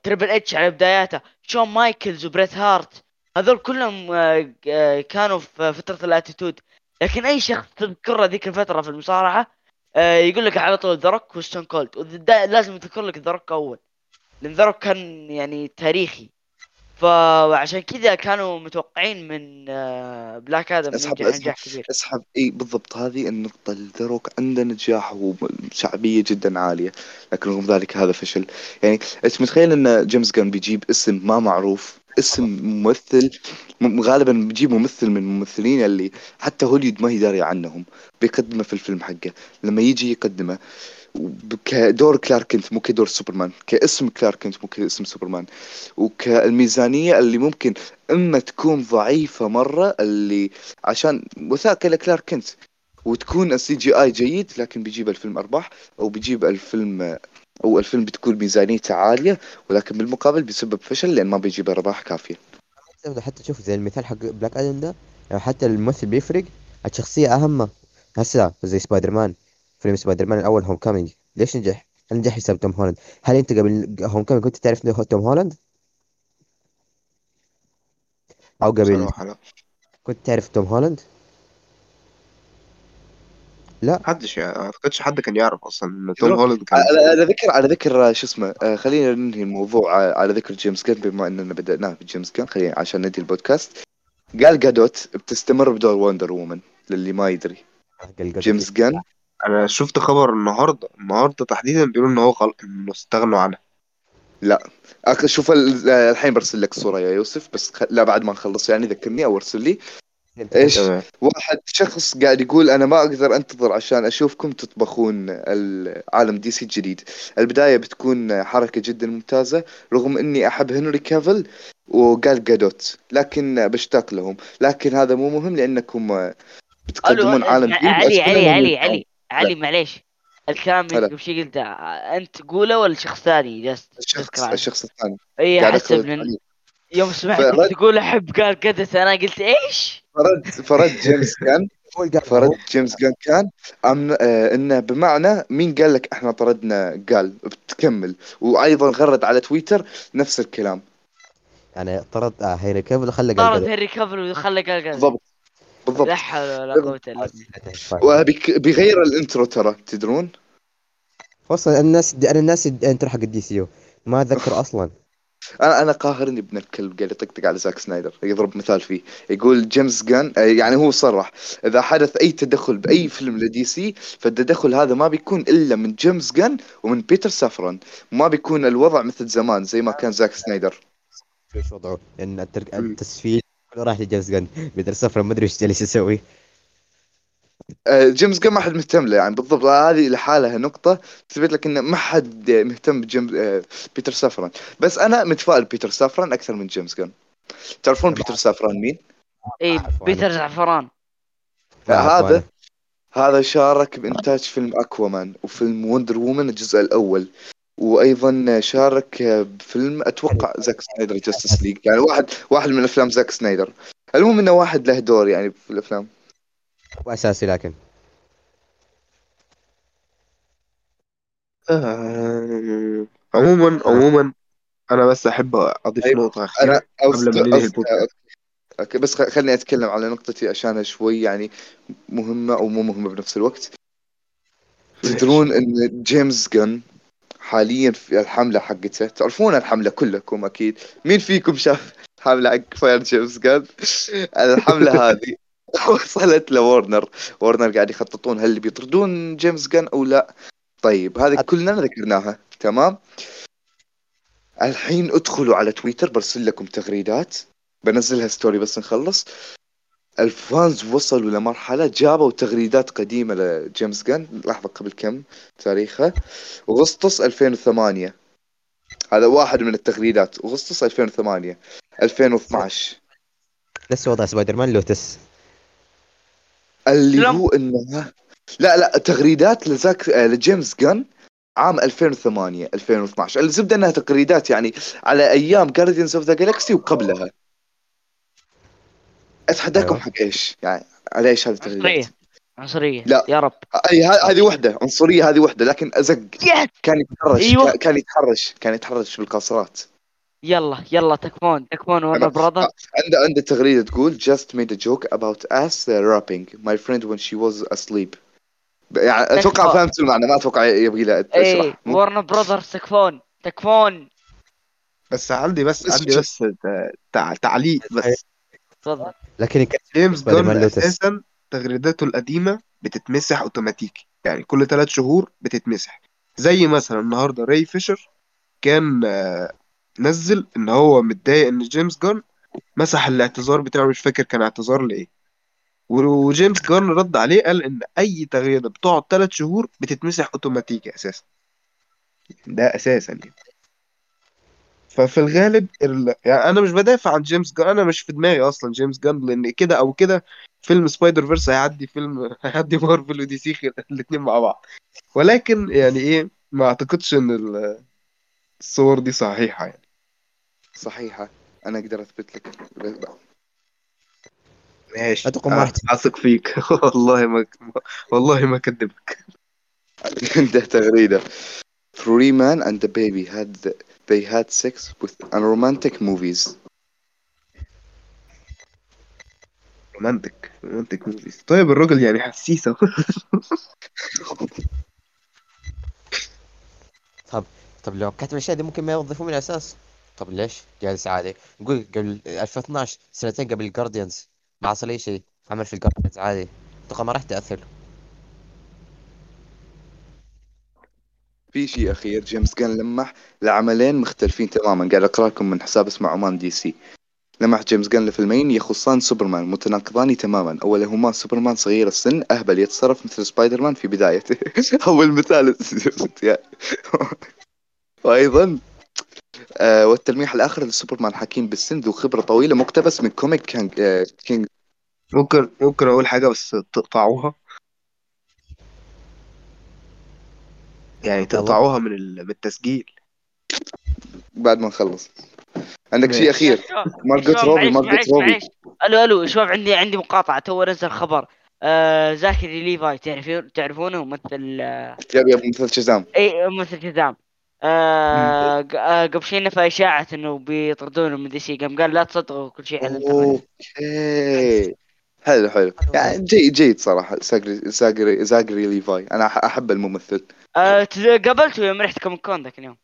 تريبل إتش على بداياته. شون مايكلز وبريت هارت. هذول كلهم كانوا في فترة ال Attitude. لكن أي شخص تذكره ذيك الفترة في المصارعة يقول لك على طول ذا روك وستون كولد. لازم يذكر لك ذا روك أول. لأن ذا روك كان يعني تاريخي. فعشان كذا كانوا متوقعين من بلاك آدم اسحب نجاح كبير. اسحب. إي بالضبط. هذه النقطة. ذا روك عنده نجاح وشعبية جدا عالية. لكن رغم ذلك هذا فشل. يعني أنت متخيل إن جيمس غان بيجيب اسم ما معروف اسم ممثل غالبا بيجيب ممثل من الممثلين اللي حتى هوليود ما هي دارية عنهم بيقدمه في الفيلم حقه. لما يجي يقدمه كدور كلارك كنت مو كدور سوبرمان كاسم كلارك كنت مو كاسم سوبرمان. وكالميزانية اللي ممكن أما تكون ضعيفة مرة اللي عشان وثائق لكلارك كنت وتكون ال CGI جيد لكن بيجيب الفيلم أرباح أو بيجيب الفيلم أو الفيلم بتكون ميزانيته عالية ولكن بالمقابل بيسبب فشل لأن ما بيجيب ارباح كافية حتى تشوف زي المثال حق بلاك آدم ده يعني حتى الممثل بيفرق الشخصية أهم هسه زي سبايدر مان فيلم سبايدر مان الأول هوم كامينج ليش نجح؟ هل نجح بسبب توم هولاند؟ هل أنت قبل هوم كامينج كنت تعرف توم هولاند؟ أو قبل كنت تعرف توم هولاند؟ لا. محدش يعني ما أعتقدش حد كان يعرف أصلا إن توم هولاند كان على على ذكر على ذكر شو اسمه آه، خلينا ننهي الموضوع على على ذكر جيمس غان بما إننا بدأناه بجيمس غان خلينا عشان ننهي البودكاست. قال جادوت بتستمر بدور وندر وومن للي ما يدري. جيمس غان. أنا شفت خبر النهارده النهارده تحديدا بيقولوا ان هو خل... إنه استغنوا عنها أخ- شوف ال- الحين برسل لك صورة يا يوسف بس خ... لا بعد ما نخلص يعني ذكرني أو ارسل لي. إيش؟ واحد شخص قاعد يقول أنا ما أقدر أنتظر عشان أشوفكم تطبخون العالم دي سي الجديد. البداية بتكون حركة جدا ممتازة رغم إني أحب هنري كافل وقال جادوت لكن بشتاق لهم. لكن هذا مو مهم لأنكم بتقدمون عالم جديد. علي علي علي علي علي معليش. الكلام. اللي قبل شوي قلته. أنت تقوله ولا شخص ثاني؟ جالس الشخص؟ الشخص الثاني. اي أحسب. يوم سمعتك فرد- تقول أحب قال قدس أنا قلت إيش؟ فرد فرد جيمس *laughs* كان فرد جيمس جان كان أمن آه إنه بمعنى مين قال لك إحنا طردنا قال بتكمل. وأيضا غرد على تويتر نفس الكلام. يعني طرد آه هيري كيفل وخلى طرد قلقل هنري كافل وخلى قال قدس بالضبط بالضبط. لا حول ولا قوة إلا بالله. وبيغير الإنترو ترى تدرون؟ أصلا الناس أنا الناس انتر حق الدي سي يو ما اتذكر أصلا. أنا أنا قاهرني ابن الكلب قاعد يطقطق على زاك سنايدر يضرب مثال فيه. يقول جيمس غان آه، يعني هو صرح إذا حدث أي تدخل بأي فيلم لدي سي فالتدخل هذا ما بيكون إلا من جيمس غان ومن بيتر سافران. ما بيكون الوضع مثل زمان زي ما كان زاك سنايدر. إيش وضعه مم. التسفيل راح لجيمس غان بيتر سافران ما أدري إيش جالس يسوي. جيمس غان ما حد مهتم له يعني بالضبط هذه لحالها نقطة تثبت لك إنه ما حد مهتم بجيمس آه، بيتر سافران. بس أنا متفائل بيتر سافران أكثر من جيمس غان تعرفون بيتر سافران مين؟ اي بيتر. زعفران هذا. هذا شارك بإنتاج فيلم أكوامان وفيلم وندر وومن الجزء الأول. وأيضا شارك بفيلم أتوقع زاك سنايدر جاستس ليج. يعني واحد واحد من أفلام زاك سنايدر. المهم إنه واحد له دور يعني في الأفلام. واساسي لكن. آه، عموما عموما أنا بس أحب أضيف أيوة. أخيرة أنا قبل ما ننهي البودكاست. أوكي بس خ- خليني أتكلم على نقطتي عشانها شوي يعني مهمة أو مو مهمة بنفس الوقت. تدرون إن جيمس غان حاليا في الحملة حقته تعرفون الحملة كلكم أكيد. مين فيكم شاف الحملة حق fire جيمس جن الحملة هذه. *laughs* وصلت لورنر. ورنر قاعد يخططون هل بيطردون جيمس جن أو لا. طيب هذه كلنا ذكرناها تمام؟ الحين ادخلوا على تويتر برسل لكم تغريدات. بنزلها story بس نخلص. ال fans وصلوا لمرحلة جابوا تغريدات قديمة لجيمس جان. لحظة قبل كم تاريخها أغسطس 2008 هذا واحد من التغريدات. أغسطس 2008 2012 نفس وضع Spider-Man Lotus. اللي؟ هو انه لا لا تغريدات لزاك آه، لجيمس جان عام 2008 2012 الزبدة إنها تغريدات يعني على أيام Guardians of the Galaxy وقبلها أتحداكم أيوة. حق إيش؟ يعني على إيش هذه التغريدات؟ عنصرية لا. يا رب أي هذه وحدة عنصرية هذه وحدة لكن أزق يس كان يتحرش أيوة. كان يتحرش كان يتحرش بالقاصرات يلا يلا تكفون تكفون ورنر أنا- براذر عنده عنده تغريدة تقول just made a joke about us uh, rapping my friend when she was asleep. يعني أتوقع. فهمت المعنى ما أتوقع يبغي له اي اشرح مو- ورنر براذر تكفون تكفون بس عندي بس عندي. بس تع- تعليق بس. تفضل. لكن جيمس جون أساسا تغريداته القديمة بتتمسح أوتوماتيكي. يعني كل ثلاث شهور بتتمسح. زي مثلا النهارده راي فيشر كان آه، نزل إن هو متضايق إن جيمس جون مسح الاعتذار بتاعه مش فاكر كان اعتذار لإيه. وجيمس جون رد عليه قال إن أي تغريده بتقعد ثلاث شهور بتتمسح اوتوماتيكي أساسا. ده أساسا يعني. ففي الغالب ال... يعني أنا مش بدافع عن جيمس جان أنا مش في دماغي أصلا جيمس جان لأن كده أو كده فيلم Spider-Verse هيعدي فيلم *laughs* هيعدي مارفل و DC *laughs* الاثنين مع بعض. ولكن يعني إيه ما أعتقدش إن ال- الصور دي صحيحة يعني. صحيحة. أنا أقدر أثبت لك. ماشي. لا تقوم ما راح ت- أثق فيك. *laughs* والله ما والله ما كدبك عنده تغريدة. Three men and a baby had they had sex with unromantic movies. رومانتك رومانتك movies طيب الراجل يعني حسيس اهو *laughs* طب لو كاتب الأشياء دي ممكن ما يوظفوه من الأساس؟ طب ليش؟ جالس عادي؟ نقول قبل 2012 سنتين قبل ال Guardians ما حصل أي شيء. عمل في ال Guardians عادي. أتوقع ما راح تأثر. في شيء أخير جيمس جان لمح لعملين مختلفين تماما. قاعد أقرأ لكم من حساب اسمه عمان DC. لمح جيمس جان لفيلمين يخصان سوبرمان. متناقضان تماما. اولهما سوبرمان صغير السن أهبل يتصرف مثل سبايدر مان في بدايته. *laughs* أول مثال. *laughs* وأيضا آه والتلميح الآخر لسوبرمان حكيم بالسن ذو خبرة طويلة مقتبس من comic كانج آه king. ممكن ممكن أقول حاجة بس تقطعوها. يعني تقطعوها من ال- من التسجيل. بعد ما نخلص. عندك. شيء مارجوت شباب، روبي مارجوت معليش، روبي معليش. ألو ألو شباب عندي عندي مقاطعة تو نزل خبر. آه زاكري ليفاي تعرفون تعرفونه؟ ممثل آه yep yep مثل شزام. اي ممثل كذاب آه آه قبل شيء نفى اشاعة إنه بيطردونه من DC قام قال لا تصدقوا كل شيء على الانترنت okay. حلو حلو. يعني جيد جيد صراحة زاجري زاجري زاجري ليفاي. أنا أحب الممثل. آه قابلته يوم رحت Comic Con ذاك اليوم.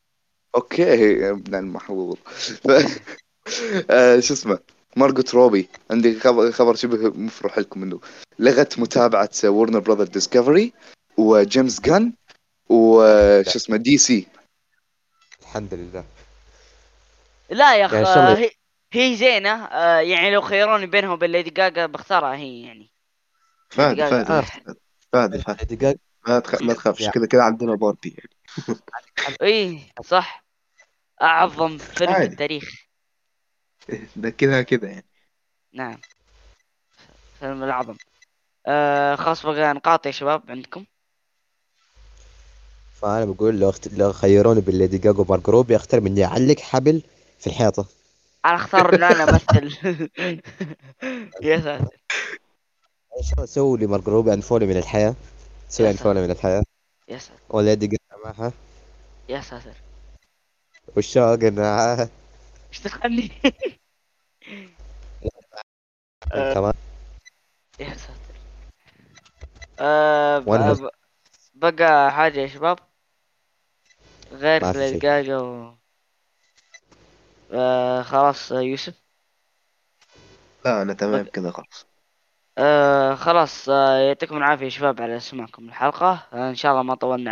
okay. يا ابن المحظوظ. ف... *laughs* آه شو اسمه؟ مارجوت روبي. عندي خبر, شبه مفرح لكم انه لغت متابعة Warner Brother Discovery وجيمس جان وش اسمه DC الحمد لله. لا يا اخ يعني هي, هي زينة آه يعني لو خيروني بينها وبين ليدي جاجا بختارها هي يعني. فهد. فهد فهد فهد. دقائق ما تخ... ما تخافش يعني. كده كده عندنا باربي يعني. اي صح. أعظم فيلم في. التاريخ. ده كده كده يعني. نعم. فيلم الأعظم. آه خلاص بقى نقاط يا شباب عندكم. فأنا بقول لو اخت... لو خيروني بين ليدي جاجا ومارجو روبي أختار من اني اعلق حبل في الحيطة. أنا أختار إن أنا أمثل. *laughs* يا ساتر. ان شاء الله سووا لي روبي؟ انفولي من الحياة. سوي انفولي من الحياة. يا ساتر. وليدي جاجا معها؟ يا ساتر. والشوق معها *laughs* إيش آه. كمان *laughs* يا ساتر. ب- بقى حاجة يا شباب؟ غير. الدقاقة و... آه خلاص آه، يوسف؟ لا أنا تمام كده خلاص. آه خلاص آه يعطيكم العافية يا شباب على سماعكم الحلقة. آه إن شاء الله ما طولنا